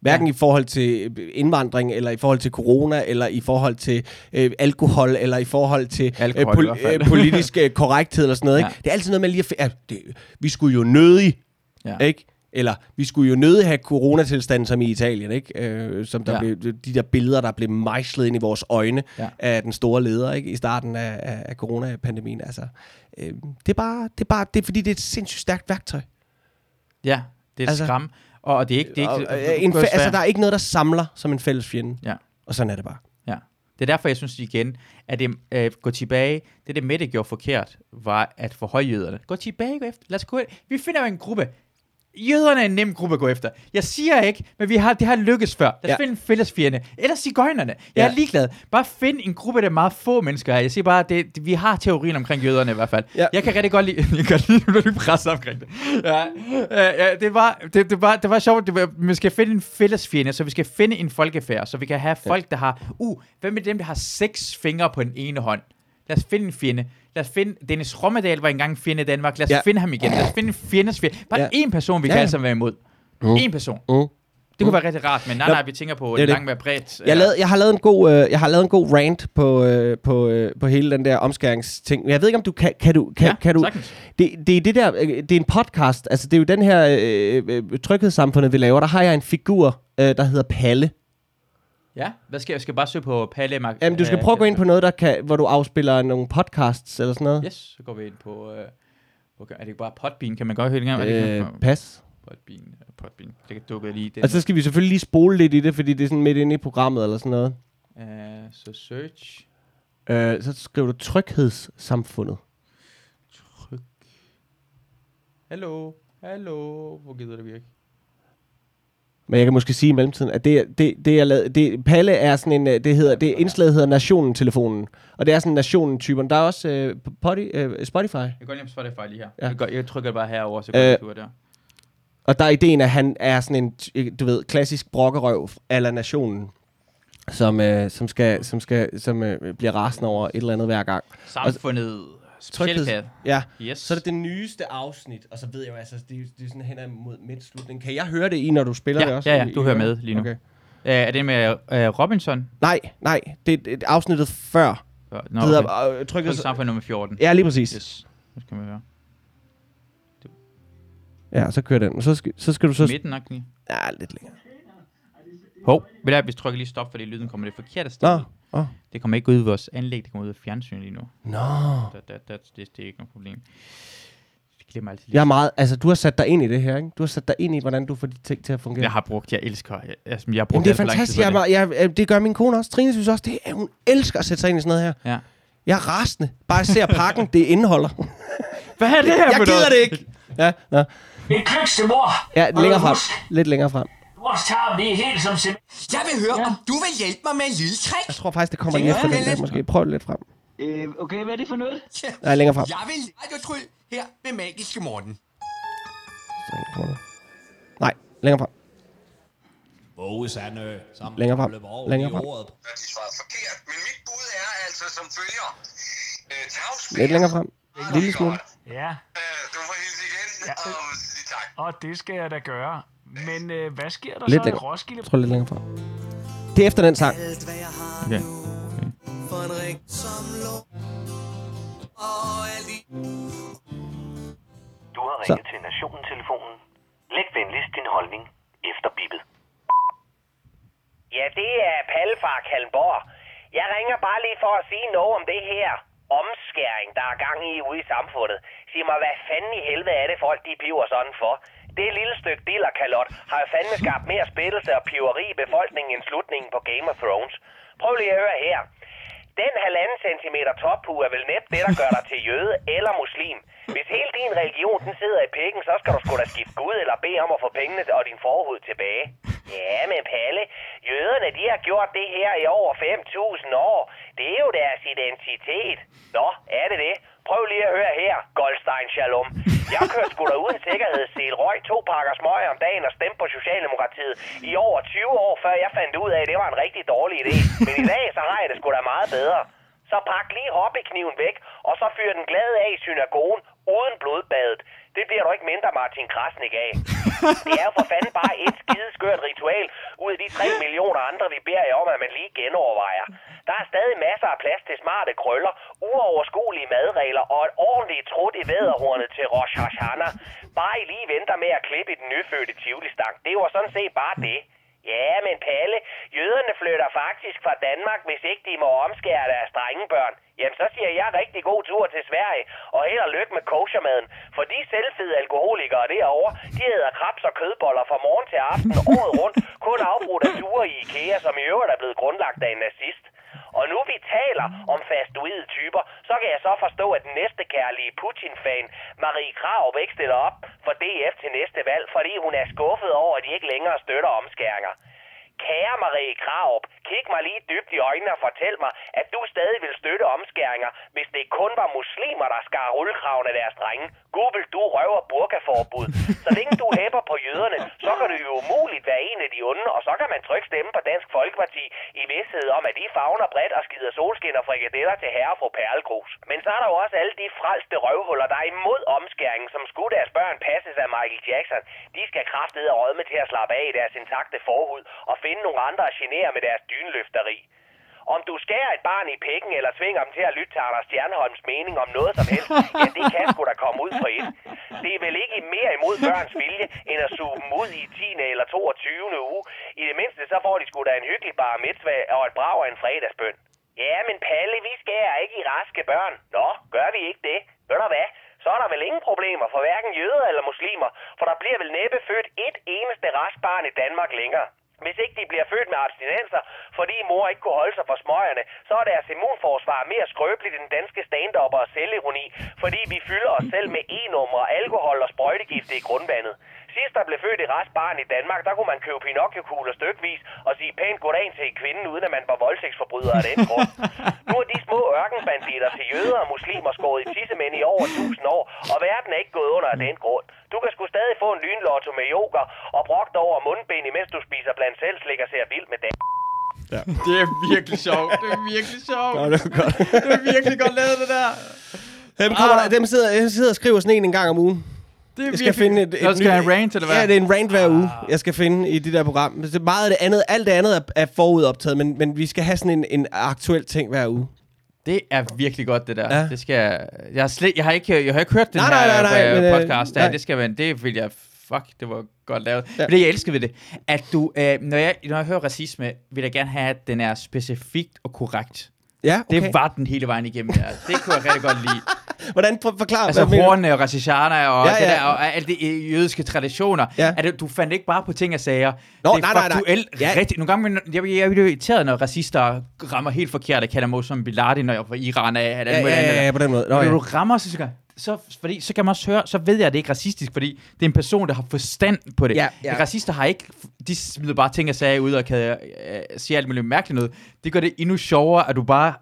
Hverken ja. i forhold til indvandring, eller i forhold til corona, eller i forhold til øh, alkohol, eller i forhold til Alkohol i øh, hvert fald. øh, politisk øh, korrekthed, eller sådan noget. Ja. Ikke? Det er altid noget med lige at... fi- Ja, det, vi skulle jo nødig, Ja. ikke? Eller, vi skulle jo nødig have coronatilstanden som i Italien, ikke? Øh, som der Ja. blev, de der billeder, der blev mejslet ind i vores øjne Ja. af den store leder, ikke? I starten af, af, af coronapandemien. Altså, øh, det er bare, det er bare, det er fordi, det er et sindssygt stærkt værktøj. Ja, det er Altså- skram. Og, og det er ikke... Det er Og, ikke øh, en, altså, der er ikke noget, der samler som en fælles fjende. Ja. Og sådan er det bare. Ja. Det er derfor, jeg synes igen, at det, øh, gå tilbage, det det Mette gjorde forkert, var at forhøje jøderne. Gå tilbage, gå efter. Lad os gå Vi finder jo en gruppe. Jøderne er en nem gruppe at gå efter. Jeg siger ikke, men vi har, det har lykkes før. Lad os Ja. finde en fælles fjende. Eller cigøjnerne. Jeg Ja. er ligeglad. Bare find en gruppe, der er meget få mennesker her. Jeg siger bare, det, det, vi har teorien omkring jøderne i hvert fald. Ja. Jeg kan rigtig godt lide, jeg kan lide, når du presser omkring det. Ja, ja, ja det, var, det, det, var, det var sjovt. Det var, vi skal finde en fælles fjende, så vi skal finde en folkefærd, så vi kan have folk, der har... Uh, hvem er dem, der har seks fingre på den ene hånd? Lad os finde en fjende. Lad os finde... Dennis Rommedal var engang en fjende i Danmark. Lad os Ja. finde ham igen. Lad os finde en fjendes fjende. Bare Ja. én person, vi Ja, kan alle sammen være imod. Mm. En person. Mm. Det kunne være rigtig rart, men nej, nej, vi tænker på det langt mere bredt. Jeg, lavede, jeg, har lavet en god, øh, jeg har lavet en god rant på, øh, på, øh, på hele den der omskæringsting. Jeg ved ikke, om du kan, kan du... Kan, ja, kan du sagtens. det, det er det der, øh, det er en podcast. Altså, det er jo den her øh, øh, tryghedssamfundet, vi laver. Der har jeg en figur, øh, der hedder Palle. Ja, hvad skal jeg? skal bare søge på Palle Mark. Jamen, du skal øh, prøve at gå ind på noget, der kan, hvor du afspiller nogle podcasts eller sådan noget. Yes, så går vi ind på... Øh, okay, er det ikke bare Podbean? Kan man godt høre det engang? Det Øh, ikke- pas. Podbean, Podbean. Det kan dukke lige den. Og så skal vi selvfølgelig lige spole lidt i det, fordi det er sådan midt inde i programmet eller sådan noget. Øh, så search. Øh, så skriver du tryghedssamfundet. Tryk. Hallo. Hallo. Hvor gider det virke? Men jeg kan måske sige i mellemtiden, at det, det, det er lavet, det, Palle er sådan en, øh, det hedder, det indslaget hedder Nationen-telefonen. Og det er sådan Nationen-typen. Der er også øh, potty, øh, Spotify. Jeg går lige på Spotify lige her. Ja. Jeg, går, jeg trykker bare herover, så Øh, går øh, der. Og der er ideen, at han er sådan en, t- du ved, klassisk brokkerøv eller Nationen. Som, øh, som, skal, som, skal, som øh, bliver rasende over et eller andet hver gang. Samfundet. Specialkat. Ja, Yes. så er det det nyeste afsnit, og så ved jeg jo, altså, det, er- det er sådan hen mod midtslutningen. Kan jeg høre det i, når du spiller Ja, det også? ja, ja, du i hører med lige nu. Okay. Øh, er det med øh, Robinson? Nej, nej, det er et afsnittet før. Nå, Det okay. hedder øh, Tryk trykket... samfund nummer 14. Ja, lige præcis. Yes. Nu skal vi høre. Ja, så kører den. Og så skal, så skal du så... Midten nok lige. Ja, lidt længere. Hov, ved du, hvad, vi trykker lige stop, fordi lyden kommer det forkerte sted. Nå, åh. Det kommer ikke ud i vores anlæg, det kommer ud af fjernsynet lige nu. Nå. Da, da, da, det, det er ikke noget problem. Det glemmer altid lidt. Jeg er meget... Altså, du har sat dig ind i det her, ikke? Du har sat dig ind i, hvordan du får de ting til at fungere. Jeg har brugt, jeg elsker, jeg, jeg, jeg har brugt Jamen, det er fantastisk. Jeg, er jeg, jeg, det gør min kone også. Trine synes også, det er, hun elsker at sætte sig ind i sådan noget her. Ja. Jeg er rasende. Bare se pakken, det indeholder. Hvad er det her jeg gider det ikke. Ja, nå. En køkste mor. Ja, længere frem. Lidt længere frem. Tarm, det er helt som cement. Jeg vil høre, Ja. om du vil hjælpe mig med en lille trick. Jeg tror faktisk, det kommer lige efter den lidt. der, måske. Prøv det lidt frem. Øh, okay, hvad er det for noget? Nej, længere frem. Jeg vil radiotryl her med Magiske Morten. Nej, længere frem. Åge Sande, som Længere frem. Længere frem. ordet. de svarede forkert. Men mit bud er altså som følger. Øh. Lidt længere frem. En lille smule. Ja, Øh, du får hilse igen Ja. og tak. og det skal jeg da gøre. Men øh, hvad sker der Lidt så i længere. Roskilde? Jeg tror lidt længere frem. Det er efter den sang. Okay. Du har ringet til Nationen-telefonen. Læg venligst din holdning efter bippet. Ja, det er Palle fra Kalmborg. Jeg ringer bare lige for at sige noget om det her omskæring, der er gang i ude i samfundet. Sig mig, hvad fanden i helvede er det folk, de piver sådan for? Det lille stykke dillerkalot har jo fandme skabt mere splittelse og piveri i befolkningen end slutningen på Game of Thrones. Prøv lige at høre her. Den halvanden centimeter tophue er vel næppe det, der gør dig til jøde eller muslim. Hvis hele din religion den sidder i pikken, så skal du sgu da skifte Gud eller bede om at få pengene og din forhud tilbage. Ja, men Palle, jøderne de har gjort det her i over 5.000 år. Det er jo deres identitet. Nå, er det det? Prøv lige at høre her, Goldstein Shalom. Jeg kørte sgu da uden sikkerhedssel, røg to pakker smøg om dagen og stemte på Socialdemokratiet i over 20 år, før jeg fandt ud af, at det var en rigtig dårlig idé. Men i dag, så har jeg det sgu da meget bedre. Så pak lige hobbykniven væk, og så fyr den glade af i synagogen uden blodbadet. Det bliver du ikke mindre Martin Krasnik af. Det er jo for fanden bare et skide skørt ritual ud af de 3 millioner andre, vi beder jer om, at man lige genovervejer. Der er stadig masser af plads til smarte krøller, uoverskuelige madregler og et ordentligt trut i væderhornet til Rosh Hashanah. Bare I lige venter med at klippe i den nyfødte Tivoli-stang. Det var sådan set bare det. Ja, men Palle, jøderne flytter faktisk fra Danmark, hvis ikke de må omskære deres drengebørn. Jamen, så siger jeg rigtig god tur til Sverige, og held og lykke med koshermaden. For de selvfede alkoholikere derovre, de æder krabs og kødboller fra morgen til aften året rundt, kun afbrudt af ture i IKEA, som i øvrigt er blevet grundlagt af en nazist. Og nu vi taler om fastuede typer, så kan jeg så forstå, at den næste kærlige Putin-fan, Marie Krav, ikke stiller op for DF til næste valg, fordi hun er skuffet over, at de ikke længere støtter omskæringer. Kære Marie Kraup, kig mig lige dybt i øjnene og fortæl mig, at du stadig vil støtte omskæringer, hvis det kun var muslimer, der skar rullekraven af deres drenge. Gubbel, du røver burkaforbud. Så længe du hæpper på jøderne, så kan du jo umuligt være en af de onde, og så kan man trykke stemme på Dansk Folkeparti i vidsthed om, at de fagner bredt og skider solskin og frikadeller til herre og fru Perlegrus. Men så er der jo også alle de frelste røvhuller, der er imod omskæringen, som skulle deres børn passes af Michael Jackson. De skal kraftede og med til at slappe af i deres intakte forhud og finde nogle andre at genere med deres dynløfteri. Om du skærer et barn i pikken eller tvinger dem til at lytte til Anders Stjernholms mening om noget som helst, ja, det kan sgu da komme ud for et. Det er vel ikke mere imod børns vilje, end at suge dem ud i 10. eller 22. uge. I det mindste så får de sgu da en hyggelig bar mitzvah og et brag af en fredagsbøn. Ja, men Palle, vi skærer ikke i raske børn. Nå, gør vi ikke det? Ved du hvad? Så er der vel ingen problemer for hverken jøder eller muslimer, for der bliver vel næppe født et eneste rask barn i Danmark længere. Hvis ikke de bliver født med abstinenser, fordi mor ikke kunne holde sig for smøgerne, så er deres immunforsvar mere skrøbeligt end danske stand og selvironi, fordi vi fylder os selv med e-numre, alkohol og sprøjtegifte i grundvandet. Sidst der blev født et rest barn i Danmark, der kunne man købe Pinocchio-kugler stykvis og sige pænt goddag til kvinden, uden at man var voldtægtsforbryder af den grund. Nu er de små ørkenbanditter til jøder og muslimer skåret i tissemænd i over 1000 år, og verden er ikke gået under af den grund. Du kan sgu stadig få en lynlotto med yoga og brugt over mundben, imens du spiser blandt selv slik og ser vild med det. Det er virkelig sjovt. Det er virkelig sjovt. Nå, det var godt. Det er virkelig godt lavet, det der. Dem, kommer der, dem sidder, jeg sidder og skriver sådan en en gang om ugen. Det er Jeg skal virkelig... finde et, et Nå, skal nyt- have en rant, eller hvad? Ja, det er en rant hver uge, jeg skal finde i det der program. Det er meget af det andet, alt det andet er, er forudoptaget, men, men vi skal have sådan en, en aktuel ting hver uge. Det er virkelig godt, det der. Ja. Det skal jeg... Jeg har, slet, jeg har, ikke, jeg har ikke hørt den Nej, her nej, nej, nej, øh, men, øh, podcast. Der. nej. Det skal være... Det vil jeg... Fuck, det var godt lavet. Ja. Men det, jeg elsker ved det, at du... Øh, når, jeg, når jeg hører racisme, vil jeg gerne have, at den er specifikt og korrekt. Ja, Det okay. var den hele vejen igennem der. Det kunne jeg rigtig godt lide. Hvordan for, forklar? Altså hornene og rasishana og, Ja, ja. Det der, og alle de øh, jødiske traditioner. Ja. At du- fandt ikke bare på ting og sager. Nå, det er nej, nej, nej. faktuelt Ja. rigtigt. Nogle gange, jeg, jeg, jeg bliver irriteret, når racister rammer helt forkert og kalder mig som Bin Laden, når jeg er fra Iran af. Ja, ja, ja, ja, på den måde. Nå, Når ja. du rammer, så, så, så, fordi, så kan man også høre, så ved jeg, at det ikke er racistisk, fordi det er en person, der har forstand på det. Ja, ja. Racister har ikke, de smider bare ting og sager ud og kan øh, sige alt muligt mærkeligt noget. Det gør det endnu sjovere, at du bare,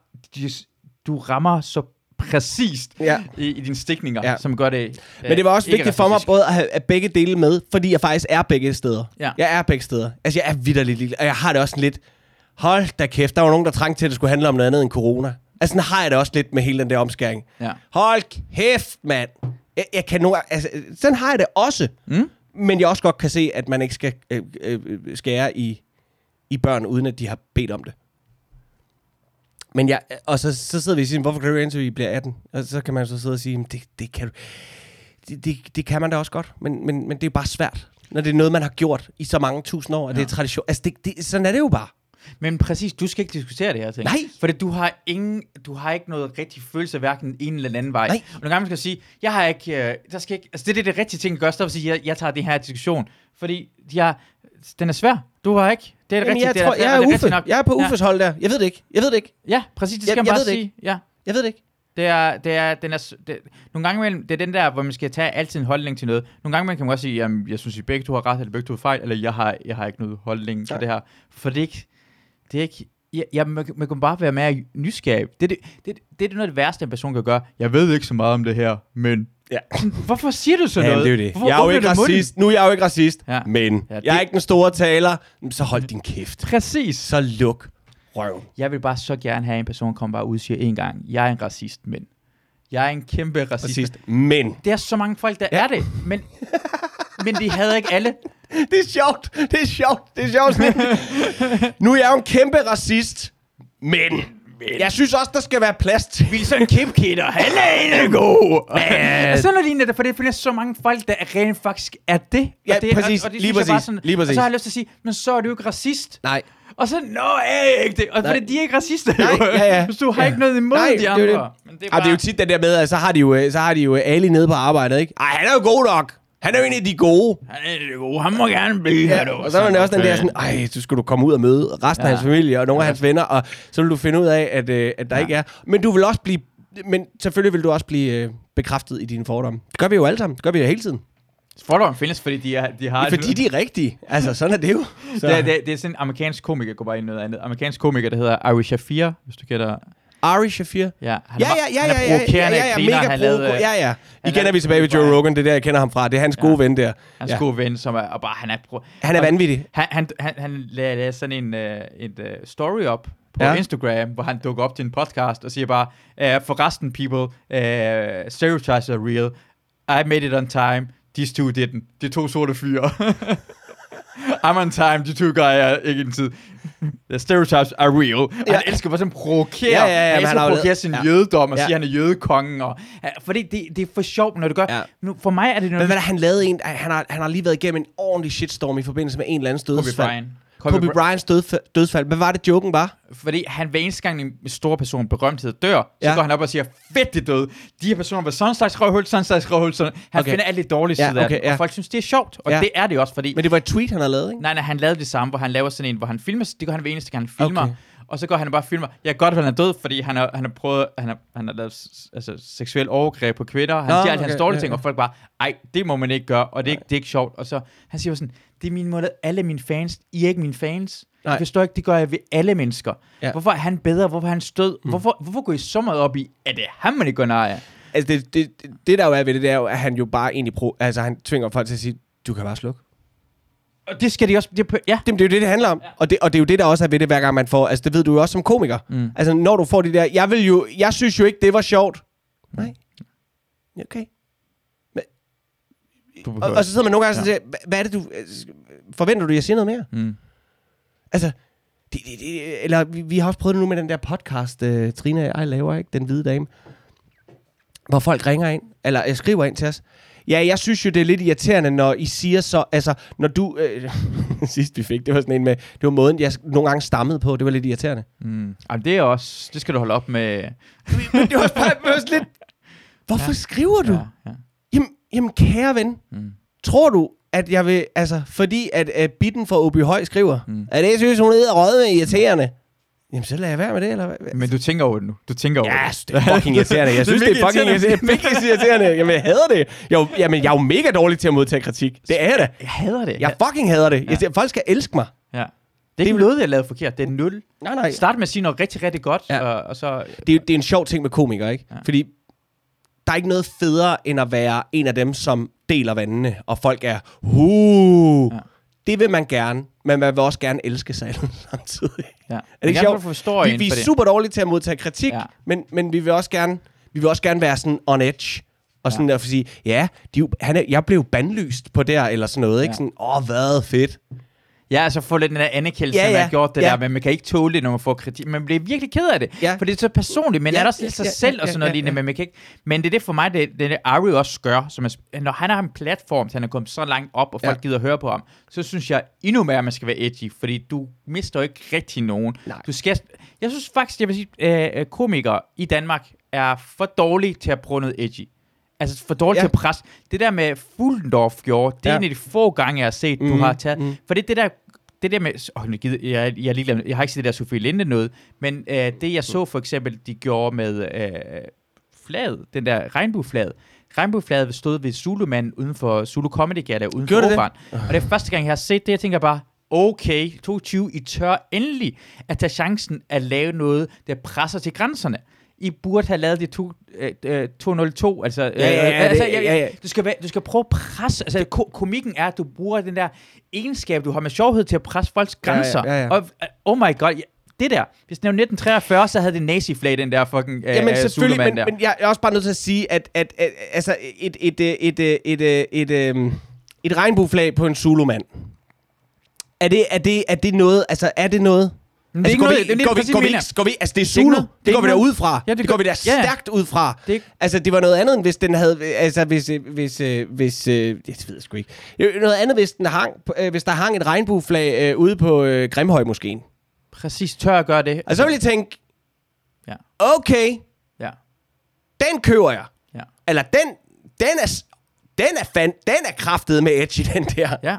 du rammer så præcist Ja. i, i dine stikninger, Ja. som gør det øh, Men det var også ikke vigtigt for mig både at have at begge dele med, fordi jeg faktisk er begge steder. Ja. Jeg er begge steder. Altså, jeg er vidderligt lille, og jeg har det også lidt... Hold da kæft, der var nogen, der trængte til, at det skulle handle om noget andet end corona. Altså, sådan har jeg det også lidt med hele den der omskæring. Ja. Hold kæft, mand. Jeg, jeg kan nu, altså, sådan har jeg det også. Mm. Men jeg også godt kan se, at man ikke skal øh, øh, skære i, i børn, uden at de har bedt om det. Men jeg, og så, så sidder vi og siger, hvorfor kan du indtil vi bliver 18? Og så kan man så sidde og sige, "Men det, det kan du det, det, det kan man da også godt, men, men, men det er bare svært, når det er noget, man har gjort i så mange tusind år, og ja. det er tradition. Altså, det, det, sådan er det jo bare. Men præcis, du skal ikke diskutere det her ting. Nej. Fordi du har, ingen, du har ikke noget rigtig følelse af hverken en eller anden vej. Nej. Og nogle gange man skal sige, jeg har ikke, øh, der skal ikke, altså det er det, det rigtige ting at gøre, så at sige, jeg, jeg tager det her diskussion. Fordi har, den er svær. Du har ikke. Det er det Jamen, rigtige. jeg, det tror, er, jeg, er det Uffe. nok. jeg er på Ja. Uffes hold der. Jeg ved det ikke. Jeg ved det ikke. Ja, præcis, det Jeg- skal man jeg bare ved det sige. Ja. Jeg ved det ikke. Det er, det er, den er, det, nogle gange imellem, det er den der, hvor man skal tage altid en holdning til noget. Nogle gange imellem kan man også sige, jamen, jeg synes, I begge to har ret, eller begge to har fejl, eller jeg har, jeg har ikke noget holdning til det her. For det ikke, det er ikke, jeg, jeg, man, man kan bare være mere nysgerrig. Det, det, det, det er noget af det værste, en person kan gøre. Jeg ved ikke så meget om det her, men... Ja. Hvorfor siger du så Ja, noget? det er det. Hvorfor Jeg er jo ikke racist. Nu er jeg jo ikke racist. Ja. Men Ja, jeg det- er ikke den store taler. Så hold din kæft. Præcis. Så luk røven. Jeg vil bare så gerne have en person, kommer bare ud og siger en gang, jeg er en racist, men... Jeg er en kæmpe racist. Racist. Men. Det er så mange folk, der ja. er det, men, men de havde ikke alle. Det er sjovt. Det er sjovt. Det er sjovt. nu er jeg jo en kæmpe racist. Men. Jeg synes også, der skal være plads til. Wilson Kipkid, og han er en god. Og sådan noget lignende, for det findes så mange folk, der rent faktisk er det. Ja, og det præcis. Og, og det Lige præcis. Bare sådan, Lige Og præcis. så har jeg lyst til at sige, men så er du ikke racist. Nej. Og så, nå, er jeg ikke det. Og fordi de er ikke racister. Nej, ja, ja. Så du har Ja. ikke noget imod Nej, de det er andre. det. Men det er, Og det er jo bare- tit den der med, at så har de jo, øh, så har de jo Ali nede på arbejdet, ikke? Ej, han er jo god nok. Han er jo en af de gode. Han er det gode. Han må gerne blive her, du. Og så er der også den der sådan, ej, så skal du komme ud og møde resten af Ja. hans familie og nogle af hans venner, og så vil du finde ud af, at, øh, at der Ja. ikke er. Men du vil også blive, men selvfølgelig vil du også blive øh, bekræftet i dine fordomme. Det gør vi jo alle sammen. Det gør vi jo hele tiden. Fordomme findes, fordi de, er, de har... Fordi de er rigtige. Altså, sådan er det jo. Så. det, er, det, det er sådan en amerikansk komiker, går bare ind i noget andet. Amerikansk komiker, der hedder Ari Shafir, hvis du kender... Ari Shafir. Ja, han Ja, ja, ja, ja, ja, ja, ja, ja, mega han lavede, øh, ja, ja. han Igen er vi tilbage ved Joe. Rogan, det er der, jeg kender ham fra. Det er hans gode ven der. Hans Ja. gode ven, som er, og bare, han er... Han er vanvittig. Han, han, han, han lavede sådan en uh, et, uh, story op på Ja. Instagram, hvor han dukker op til en podcast og siger bare, uh, for resten people, uh, stereotypes are real. I made it on time. These two didn't. De to sorte fyre. I'm on time. De to guy er ikke en tid. The stereotypes are real. Ja. Han elsker bare sådan provokere. Ja, ja, ja, han men elsker har at provokere sin ja. jødedom og Ja. sige, at han er jødekongen. Og, ja, fordi det, det er for sjovt, når du gør... Ja. Nu, for mig er det Men noget... hvad er det, han lavede en, han har, han har lige været igennem en ordentlig shitstorm i forbindelse med en eller anden dødsfald. Kobe, Bry- Bryants dødfald, dødsfald. Hvad var det, joken var? Fordi han hver eneste gang en stor person berømthed dør, så Ja. går han op og siger, fedt det er død. De her personer var sådan en slags røvhul, sådan en slags røvhul. Sådan. Han Okay. finder alt det dårlige Ja, side af okay, det, ja. og folk synes, det er sjovt. Og Ja. det er det også, fordi... Men det var et tweet, han havde lavet, ikke? Nej, nej, han lavede det samme, hvor han laver sådan en, hvor han filmer, det gør han hver eneste gang, han filmer. Okay. Og så går han og bare og filmer. Jeg kan godt, at han er død, fordi han har, han har prøvet, han har, han har lavet altså, seksuel overgreb på kvinder. Han Nå, siger alt hans okay, dårlige ja, ting, ja. og folk bare, ej, det må man ikke gøre, og det er, ikke, det er ikke sjovt. Og så, han siger sådan, det er min måde, alle mine fans, I er ikke mine fans. Nej. Jeg forstår ikke, det gør jeg ved alle mennesker. Ja. Hvorfor er han bedre? Hvorfor er han stød? Mm. Hvorfor, hvorfor går I så meget op i, at det er ham, man ikke går nej af? Altså, det, det, det, der jo er ved det, det er jo, at han jo bare egentlig... Pro, altså, han tvinger folk til at sige, du kan bare slukke. Og det skal de også... Det, ja. Det, det er jo det, det handler om. Ja. Og, det, og det er jo det, der også er ved det, hver gang man får... Altså, det ved du jo også som komiker. Mm. Altså, når du får de der... Jeg vil jo... Jeg synes jo ikke, det var sjovt. Nej. Okay. Du Og, og så sidder man nogle gange ja. og siger, "Hva- hvad er det, du... øh, Forventer du, jeg siger noget mere? Mm. Altså, det, det, det, eller vi, vi har også prøvet det nu med den der podcast, uh, Trine og jeg laver, ikke? Den hvide dame. Hvor folk ringer ind, eller jeg skriver ind til os. Ja, jeg synes jo, det er lidt irriterende, når I siger så, altså, når du, øh, sidst vi fik, det var sådan en med, det var måden, jeg nogle gange stammede på, det var lidt irriterende. Mm. Jamen, det er også... Det skal du holde op med... Men det var også bare sådan lidt, hvorfor ja. skriver du? Ja. Ja, ja. Jamen, kære ven, Mm. tror du, at jeg vil, altså, fordi at, at Bitten fra Åby Høj skriver, mm. At det synes hun er rød med irriterende, jamen, så lader jeg være med det, eller hvad? Men du tænker over det nu. Du tænker over Ja, det. det er fucking irriterende. Jeg Det er synes, det er mega fucking irriterende. irriterende. Irriterende. Jamen, jeg hader det. Jeg, er jo- jamen, jeg er jo mega dårlig til at modtage kritik. Det er jeg da. Jeg hader det. Jeg fucking hader det. Jeg siger, folk skal elske mig. ja. Det er ikke noget, jeg lavede forkert. Det er nul. Nej, nej. Start med at sige noget rigtig, rigtig godt, Ja. og, og så... Det, er- det er en sjov ting med komikere, ikke? Ja. Fordi der er ikke noget federe, end at være en af dem, som deler vandene, og folk er, uh, Ja. det vil man gerne, men man vil også gerne elske sig samtidig. Ja. Er det ikke sjovt? Forstår Vi, vi er super dårlige til at modtage kritik, ja. Men, men vi vil også gerne, vi vil også gerne være sådan on edge. Og sådan ja. at sige, ja, de, han er, jeg blev bandlyst på der, eller sådan noget. Ikke? Ja. Sådan, åh, hvad fedt. Ja, altså få lidt den der anerkendelse, Ja, ja, ja. man ja. har gjort det Ja. der, men man kan ikke tåle det, når man får kritik. Man bliver virkelig ked af det, Ja. for det er så personligt, men Ja, ja, er der også ja, lidt sig ja, selv ja, og sådan noget ja, lignende, ja. men man kan ikke... Men det er det for mig, det, det det Ari også gør, som er, når han har en platform, til han er kommet så langt op, og folk Ja. gider høre på ham, så synes jeg endnu mere, at man skal være edgy, fordi du mister ikke rigtig nogen. Nej. Du skal, jeg synes faktisk, jeg vil sige, øh, øh, komikere i Danmark er for dårlige til at bruge noget edgy. Altså for dårligt Ja. til at presse. Det der med Fuldendorf gjorde, det er Ja. en af de få gange, jeg har set, Mhm, du har taget. mhm. For det er det der det der med, oh, jeg, gider, jeg, jeg, ligeglad jeg har ikke set det der Sofie Linde noget, men øh, det jeg så for eksempel, de gjorde med øh, flaget, den der regnbueflaget. Regnbueflaget stod ved Zulu-manden uden for Zulu Comedy Gala uden Gjorde for det. Og det er første gang, jeg har set det, jeg tænker bare, okay, 22, I tør endelig at tage chancen at lave noget, der presser til grænserne. I burde have lavet det to, øh, øh, 202, altså, øh, Ja, ja, ja, altså ja, ja. Du, skal, være- du skal prøve at presse, altså ko- komikken er, at du bruger den der egenskab, du har med sjovhed til at presse folks Ja, ja, grænser. ja, ja. Og, øh, oh my god, ja, det der, hvis det var 1943, så havde det nazi-flag, den der fucking øh, Jamen øh, selvfølgelig, men, der. men jeg er også bare nødt til at sige, at, at, at altså et, et, et, et, et, et, et, et, øhm, et regnbueflag på en Zulu-mand. Er det, er, det, er det noget, altså er det noget? Men det er Altså, ikke går noget, vi, det lige går vi, går vi, går vi, altså det er Det Zulu, det, det går vi noget- ud fra. Ja, det, det det går vi da ja, stærkt ud fra. Det Altså det var noget andet, end hvis den havde, altså hvis, hvis, øh, hvis, øh, jeg ved jeg sgu ikke. Noget andet, hvis, den hang, øh, hvis der hang et regnbueflag øh, ude på øh, Grimhøj moskeen. Præcis, tør at gøre det. Og så vil jeg tænke, Ja. okay, Ja, den køber jeg. ja, Eller den, den er, den er, fan, den er kraftet med edgy, den der. ja.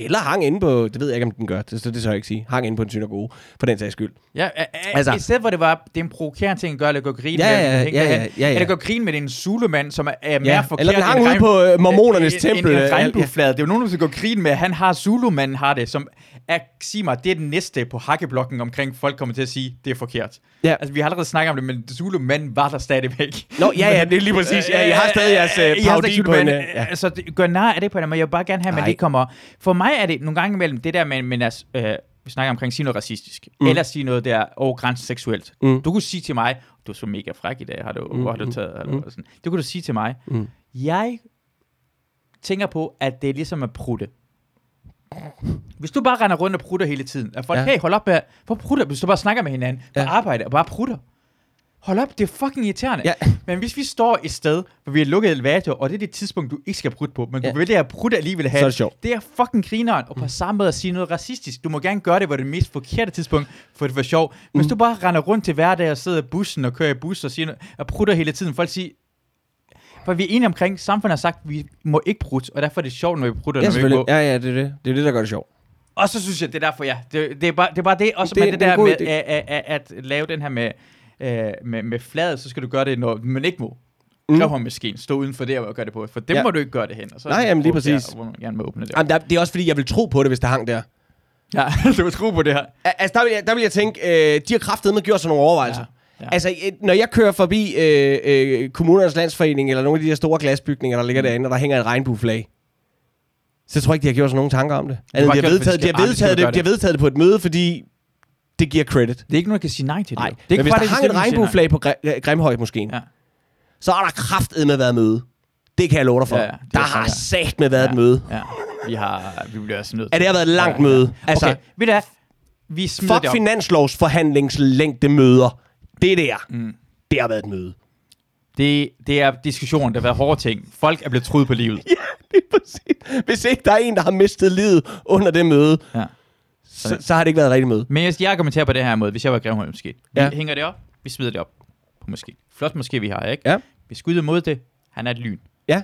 Eller hang inde på, det ved jeg ikke, om den gør, det, det, det så jeg ikke sige, hang inde på en synagoge, for den sags skyld. Ja, a, a, Altså- I stedet for det var, det er en provokerende ting at gøre, eller gå grin Ja, med, ja, ja, ja, ja, ja. Eller gå grin med en zulemand, som er, er mere Ja, forkert eller den hang ude på, øh, mormonernes en- tempel, En, øh, en ja. regnbueflade. Det er jo nogen, der skal gå grin med, han har, zulumanden har det, som er, sig mig, det er den næste på hakkeblokken omkring, folk kommer til at sige, det er forkert. Ja. Altså, vi har allerede snakket om det, men zulumanden var der stadigvæk. Nå, ja, ja, det er lige præcis. Ja, jeg har stadig jeres øh, parodi på en... Øh, Ja. Altså, gør nar af det på den måde. Jeg vil bare gerne have, at man lige kommer... For mig er det nogle gange imellem det der med, men altså, øh, vi snakker omkring at sige noget racistisk, mm. eller sige noget der over grænsen seksuelt. Mm. Du kunne sige til mig, du er så mega fræk i dag, har du, mm. hvor har du taget, eller sådan. Det kunne du sige til mig. Mm. Jeg tænker på, at det er ligesom at prutte. Hvis du bare render rundt og prutter hele tiden, at folk, Ja. hey, hold op med, hvor prutter, hvis du bare snakker med hinanden, på Ja. arbejde og bare prutter. Hold op, det er fucking irriterende. Ja. Men hvis vi står et sted, hvor vi har lukket elevator, og det er det tidspunkt, du ikke skal prutte på, men Ja. du vælger at prutte alligevel have, Så er det sjovt. det er fucking grineren, og på samme måde at sige noget racistisk. Du må gerne gøre det, hvor det er det mest forkerte tidspunkt, for det var sjov. Hvis Mm. du bare render rundt til hverdag og sidder i bussen og kører i bus og, siger noget, og prutter hele tiden, folk siger, for vi er enige omkring, samfundet har sagt, at vi må ikke prutte, og derfor er det sjovt, når vi prutter, Ja, når vi ikke må. Ja, ja, det er det. Det er det, der gør det sjovt. Og så synes jeg, det er derfor, ja. Det, det, er, bare, det er bare det. Også Det det, med det, det er der med at, at, at, at lave den her med, øh, med, med fladet, så skal du gøre det, når man ikke må. Mm. Mm. Gravhøjmaskinen, stå uden for det og gøre det på. For dem Ja. må du ikke gøre det hen. Og så Nej, det jamen, lige på der, præcis. Hvor man gerne må åbne det. Jamen, der, det er også fordi, jeg vil tro på det, hvis der hang der. Ja, du vil tro på det her. Al- Altså, der vil jeg, der vil jeg tænke, øh, de har kraftedeme gjort sådan nogle overvejelser. Ja. Ja. Altså, når jeg kører forbi øh, øh, kommunernes landsforening, eller nogle af de der store glasbygninger, der ligger derinde, og der hænger et regnbueflag, så tror jeg ikke, de har gjort sig nogen tanker om det. Altså, de, har det, vedtaget, de, de har vedtaget det, gøre de har vedtaget det på et møde, fordi det giver credit. Det er ikke nogen, der kan sige nej til det. Nej, det er men ikke hvis bare der det hang et regnbueflag på Grimhøj måske, Ja. så er der kraftedeme været møde. Det kan jeg love dig for. Ja, Ja, ja, det der er har sat med været Ja. et møde. Ja, vi har, vi bliver også nødt At det har været et langt Ja, ja. møde. Altså, Okay, ved du? Vi fuck det finanslovsforhandlingslængde møder. Det der, mm. det har været et møde. Det, det er diskussion, der har været hårde ting. Folk er blevet truet på livet. Ja, det er præcis. Hvis ikke der er en, der har mistet livet under det møde, Ja. så, så har det ikke været et rigtigt møde. Men jeg, jeg argumenterer på det her måde, hvis jeg var Grimhøj måske. Vi ja. hænger det op, vi smider det op på måske. Flot måske vi har, ikke? Ja. Vi skyder mod det. Han er et lyn. Ja.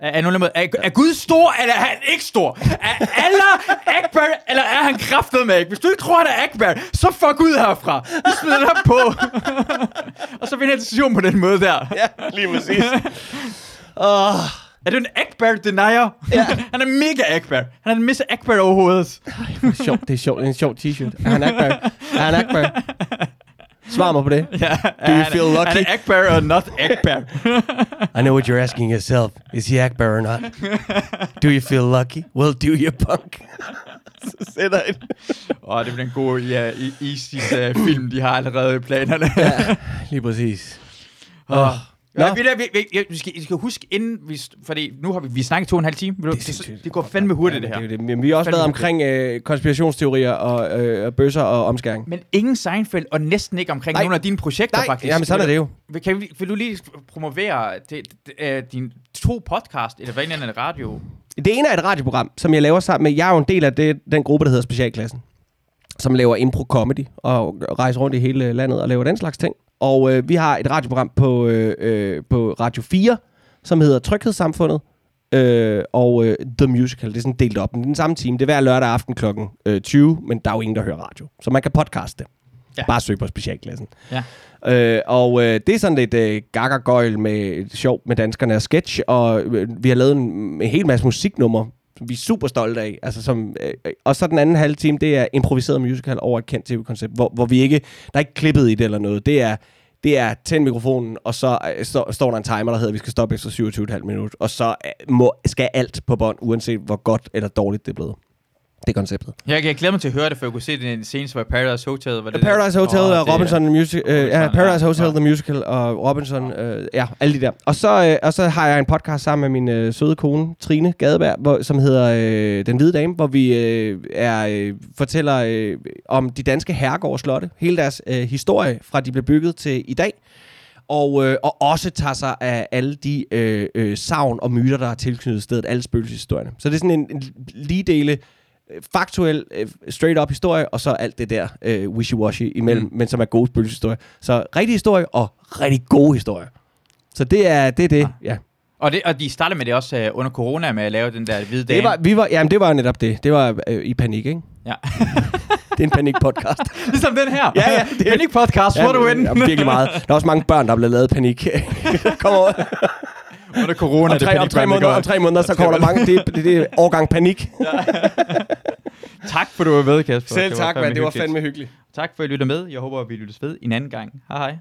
Er, er, nogen, er, er Gud stor, eller er han ikke stor? Er Allah Akbar, eller er han kraftet med ikke? Hvis du ikke tror, han er Akbar, så fuck ud herfra. Vi smider det op på. og så vinder jeg diskussion på den måde der. Ja, lige præcis. oh, Er du en Akbar denier? Ja. han er mega Akbar. Han er den mest Akbar overhovedet. sjovt, det er sjovt. Det er en sjov t-shirt. Er han Akbar? Er han Akbar? Svar mig på det. Ja, Do you feel lucky? Er Akbar og not Akbar. I know what you're asking yourself. Is he Akbar or not? Do you feel lucky? Well, do you punk? så sætter jeg Åh, det bliver en god ja, ISIS-film, de har allerede i planerne. Ja, lige præcis. Åh. Nå. Ja, vi, vi, vi, ja, vi, skal, vi skal huske inden, vi, fordi nu har vi, vi snakket to og en halv time. Det, det, det, går fandme hurtigt, det her. Det, det. Men vi har også været omkring øh, konspirationsteorier og øh, bøsser og omskæring. Men ingen Seinfeld, og næsten ikke omkring Nej. nogle af dine projekter, Nej, faktisk. jamen sådan er det jo. Vil, kan, vi- vil du lige promovere det, det, øh, dine to podcast, eller hvad end er radio? Det ene er et radioprogram, som jeg laver sammen med... Jeg er jo en del af det, den gruppe, der hedder Specialklassen, som laver impro-comedy og rejser rundt i hele landet og laver den slags ting. Og øh, vi har et radioprogram på, øh, øh, på Radio 4, som hedder Tryghedssamfundet, øh, og øh, The Musical. Det er sådan delt op. Men den samme time. Det er hver lørdag aften kl. Øh, 20, men der er jo ingen, der hører radio. Så man kan podcaste det. Ja. Bare søg på Specialklassen. Ja. Øh, og øh, det er sådan lidt øh, gaggergøjl med sjov med danskerne og sketch, og øh, vi har lavet en, en hel masse musiknumre, som vi er super stolte af. Altså, som, øh, øh, og så den anden halve time, det er improviseret musical over et kendt tv-koncept, hvor, hvor vi ikke, der er ikke klippet i det eller noget. Det er, det er tænd mikrofonen, og så øh, står der en timer, der hedder, at vi skal stoppe efter 27,5 minutter, og så øh, må, skal alt på bånd, uanset hvor godt eller dårligt det er blevet. Det er konceptet. Jeg, jeg glæder mig til at høre det, for jeg kunne se den seneste, var Paradise Hotel. Var det Paradise Hotel Åh, og det- Robinson the Music, øh, ja, Paradise ja, Hotel ja. the Musical og Robinson, øh, ja, alle de der. Og så, øh, og så har jeg en podcast sammen med min øh, søde kone, Trine Gadeberg, hvor, som hedder øh, Den Hvide Dame, hvor vi øh, er, øh, fortæller øh, om de danske herregård slotte, hele deres øh, historie fra de blev bygget til i dag. Og, øh, og også tager sig af alle de øh, øh, savn og myter, der er tilknyttet stedet, alle spøgelseshistorierne. Så det er sådan en, en lige dele faktuel, øh, straight up historie, og så alt det der øh, wishy-washy imellem, mm. men som er gode spøgelseshistorier. Så rigtig historie og rigtig gode historier. Så det er det. Er det. Ja. Og, det, og de startede med det også øh, under corona med at lave den der hvide dame. Det var, vi var, jamen, det var netop det. Det var øh, i panik, ikke? Ja. Det er en panik-podcast. ligesom den her. Ja, ja, det er- Panic podcast, what a win. jamen, virkelig meget. Der er også mange børn, der er blevet lavet panik. Kom over. Under corona, Om tre, om, tre måneder, om tre måneder, så kommer der mange. Det, det, det er årgang panik. Tak for, du var med, Kasper. Selv Det tak, fandme mand. Det var fandme hyggeligt. Tak for, at I lytter med. Jeg håber, at vi lyttes ved en anden gang. Hej hej.